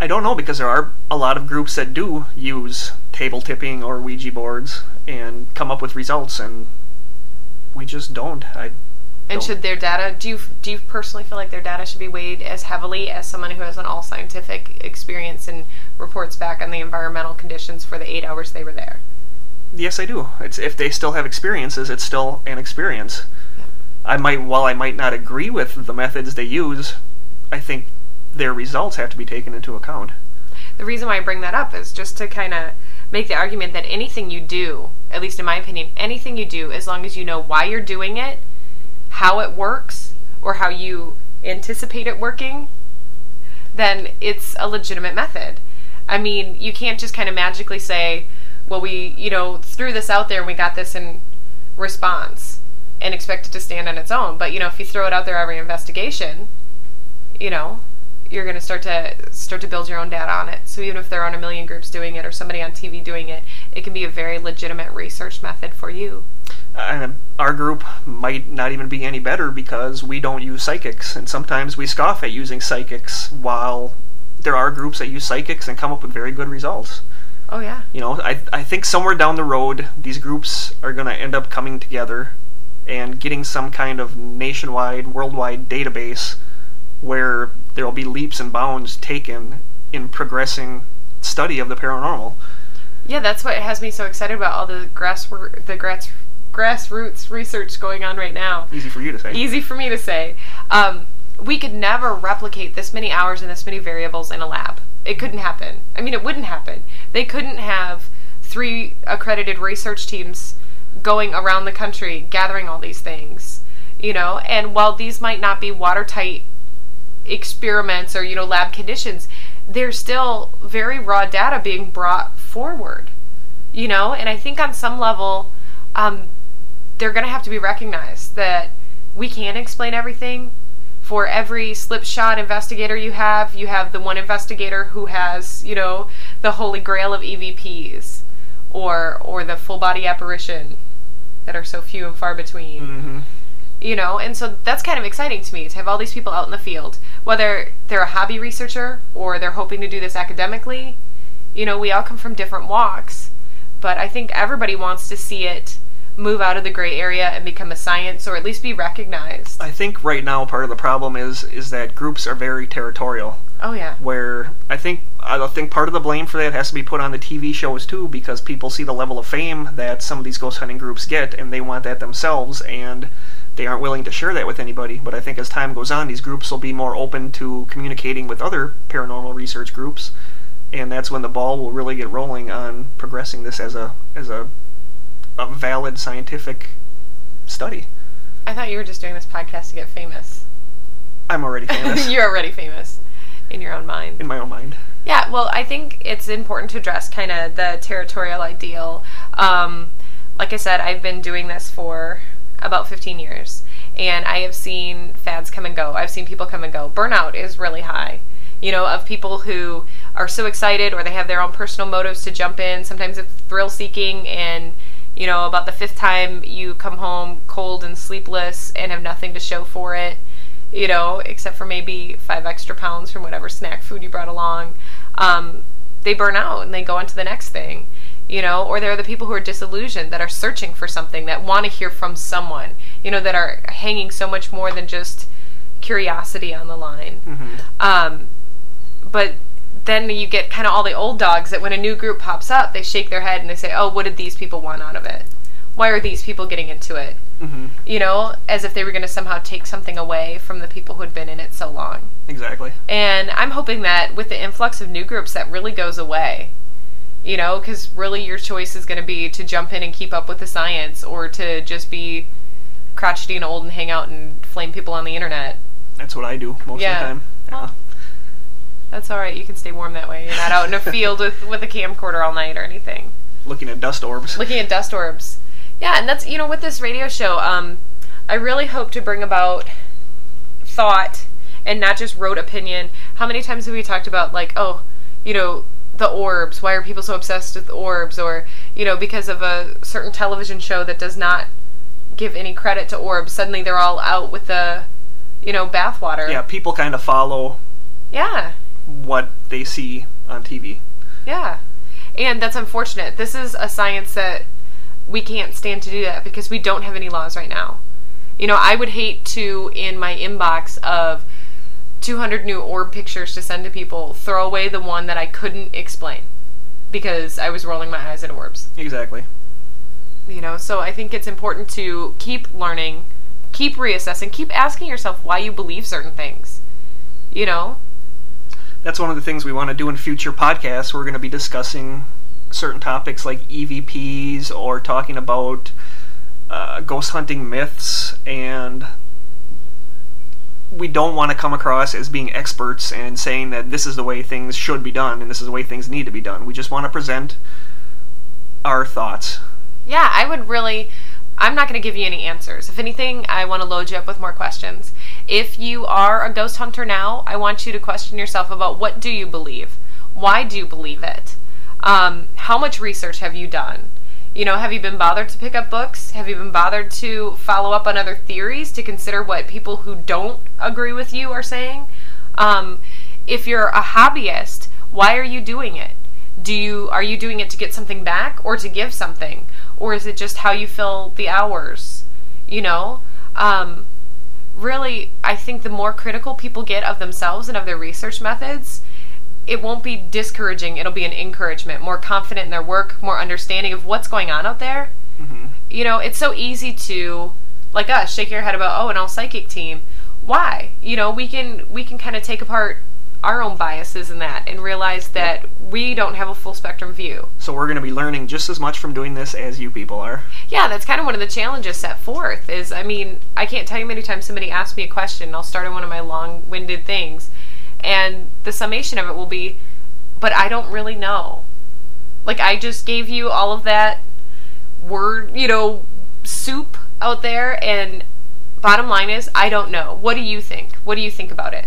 I don't know because there are a lot of groups that do use table tipping or Ouija boards and come up with results, and we just don't. I And should their data do you do you personally feel like their data should be weighed as heavily as someone who has an all scientific experience and reports back on the environmental conditions for the eight hours they were there? yes, I do. It's if they still have experiences, it's still an experience. Yeah. I might, while I might not agree with the methods they use, I think their results have to be taken into account. The reason why I bring that up is just to kind of make the argument that anything you do, at least in my opinion, anything you do, as long as you know why you're doing it, how it works, or how you anticipate it working, then it's a legitimate method. I mean, you can't just kind of magically say, well, we, you know, threw this out there and we got this in response and expect it to stand on its own. But, you know, if you throw it out there every investigation, you know, you're going to start to start to build your own data on it. So even if there aren't a million groups doing it or somebody on TV doing it, it can be a very legitimate research method for you. And our group might not even be any better because we don't use psychics, and sometimes we scoff at using psychics while there are groups that use psychics and come up with very good results. Oh yeah. You know, I, I think somewhere down the road, these groups are going to end up coming together and getting some kind of nationwide, worldwide database where there will be leaps and bounds taken in progressing study of the paranormal. Yeah, that's what has me so excited about all the grass the grass grassroots research going on right now. Easy for you to say. Easy for me to say. Um, we could never replicate this many hours and this many variables in a lab. It couldn't happen. I mean, it wouldn't happen. They couldn't have three accredited research teams going around the country gathering all these things, you know. And while these might not be watertight experiments or you know lab conditions, there's still very raw data being brought forward, you know. And I think on some level, um, they're going to have to be recognized that we can't explain everything. For every slipshod investigator you have, you have the one investigator who has, you know, the holy grail of EVPs or or the full body apparition that are so few and far between. hmm You know, and so that's kind of exciting to me to have all these people out in the field, whether they're a hobby researcher or they're hoping to do this academically. You know, we all come from different walks, but I think everybody wants to see it move out of the gray area and become a science or at least be recognized. I think right now part of the problem is is that groups are very territorial. Oh yeah. Where I think I think part of the blame for that has to be put on the TV shows too, because people see the level of fame that some of these ghost hunting groups get, and they want that themselves, and they aren't willing to share that with anybody. But I think as time goes on, these groups will be more open to communicating with other paranormal research groups, and that's when the ball will really get rolling on progressing this as a as a, a valid scientific study. I thought you were just doing this podcast to get famous. I'm already famous You're already famous in your own mind. in my own mind. Yeah, well, I think it's important to address kind of the territorial ideal. Um, like I said, I've been doing this for about 15 years, and I have seen fads come and go. I've seen people come and go. Burnout is really high, you know, of people who are so excited or they have their own personal motives to jump in. Sometimes it's thrill seeking and You know, about the fifth time you come home cold and sleepless and have nothing to show for it, you know, except for maybe five extra pounds from whatever snack food you brought along. Um, they burn out and they go on to the next thing, you know, or there are the people who are disillusioned that are searching for something that want to hear from someone, you know, that are hanging so much more than just curiosity on the line. Um, but then you get kind of all the old dogs that when a new group pops up, they shake their head and they say, "Oh, what did these people want out of it? Why are these people getting into it?" hmm You know, as if they were going to somehow take something away from the people who had been in it so long. Exactly. And I'm hoping that with the influx of new groups, that really goes away. You know, because really your choice is going to be to jump in and keep up with the science, or to just be crotchety and old and hang out and flame people on the internet. That's what I do most Yeah. of the time. Yeah. Well, That's all right. You can stay warm that way. You're not out in a field with with a camcorder all night or anything, Looking at dust orbs. looking at dust orbs. Yeah, and that's you know with this radio show, um, I really hope to bring about thought and not just rote opinion. How many times have we talked about like, oh, you know, the orbs? Why are people so obsessed with orbs? Or you know, because of a certain television show that does not give any credit to orbs, suddenly they're all out with the, you know, bathwater. yeah, people kind of follow Yeah. What they see on TV. Yeah. And that's unfortunate. This is a science that we can't stand to do that because we don't have any laws right now. You know, I would hate to, in my inbox of 200 new orb pictures to send to people, throw away the one that I couldn't explain because I was rolling my eyes at orbs. Exactly. You know, so I think it's important to keep learning, keep reassessing, keep asking yourself why you believe certain things. You know? That's one of the things we want to do in future podcasts. We're going to be discussing certain topics like EVPs or talking about uh, ghost hunting myths, and we don't want to come across as being experts and saying that this is the way things should be done and this is the way things need to be done. We just want to present our thoughts. Yeah, I would really. I'm not going to give you any answers. If anything, I want to load you up with more questions. If you are a ghost hunter now, I want you to question yourself about what do you believe? Why do you believe it? Um, how much research have you done? You know, have you been bothered to pick up books? Have you been bothered to follow up on other theories to consider what people who don't agree with you are saying? Um, if you're a hobbyist, why are you doing it? Do you are you doing it to get something back or to give something, or is it just how you fill the hours? You know, um, really, I think the more critical people get of themselves and of their research methods, it won't be discouraging. It'll be an encouragement. More confident in their work, more understanding of what's going on out there. hmm You know, it's so easy to, like us, shake your head about, oh, an all psychic team. Why? You know, we can we can kind of take apart our own biases in that and realize that we don't have a full spectrum view. So we're going to be learning just as much from doing this as you people are. Yeah, that's kind of one of the challenges set forth. Is I mean, I can't tell you many times somebody asks me a question. I'll start on one of my long-winded things, and the summation of it will be, "But I don't really know." Like I just gave you all of that word, you know, soup out there, and bottom line is, I don't know. What do you think? What do you think about it?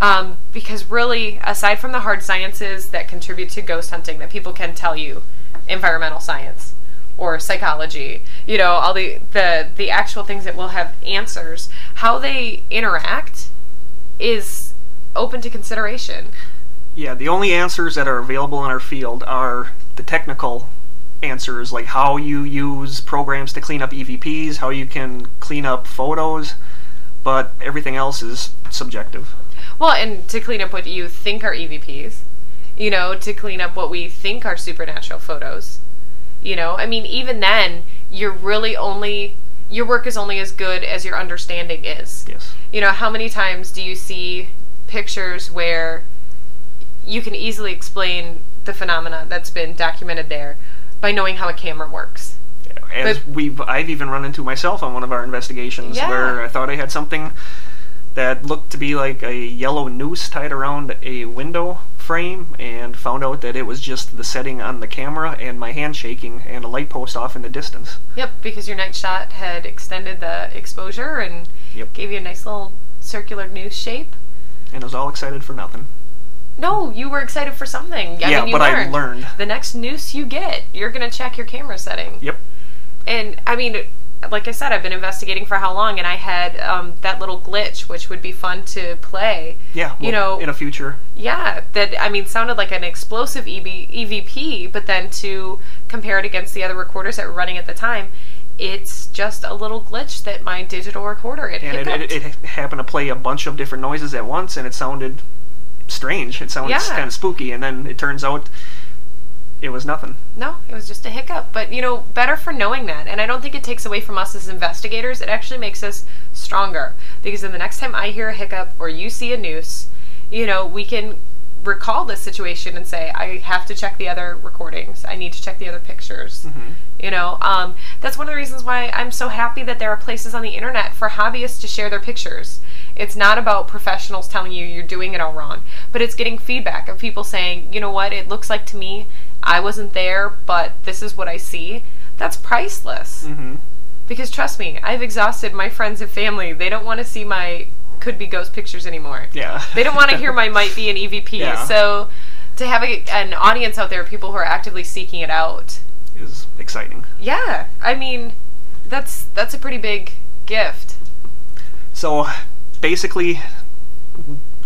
Um, because really, aside from the hard sciences that contribute to ghost hunting, that people can tell you, environmental science or psychology, you know, all the the the actual things that will have answers, how they interact is open to consideration. Yeah, the only answers that are available in our field are the technical answers, like how you use programs to clean up EVPs, how you can clean up photos, but everything else is subjective. Well, and to clean up what you think are EVPs, you know, to clean up what we think are supernatural photos. You know, I mean, even then, you're really only your work is only as good as your understanding is. Yes. You know, how many times do you see pictures where you can easily explain the phenomena that's been documented there by knowing how a camera works? As But- we've, I've even run into myself on one of our investigations Yeah. where I thought I had something that looked to be like a yellow noose tied around a window frame, and found out that it was just the setting on the camera and my hand shaking and a light post off in the distance. Yep, because your night shot had extended the exposure and Yep. gave you a nice little circular noose shape. And I was all excited for nothing. No, you were excited for something. I yeah, mean, you but I learned. learned. The next noose you get, you're gonna check your camera setting. Yep. And I mean, like I said, I've been investigating for how long, and I had um, that little glitch, which would be fun to play. Yeah. You know- in a future. Yeah, that I mean sounded like an explosive EB, EVP, but then to compare it against the other recorders that were running at the time, it's just a little glitch that my digital recorder it and it, it, it happened to play a bunch of different noises at once, and it sounded strange. It sounded Yeah. kind of spooky, and then it turns out it was nothing. No, it was just a hiccup. But you know, better for knowing that. And I don't think it takes away from us as investigators. It actually makes us stronger. Because then the next time I hear a hiccup or you see a noose, you know, we can recall this situation and say, I have to check the other recordings. I need to check the other pictures. You know, um, that's one of the reasons why I'm so happy that there are places on the internet for hobbyists to share their pictures. It's not about professionals telling you you're doing it all wrong, but it's getting feedback of people saying, you know what, it looks like to me, I wasn't there, but this is what I see. That's priceless. Mm-hmm. Because trust me, I've exhausted my friends and family. They don't want to see my could be ghost pictures anymore. Yeah. They don't want to hear my might be an EVP. Yeah. So to have a, an audience out there, people who are actively seeking it out, is exciting. yeah, I mean, that's that's a pretty big gift. So basically,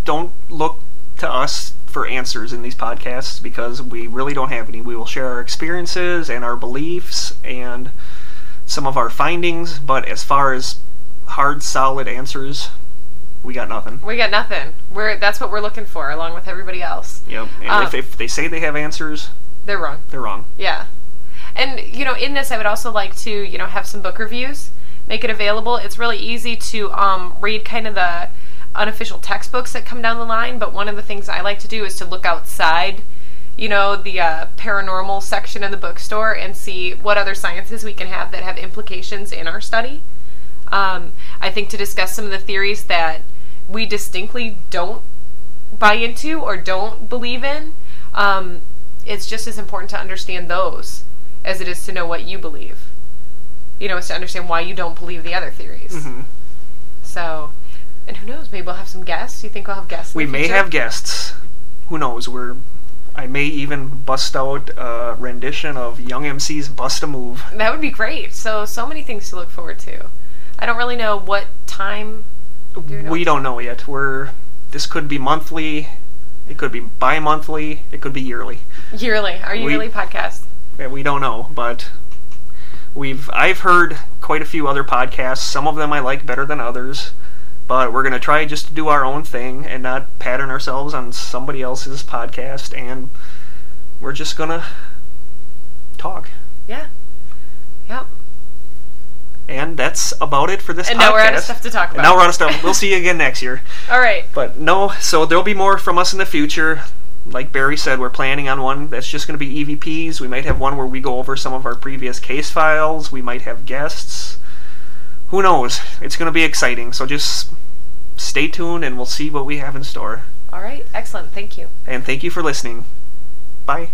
don't look to us for answers in these podcasts because we really don't have any. We will share our experiences and our beliefs and some of our findings, but as far as hard, solid answers, we got nothing. We got nothing. We're that's what we're looking for, along with everybody else. Yep. And Uh, if, if they say they have answers, They're wrong. they're wrong. Yeah. And you know, in this I would also like to, you know, have some book reviews, make it available. It's really easy to um, read kind of the unofficial textbooks that come down the line, but one of the things I like to do is to look outside, you know, the uh, paranormal section in the bookstore and see what other sciences we can have that have implications in our study. Um, I think to discuss some of the theories that we distinctly don't buy into or don't believe in, um, it's just as important to understand those as it is to know what you believe. You know, it's to understand why you don't believe the other theories. hmm So, and who knows? Maybe we'll have some guests. You think we'll have guests? We may future? have guests. Who knows? We're. I may even bust out a rendition of Young MC's "Bust a Move." That would be great. So, so many things to look forward to. I don't really know what time. you know? We don't know yet. We're. This could be monthly. It could be bi-monthly. It could be yearly. Yearly, our We- yearly podcast. We don't know, but we've. I've heard quite a few other podcasts. Some of them I like better than others. But we're gonna try just to do our own thing and not pattern ourselves on somebody else's podcast. And we're just gonna talk. Yeah. Yep. And that's about it for this And podcast. now we're out of stuff to talk And about. now we're out of stuff. We'll see you again next year. All right. But no, so there'll be more from us in the future. Like Barry said, we're planning on one that's just going to be EVPs. We might have one where we go over some of our previous case files. We might have guests. Who knows? It's going to be exciting. So just stay tuned and we'll see what we have in store. All right. Excellent. Thank you. And thank you for listening. Bye.